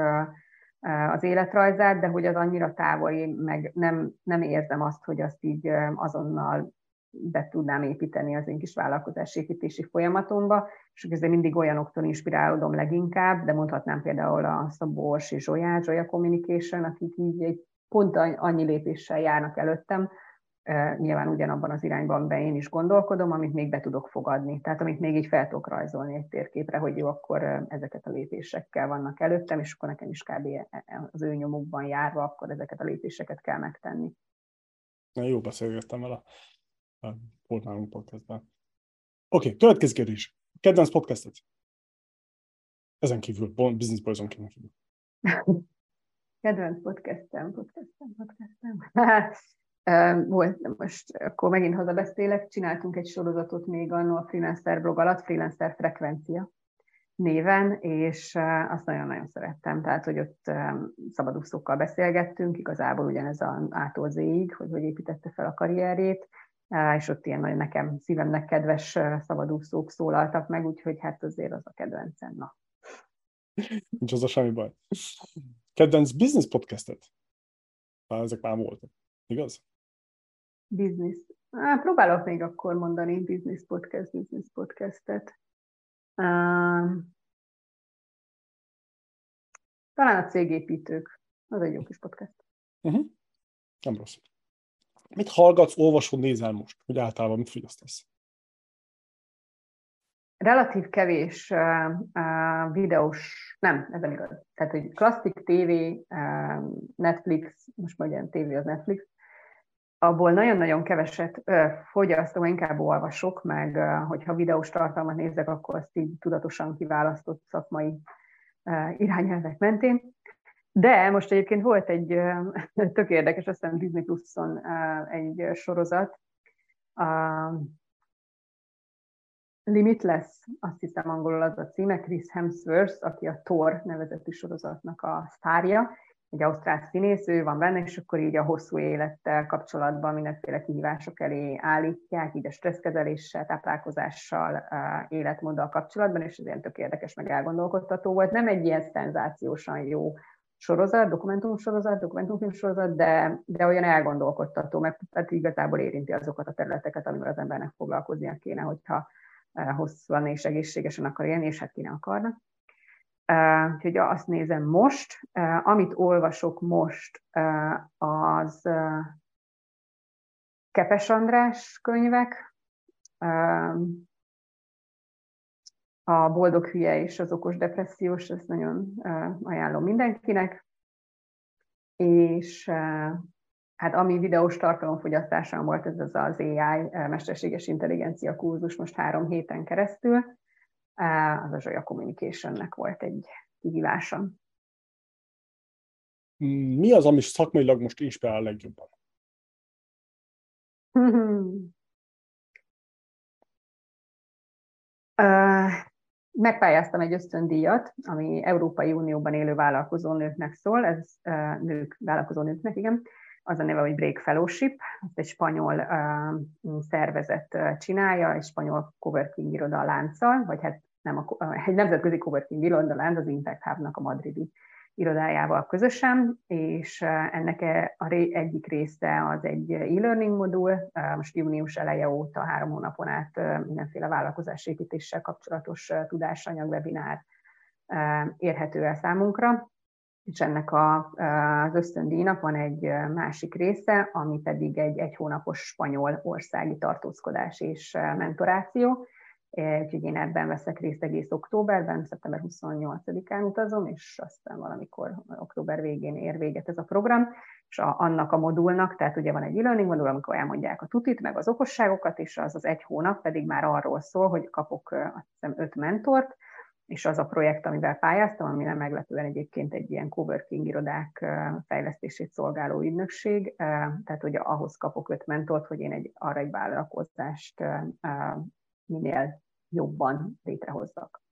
az életrajzát, de hogy az annyira távoli, meg nem, nem érzem azt, hogy azt így azonnal be tudnám építeni az én kis vállalkozásépítési folyamatomba, és ezért mindig olyanoktól inspirálódom leginkább, de mondhatnám például a Szabó Orsi Zsolyát, Zsolya Communication, akik így egy pont annyi lépéssel járnak előttem, nyilván ugyanabban az irányban be én is gondolkodom, amit még be tudok fogadni. Tehát amit még így fel tudok rajzolni egy térképre, hogy jó, akkor ezeket a lépésekkel vannak előttem, és akkor nekem is kb. E, e, az ő nyomukban járva, akkor ezeket a lépéseket kell megtenni. Na jó beszélgettem vele a Fortnálunk podcastben. Oké, okay, következő kérdés. Kedvenc podcastet? Ezen kívül, Business Boys-on kívül. *laughs* Kedvenc podcastem, podcastem, podcastem. *laughs* volt, most akkor megint hazabeszélek, csináltunk egy sorozatot még annó a Freelancer blog alatt, Freelancer Frekvencia néven, és azt nagyon-nagyon szerettem, tehát, hogy ott szabadúszókkal beszélgettünk, igazából ugyanez a ától zéig, hogy hogy építette fel a karrierét, és ott ilyen nagyon nekem szívemnek kedves szabadúszók szólaltak meg, úgyhogy hát azért az a kedvencem, na. Nincs az a semmi baj. Kedvenc business podcastet? Már ezek már voltak, igaz? Business. Á, próbálok még akkor mondani business podcast, business podcastet. Uh, talán a cégépítők. Az egy jó kis podcast. Uh-huh. Nem rossz. Mit hallgatsz, olvasod, nézel most? Hogy általában mit fogyasztasz? Relatív kevés uh, uh, videós, nem, ebben igaz. Tehát, hogy klasszik TV, uh, Netflix, most majd ilyen TV az Netflix, abból nagyon-nagyon keveset fogyasztom, inkább olvasok, meg hogyha videós tartalmat nézek, akkor azt így tudatosan kiválasztott szakmai irányelvek mentén. De most egyébként volt egy *laughs* tök érdekes, azt hiszem Disney Plus-on egy sorozat, a Limitless, azt hiszem angolul az a címe, Chris Hemsworth, aki a Thor nevezetű sorozatnak a sztárja, egy ausztrál színész, ő van benne, és akkor így a hosszú élettel kapcsolatban mindenféle kihívások elé állítják, így a stresszkezeléssel, táplálkozással, életmóddal kapcsolatban, és ez ilyen tök érdekes, meg elgondolkodtató volt. Nem egy ilyen szenzációsan jó sorozat, dokumentumsorozat, dokumentumfilm sorozat, de, de olyan elgondolkodtató, meg hát igazából érinti azokat a területeket, amivel az embernek foglalkoznia kéne, hogyha hosszúan és egészségesen akar élni, és hát kéne akarna. Úgyhogy azt nézem most. Amit olvasok most, az Kepes András könyvek, a Boldog hülye és az okos depressziós, ezt nagyon ajánlom mindenkinek. És hát ami videós tartalomfogyasztásom volt, ez az az AI, mesterséges intelligencia kurzus most három héten keresztül az a Zsolya Communicationnek volt egy kihívásom. Mi az, ami szakmailag most inspirál legjobban? *laughs* Megpályáztam egy ösztöndíjat, ami Európai Unióban élő vállalkozó nőknek szól, ez nők, vállalkozó nőknek, igen. Az a neve, hogy Break Fellowship, ezt egy spanyol szervezet csinálja, egy spanyol coworking iroda lánccal, vagy hát nem a, egy nemzetközi coworking London az Impact Hub-nak a madridi irodájával közösen, és ennek e, a egyik része az egy e-learning modul, most június eleje óta három hónapon át mindenféle vállalkozásépítéssel kapcsolatos tudásanyag, webinár érhető el számunkra, és ennek a, az ösztöndíjnak van egy másik része, ami pedig egy egy hónapos spanyol országi tartózkodás és mentoráció, Úgyhogy én ebben veszek részt egész októberben, szeptember 28-án utazom, és aztán valamikor október végén ér véget ez a program, és a, annak a modulnak, tehát ugye van egy e-learning modul, amikor elmondják a tutit, meg az okosságokat, és az az egy hónap pedig már arról szól, hogy kapok azt hiszem öt mentort, és az a projekt, amivel pályáztam, ami nem meglepően egyébként egy ilyen coworking irodák fejlesztését szolgáló ügynökség, tehát hogy ahhoz kapok öt mentort, hogy én egy, arra egy vállalkozást minél jobban létrehozzak.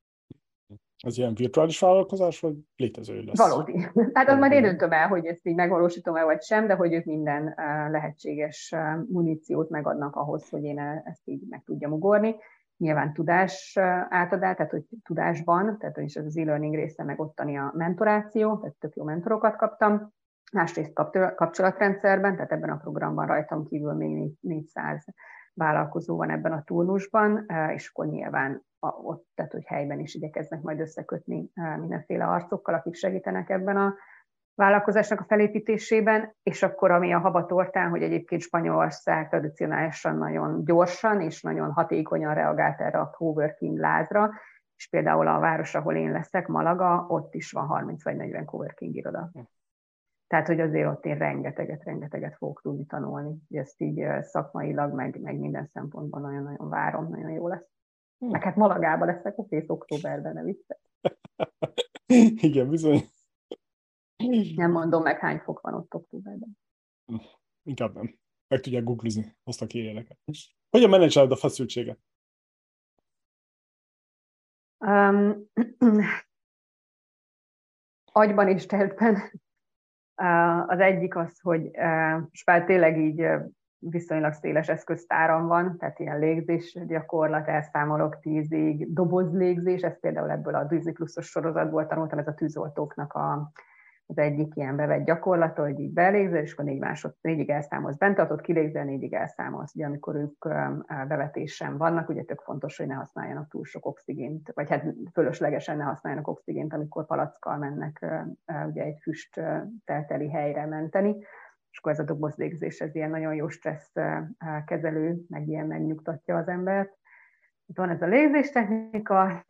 Ez ilyen virtuális vállalkozás, vagy létező lesz? Valódi. Hát az majd én döntöm el, hogy ezt így megvalósítom-e vagy sem, de hogy ők minden lehetséges muníciót megadnak ahhoz, hogy én ezt így meg tudjam ugorni. Nyilván tudás átadás, tehát hogy tudásban, tehát is az e-learning része meg ottani a mentoráció, tehát tök jó mentorokat kaptam. Másrészt kapcsolatrendszerben, tehát ebben a programban rajtam kívül még 400 vállalkozó van ebben a turnusban, és akkor nyilván ott, tehát hogy helyben is igyekeznek majd összekötni mindenféle arcokkal, akik segítenek ebben a vállalkozásnak a felépítésében, és akkor ami a habatortán, hogy egyébként Spanyolország tradicionálisan nagyon gyorsan és nagyon hatékonyan reagált erre a coworking lázra, és például a város, ahol én leszek, Malaga, ott is van 30 vagy 40 coworking iroda. Tehát, hogy azért ott én rengeteget, rengeteget fogok tudni tanulni. Ezt így szakmailag, meg, meg minden szempontból nagyon-nagyon várom, nagyon jó lesz. Hm. Meg hát Malagában leszek, oké, októberben, ne vicce. *laughs* Igen, bizony. Nem mondom meg, hány fok van ott októberben. Inkább nem. Meg tudják googlizni, hoztak éljeleket. Hogyan menedzseled a feszültséget? Um, *clears throat* agyban és testben. Az egyik az, hogy Spál tényleg így viszonylag széles eszköztáram van, tehát ilyen légzés gyakorlat, elszámolok tízig, dobozlégzés, ez például ebből a Plusos sorozatból tanultam, ez a tűzoltóknak a, az egyik ilyen bevett gyakorlata, hogy így belégzel, és akkor négy másod, négyig elszámolsz bent, tartod, kilégzel, négyig elszámolsz. Ugye amikor ők bevetésen vannak, ugye tök fontos, hogy ne használjanak túl sok oxigént, vagy hát fölöslegesen ne használjanak oxigént, amikor palackkal mennek ugye egy füst telteli helyre menteni és akkor ez a dobozlégzés, ez ilyen nagyon jó stressz kezelő, meg ilyen megnyugtatja az embert. Itt van ez a légzéstechnika,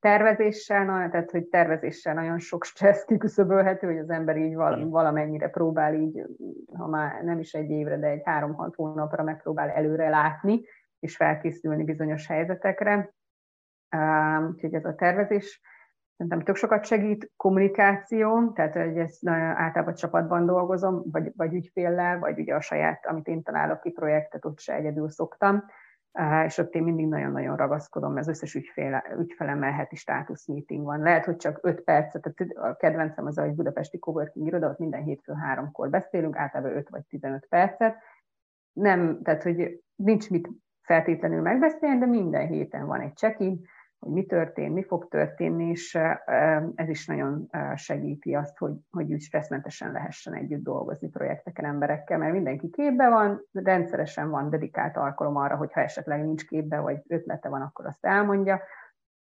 tervezéssel, tehát hogy tervezéssel nagyon sok stressz kiküszöbölhető, hogy az ember így valamennyire próbál így, ha már nem is egy évre, de egy három-hat hónapra megpróbál előre látni, és felkészülni bizonyos helyzetekre. Úgyhogy ez a tervezés szerintem tök sokat segít, kommunikáció, tehát hogy ezt általában csapatban dolgozom, vagy, vagy ügyféllel, vagy ugye a saját, amit én találok ki projektet, ott se egyedül szoktam, és ott én mindig nagyon-nagyon ragaszkodom, az összes ügyféle, ügyfelemmel heti státusz meeting van. Lehet, hogy csak 5 percet, a kedvencem az a budapesti coworking iroda, ott minden hétfő háromkor beszélünk, általában 5 vagy 15 percet. Nem, tehát hogy nincs mit feltétlenül megbeszélni, de minden héten van egy check-in, hogy mi történt, mi fog történni, és ez is nagyon segíti azt, hogy, hogy úgy stresszmentesen lehessen együtt dolgozni projekteken emberekkel, mert mindenki képbe van, rendszeresen van dedikált alkalom arra, hogyha esetleg nincs képbe, vagy ötlete van, akkor azt elmondja.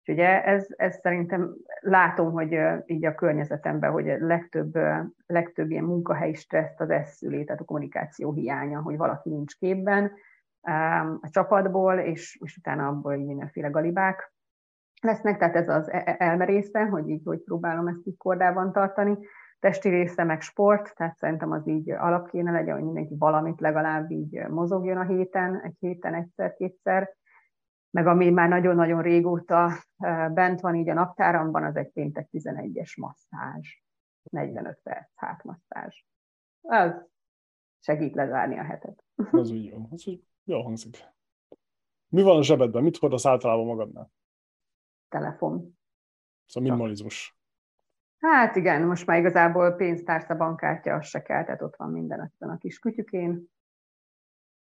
És ugye ez, ez szerintem látom, hogy így a környezetemben, hogy a legtöbb, legtöbb ilyen munkahelyi stresszt az ez szüli, tehát a kommunikáció hiánya, hogy valaki nincs képben a csapatból, és, és utána abból mindenféle galibák lesznek, tehát ez az e- e- elmerésze, hogy így hogy próbálom ezt így kordában tartani. Testi része meg sport, tehát szerintem az így alap kéne legyen, hogy mindenki valamit legalább így mozogjon a héten, egy héten egyszer-kétszer. Meg ami már nagyon-nagyon régóta bent van így a naptáramban, az egy péntek 11-es masszázs. 45 perc hátmasszázs. Az segít lezárni a hetet. Ez úgy jó. Ez úgy hangzik. Mi van a zsebedben? Mit hordasz általában magadnál? Telefon. Szóval minimalizmus. Hát igen, most már igazából pénztárca, bankkártya, az se kell, tehát ott van minden ezen a kis kütyükén.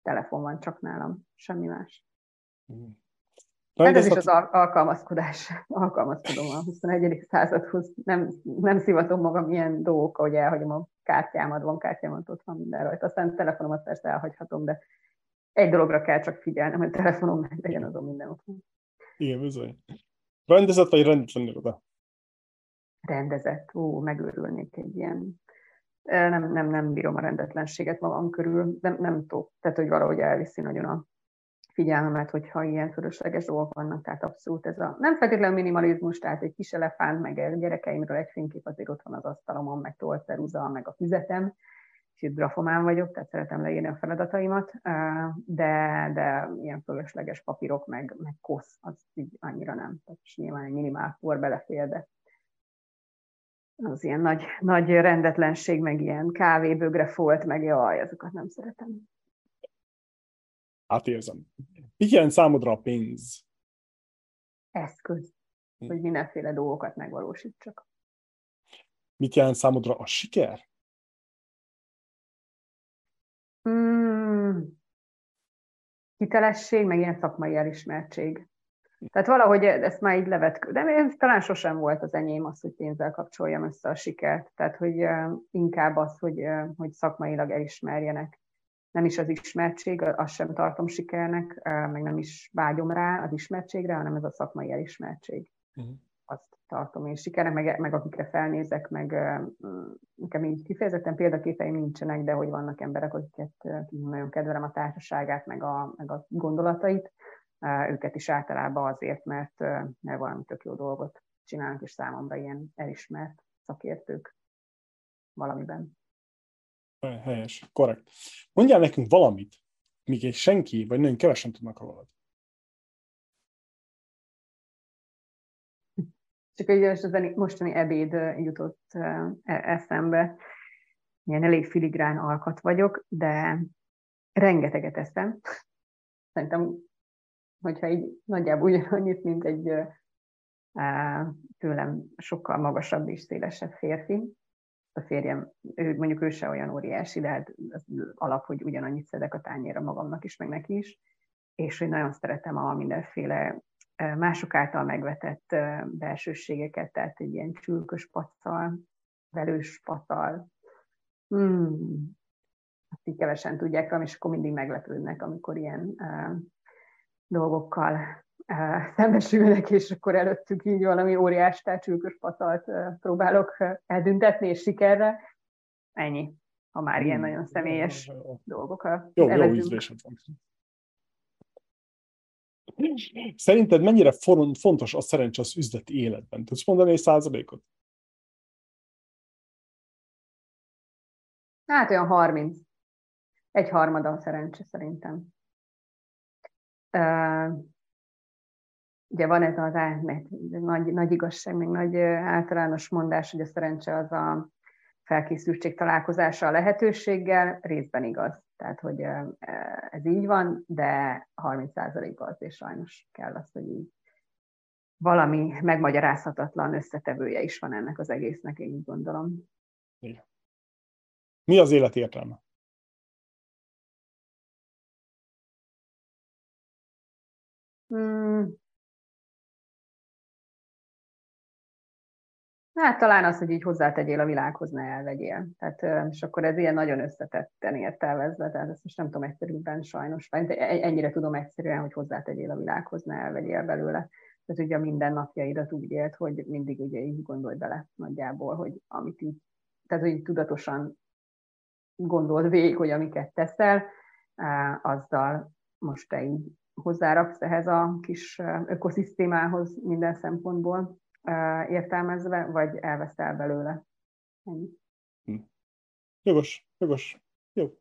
Telefon van csak nálam, semmi más. Mm. Hát ez is az alkalmazkodás. *laughs* Alkalmazkodom a 21. századhoz. Nem, nem szivatom magam ilyen dolgokkal, hogy elhagyom a kártyámat, van kártyámat, ott van minden rajta. Aztán telefonomat persze elhagyhatom, de egy dologra kell csak figyelnem, hogy telefonom meg legyen azon minden ott. Igen, bizony. Rendezett vagy rendetlen iroda? Rendezett. Ó, megőrülnék egy ilyen. Nem, nem, nem bírom a rendetlenséget magam körül. Nem, nem tudok. Tehát, hogy valahogy elviszi nagyon a figyelmemet, hogyha ilyen fölösleges dolgok vannak, tehát abszolút ez a, nem feltétlenül minimalizmus, tehát egy kis elefánt, meg a gyerekeimről egy fénykép azért ott van az asztalomon, meg tolceruza, meg a füzetem, kicsit grafomán vagyok, tehát szeretem leírni a feladataimat, de, de ilyen fölösleges papírok, meg, meg kosz, az így annyira nem. Tehát nyilván egy minimál for belefér, de az ilyen nagy, nagy rendetlenség, meg ilyen kávébögre folt, meg jaj, azokat nem szeretem. Hát érzem. Mi jelent számodra a pénz? Eszköz. hm. hogy mindenféle dolgokat megvalósítsak. Mit jelent számodra a siker? Hmm. Hitelesség, meg ilyen szakmai elismertség. Tehát valahogy ezt már így levet, de ez talán sosem volt az enyém az, hogy pénzzel kapcsoljam össze a sikert. Tehát, hogy inkább az, hogy, hogy szakmailag elismerjenek. Nem is az ismertség, azt sem tartom sikernek, meg nem is vágyom rá az ismertségre, hanem ez a szakmai elismertség. Uh-huh. Azt tartom én sikernek, meg, meg akikre felnézek, meg nekem így kifejezetten példaképeim nincsenek, de hogy vannak emberek, akiket nagyon kedvelem a társaságát, meg a, meg a gondolatait, őket is általában azért, mert, mert valami tök jó dolgot csinálnak, és számomra ilyen elismert szakértők valamiben. Helyes, korrekt. Mondjál nekünk valamit, míg senki, vagy nagyon kevesen tudnak rólad. Csak egy az mostani ebéd jutott e-, eszembe. Ilyen elég filigrán alkat vagyok, de rengeteget eszem. Szerintem hogyha így nagyjából ugyanannyit, mint egy tőlem sokkal magasabb és szélesebb férfi. A férjem, ő, mondjuk ő se olyan óriási, de hát az alap, hogy ugyanannyit szedek a tányéra magamnak is, meg neki is. És hogy nagyon szeretem a mindenféle mások által megvetett belsőségeket, tehát egy ilyen csülkös pacal, velős pacal. Hmm. Azt így kevesen tudják, és akkor mindig meglepődnek, amikor ilyen dolgokkal szembesülnek, és akkor előttük így valami óriás tárcsülkös patalt próbálok eldüntetni, és sikerre. Ennyi, ha már ilyen hmm. nagyon személyes dolgok. Jó, jó ízlésed van. Szerinted mennyire fontos a szerencse az üzleti életben? Tudsz mondani egy százalékot? Hát olyan 30. Egy harmada a szerencse szerintem ugye van ez az átmet, nagy, nagy igazság, meg nagy általános mondás, hogy a szerencse az a felkészültség találkozása a lehetőséggel, részben igaz. Tehát, hogy ez így van, de 30%-ban azért sajnos kell az, hogy így valami megmagyarázhatatlan összetevője is van ennek az egésznek, én így gondolom. Igen. Mi az élet értelme? Hmm. Hát talán az, hogy így hozzátegyél a világhoz, ne elvegyél. Tehát, és akkor ez ilyen nagyon összetetten értelmezve, tehát ezt most nem tudom egyszerűbben sajnos, de e-, ennyire tudom egyszerűen, hogy hozzátegyél a világhoz, ne elvegyél belőle. Tehát ugye a mindennapjaidat úgy élt, hogy mindig ugye így gondolj bele nagyjából, hogy amit így, tehát hogy tudatosan gondold végig, hogy amiket teszel, azzal most te így hozzáraksz ehhez a kis ökoszisztémához minden szempontból értelmezve, vagy elveszel belőle. Ennyi. Hm. Jogos, jogos. Jó.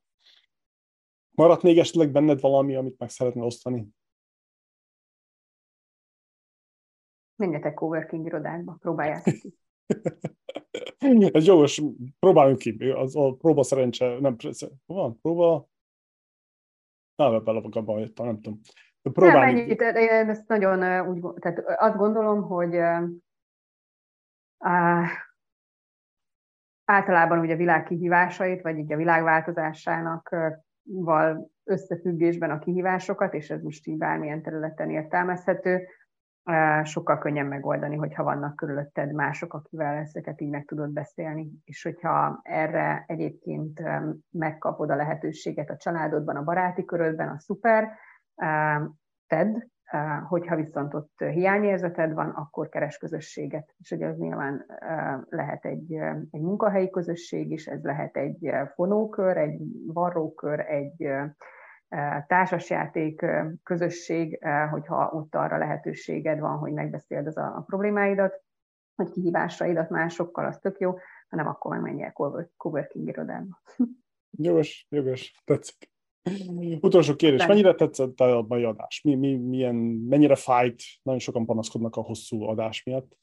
Maradt még esetleg benned valami, amit meg szeretne osztani? Menjetek coworking irodákba, próbáljátok ki. *laughs* Ez jogos, próbáljunk ki. Az a próba szerencse, nem, van, próba, Na, belapakabban jöttem, nem tudom. Próbálni. Nem, ennyit, én ezt nagyon úgy, tehát azt gondolom, hogy általában ugye a világ kihívásait, vagy így a világ változásának val összefüggésben a kihívásokat, és ez most így bármilyen területen értelmezhető, sokkal könnyebb megoldani, hogyha vannak körülötted mások, akivel ezeket így meg tudod beszélni. És hogyha erre egyébként megkapod a lehetőséget a családodban, a baráti körödben, a szuper, tedd, hogyha viszont ott hiányérzeted van, akkor keres közösséget. És ugye ez nyilván lehet egy, egy munkahelyi közösség is, ez lehet egy fonókör, egy varrókör, egy társasjáték közösség, hogyha ott arra lehetőséged van, hogy megbeszéld az a, problémáidat, hogy kihívásaidat másokkal, az tök jó, hanem akkor meg menj el coworking irodába. Jogos, jogos, tetszik. Utolsó kérdés, mennyire tetszett a mai adás? Mi, mi, milyen, mennyire fájt? Nagyon sokan panaszkodnak a hosszú adás miatt.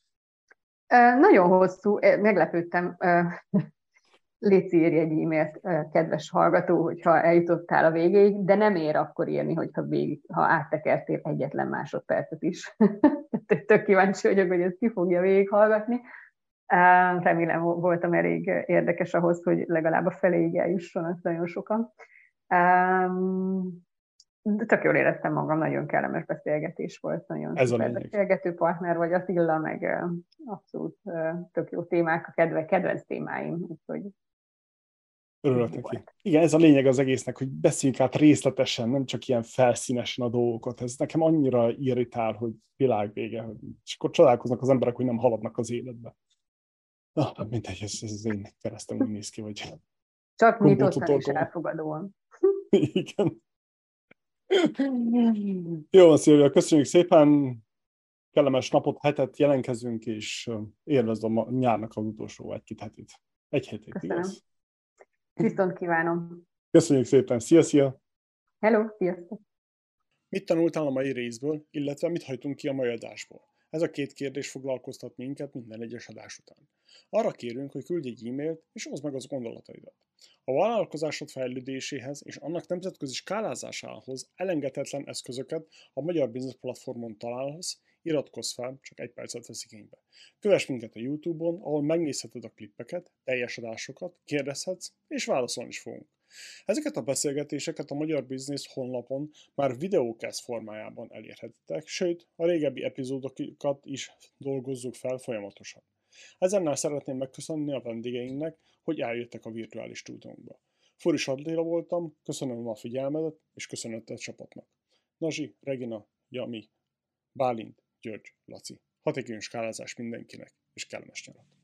Nagyon hosszú, meglepődtem *laughs* légy írj egy e-mailt, kedves hallgató, hogyha eljutottál a végéig, de nem ér akkor írni, hogyha, végig, ha áttekertél egyetlen másodpercet is. *laughs* tök kíváncsi vagyok, hogy ezt ki fogja végighallgatni. Remélem voltam elég érdekes ahhoz, hogy legalább a feléig eljusson, az nagyon sokan. De tök jól éreztem magam, nagyon kellemes beszélgetés volt, nagyon Ez a beszélgető partner vagy, Attila, meg abszolút tök jó témák, a kedve, kedvenc témáim, úgyhogy Örülök neki. Igen, ez a lényeg az egésznek, hogy beszéljünk át részletesen, nem csak ilyen felszínesen a dolgokat. Ez nekem annyira irritál, hogy világvége, és akkor csodálkoznak az emberek, hogy nem haladnak az életbe. Ah, mindegy, ez, ez az én keresztem úgy néz ki, hogy... Csak nyitottan és elfogadóan. Igen. Jó van, Szilvia, köszönjük szépen. Kellemes napot, hetet jelenkezünk, és élvezd a nyárnak az utolsó egy-két hetét. Egy hetét, Köszönöm. igaz? Viszont kívánom. Köszönjük szépen. Szia, szia! Hello, sziasztok! Mit tanultál a mai részből, illetve mit hajtunk ki a mai adásból? Ez a két kérdés foglalkoztat minket minden egyes adás után. Arra kérünk, hogy küldj egy e-mailt, és oszd meg az gondolataidat. A vállalkozásod fejlődéséhez és annak nemzetközi skálázásához elengedhetetlen eszközöket a Magyar Business Platformon találhatsz, iratkozz fel, csak egy percet vesz igénybe. Kövess minket a Youtube-on, ahol megnézheted a klippeket, teljes adásokat, kérdezhetsz, és válaszolni is fogunk. Ezeket a beszélgetéseket a Magyar Business honlapon már videókesz formájában elérhetitek, sőt, a régebbi epizódokat is dolgozzuk fel folyamatosan. Ezennel szeretném megköszönni a vendégeinknek, hogy eljöttek a virtuális stúdiónkba. Foris Adléla voltam, köszönöm a figyelmedet, és köszönöm a csapatnak. Nazsi, Regina, Jami, Bálint, György, Laci. Hatékony skálázás mindenkinek, és kellemes nyarat!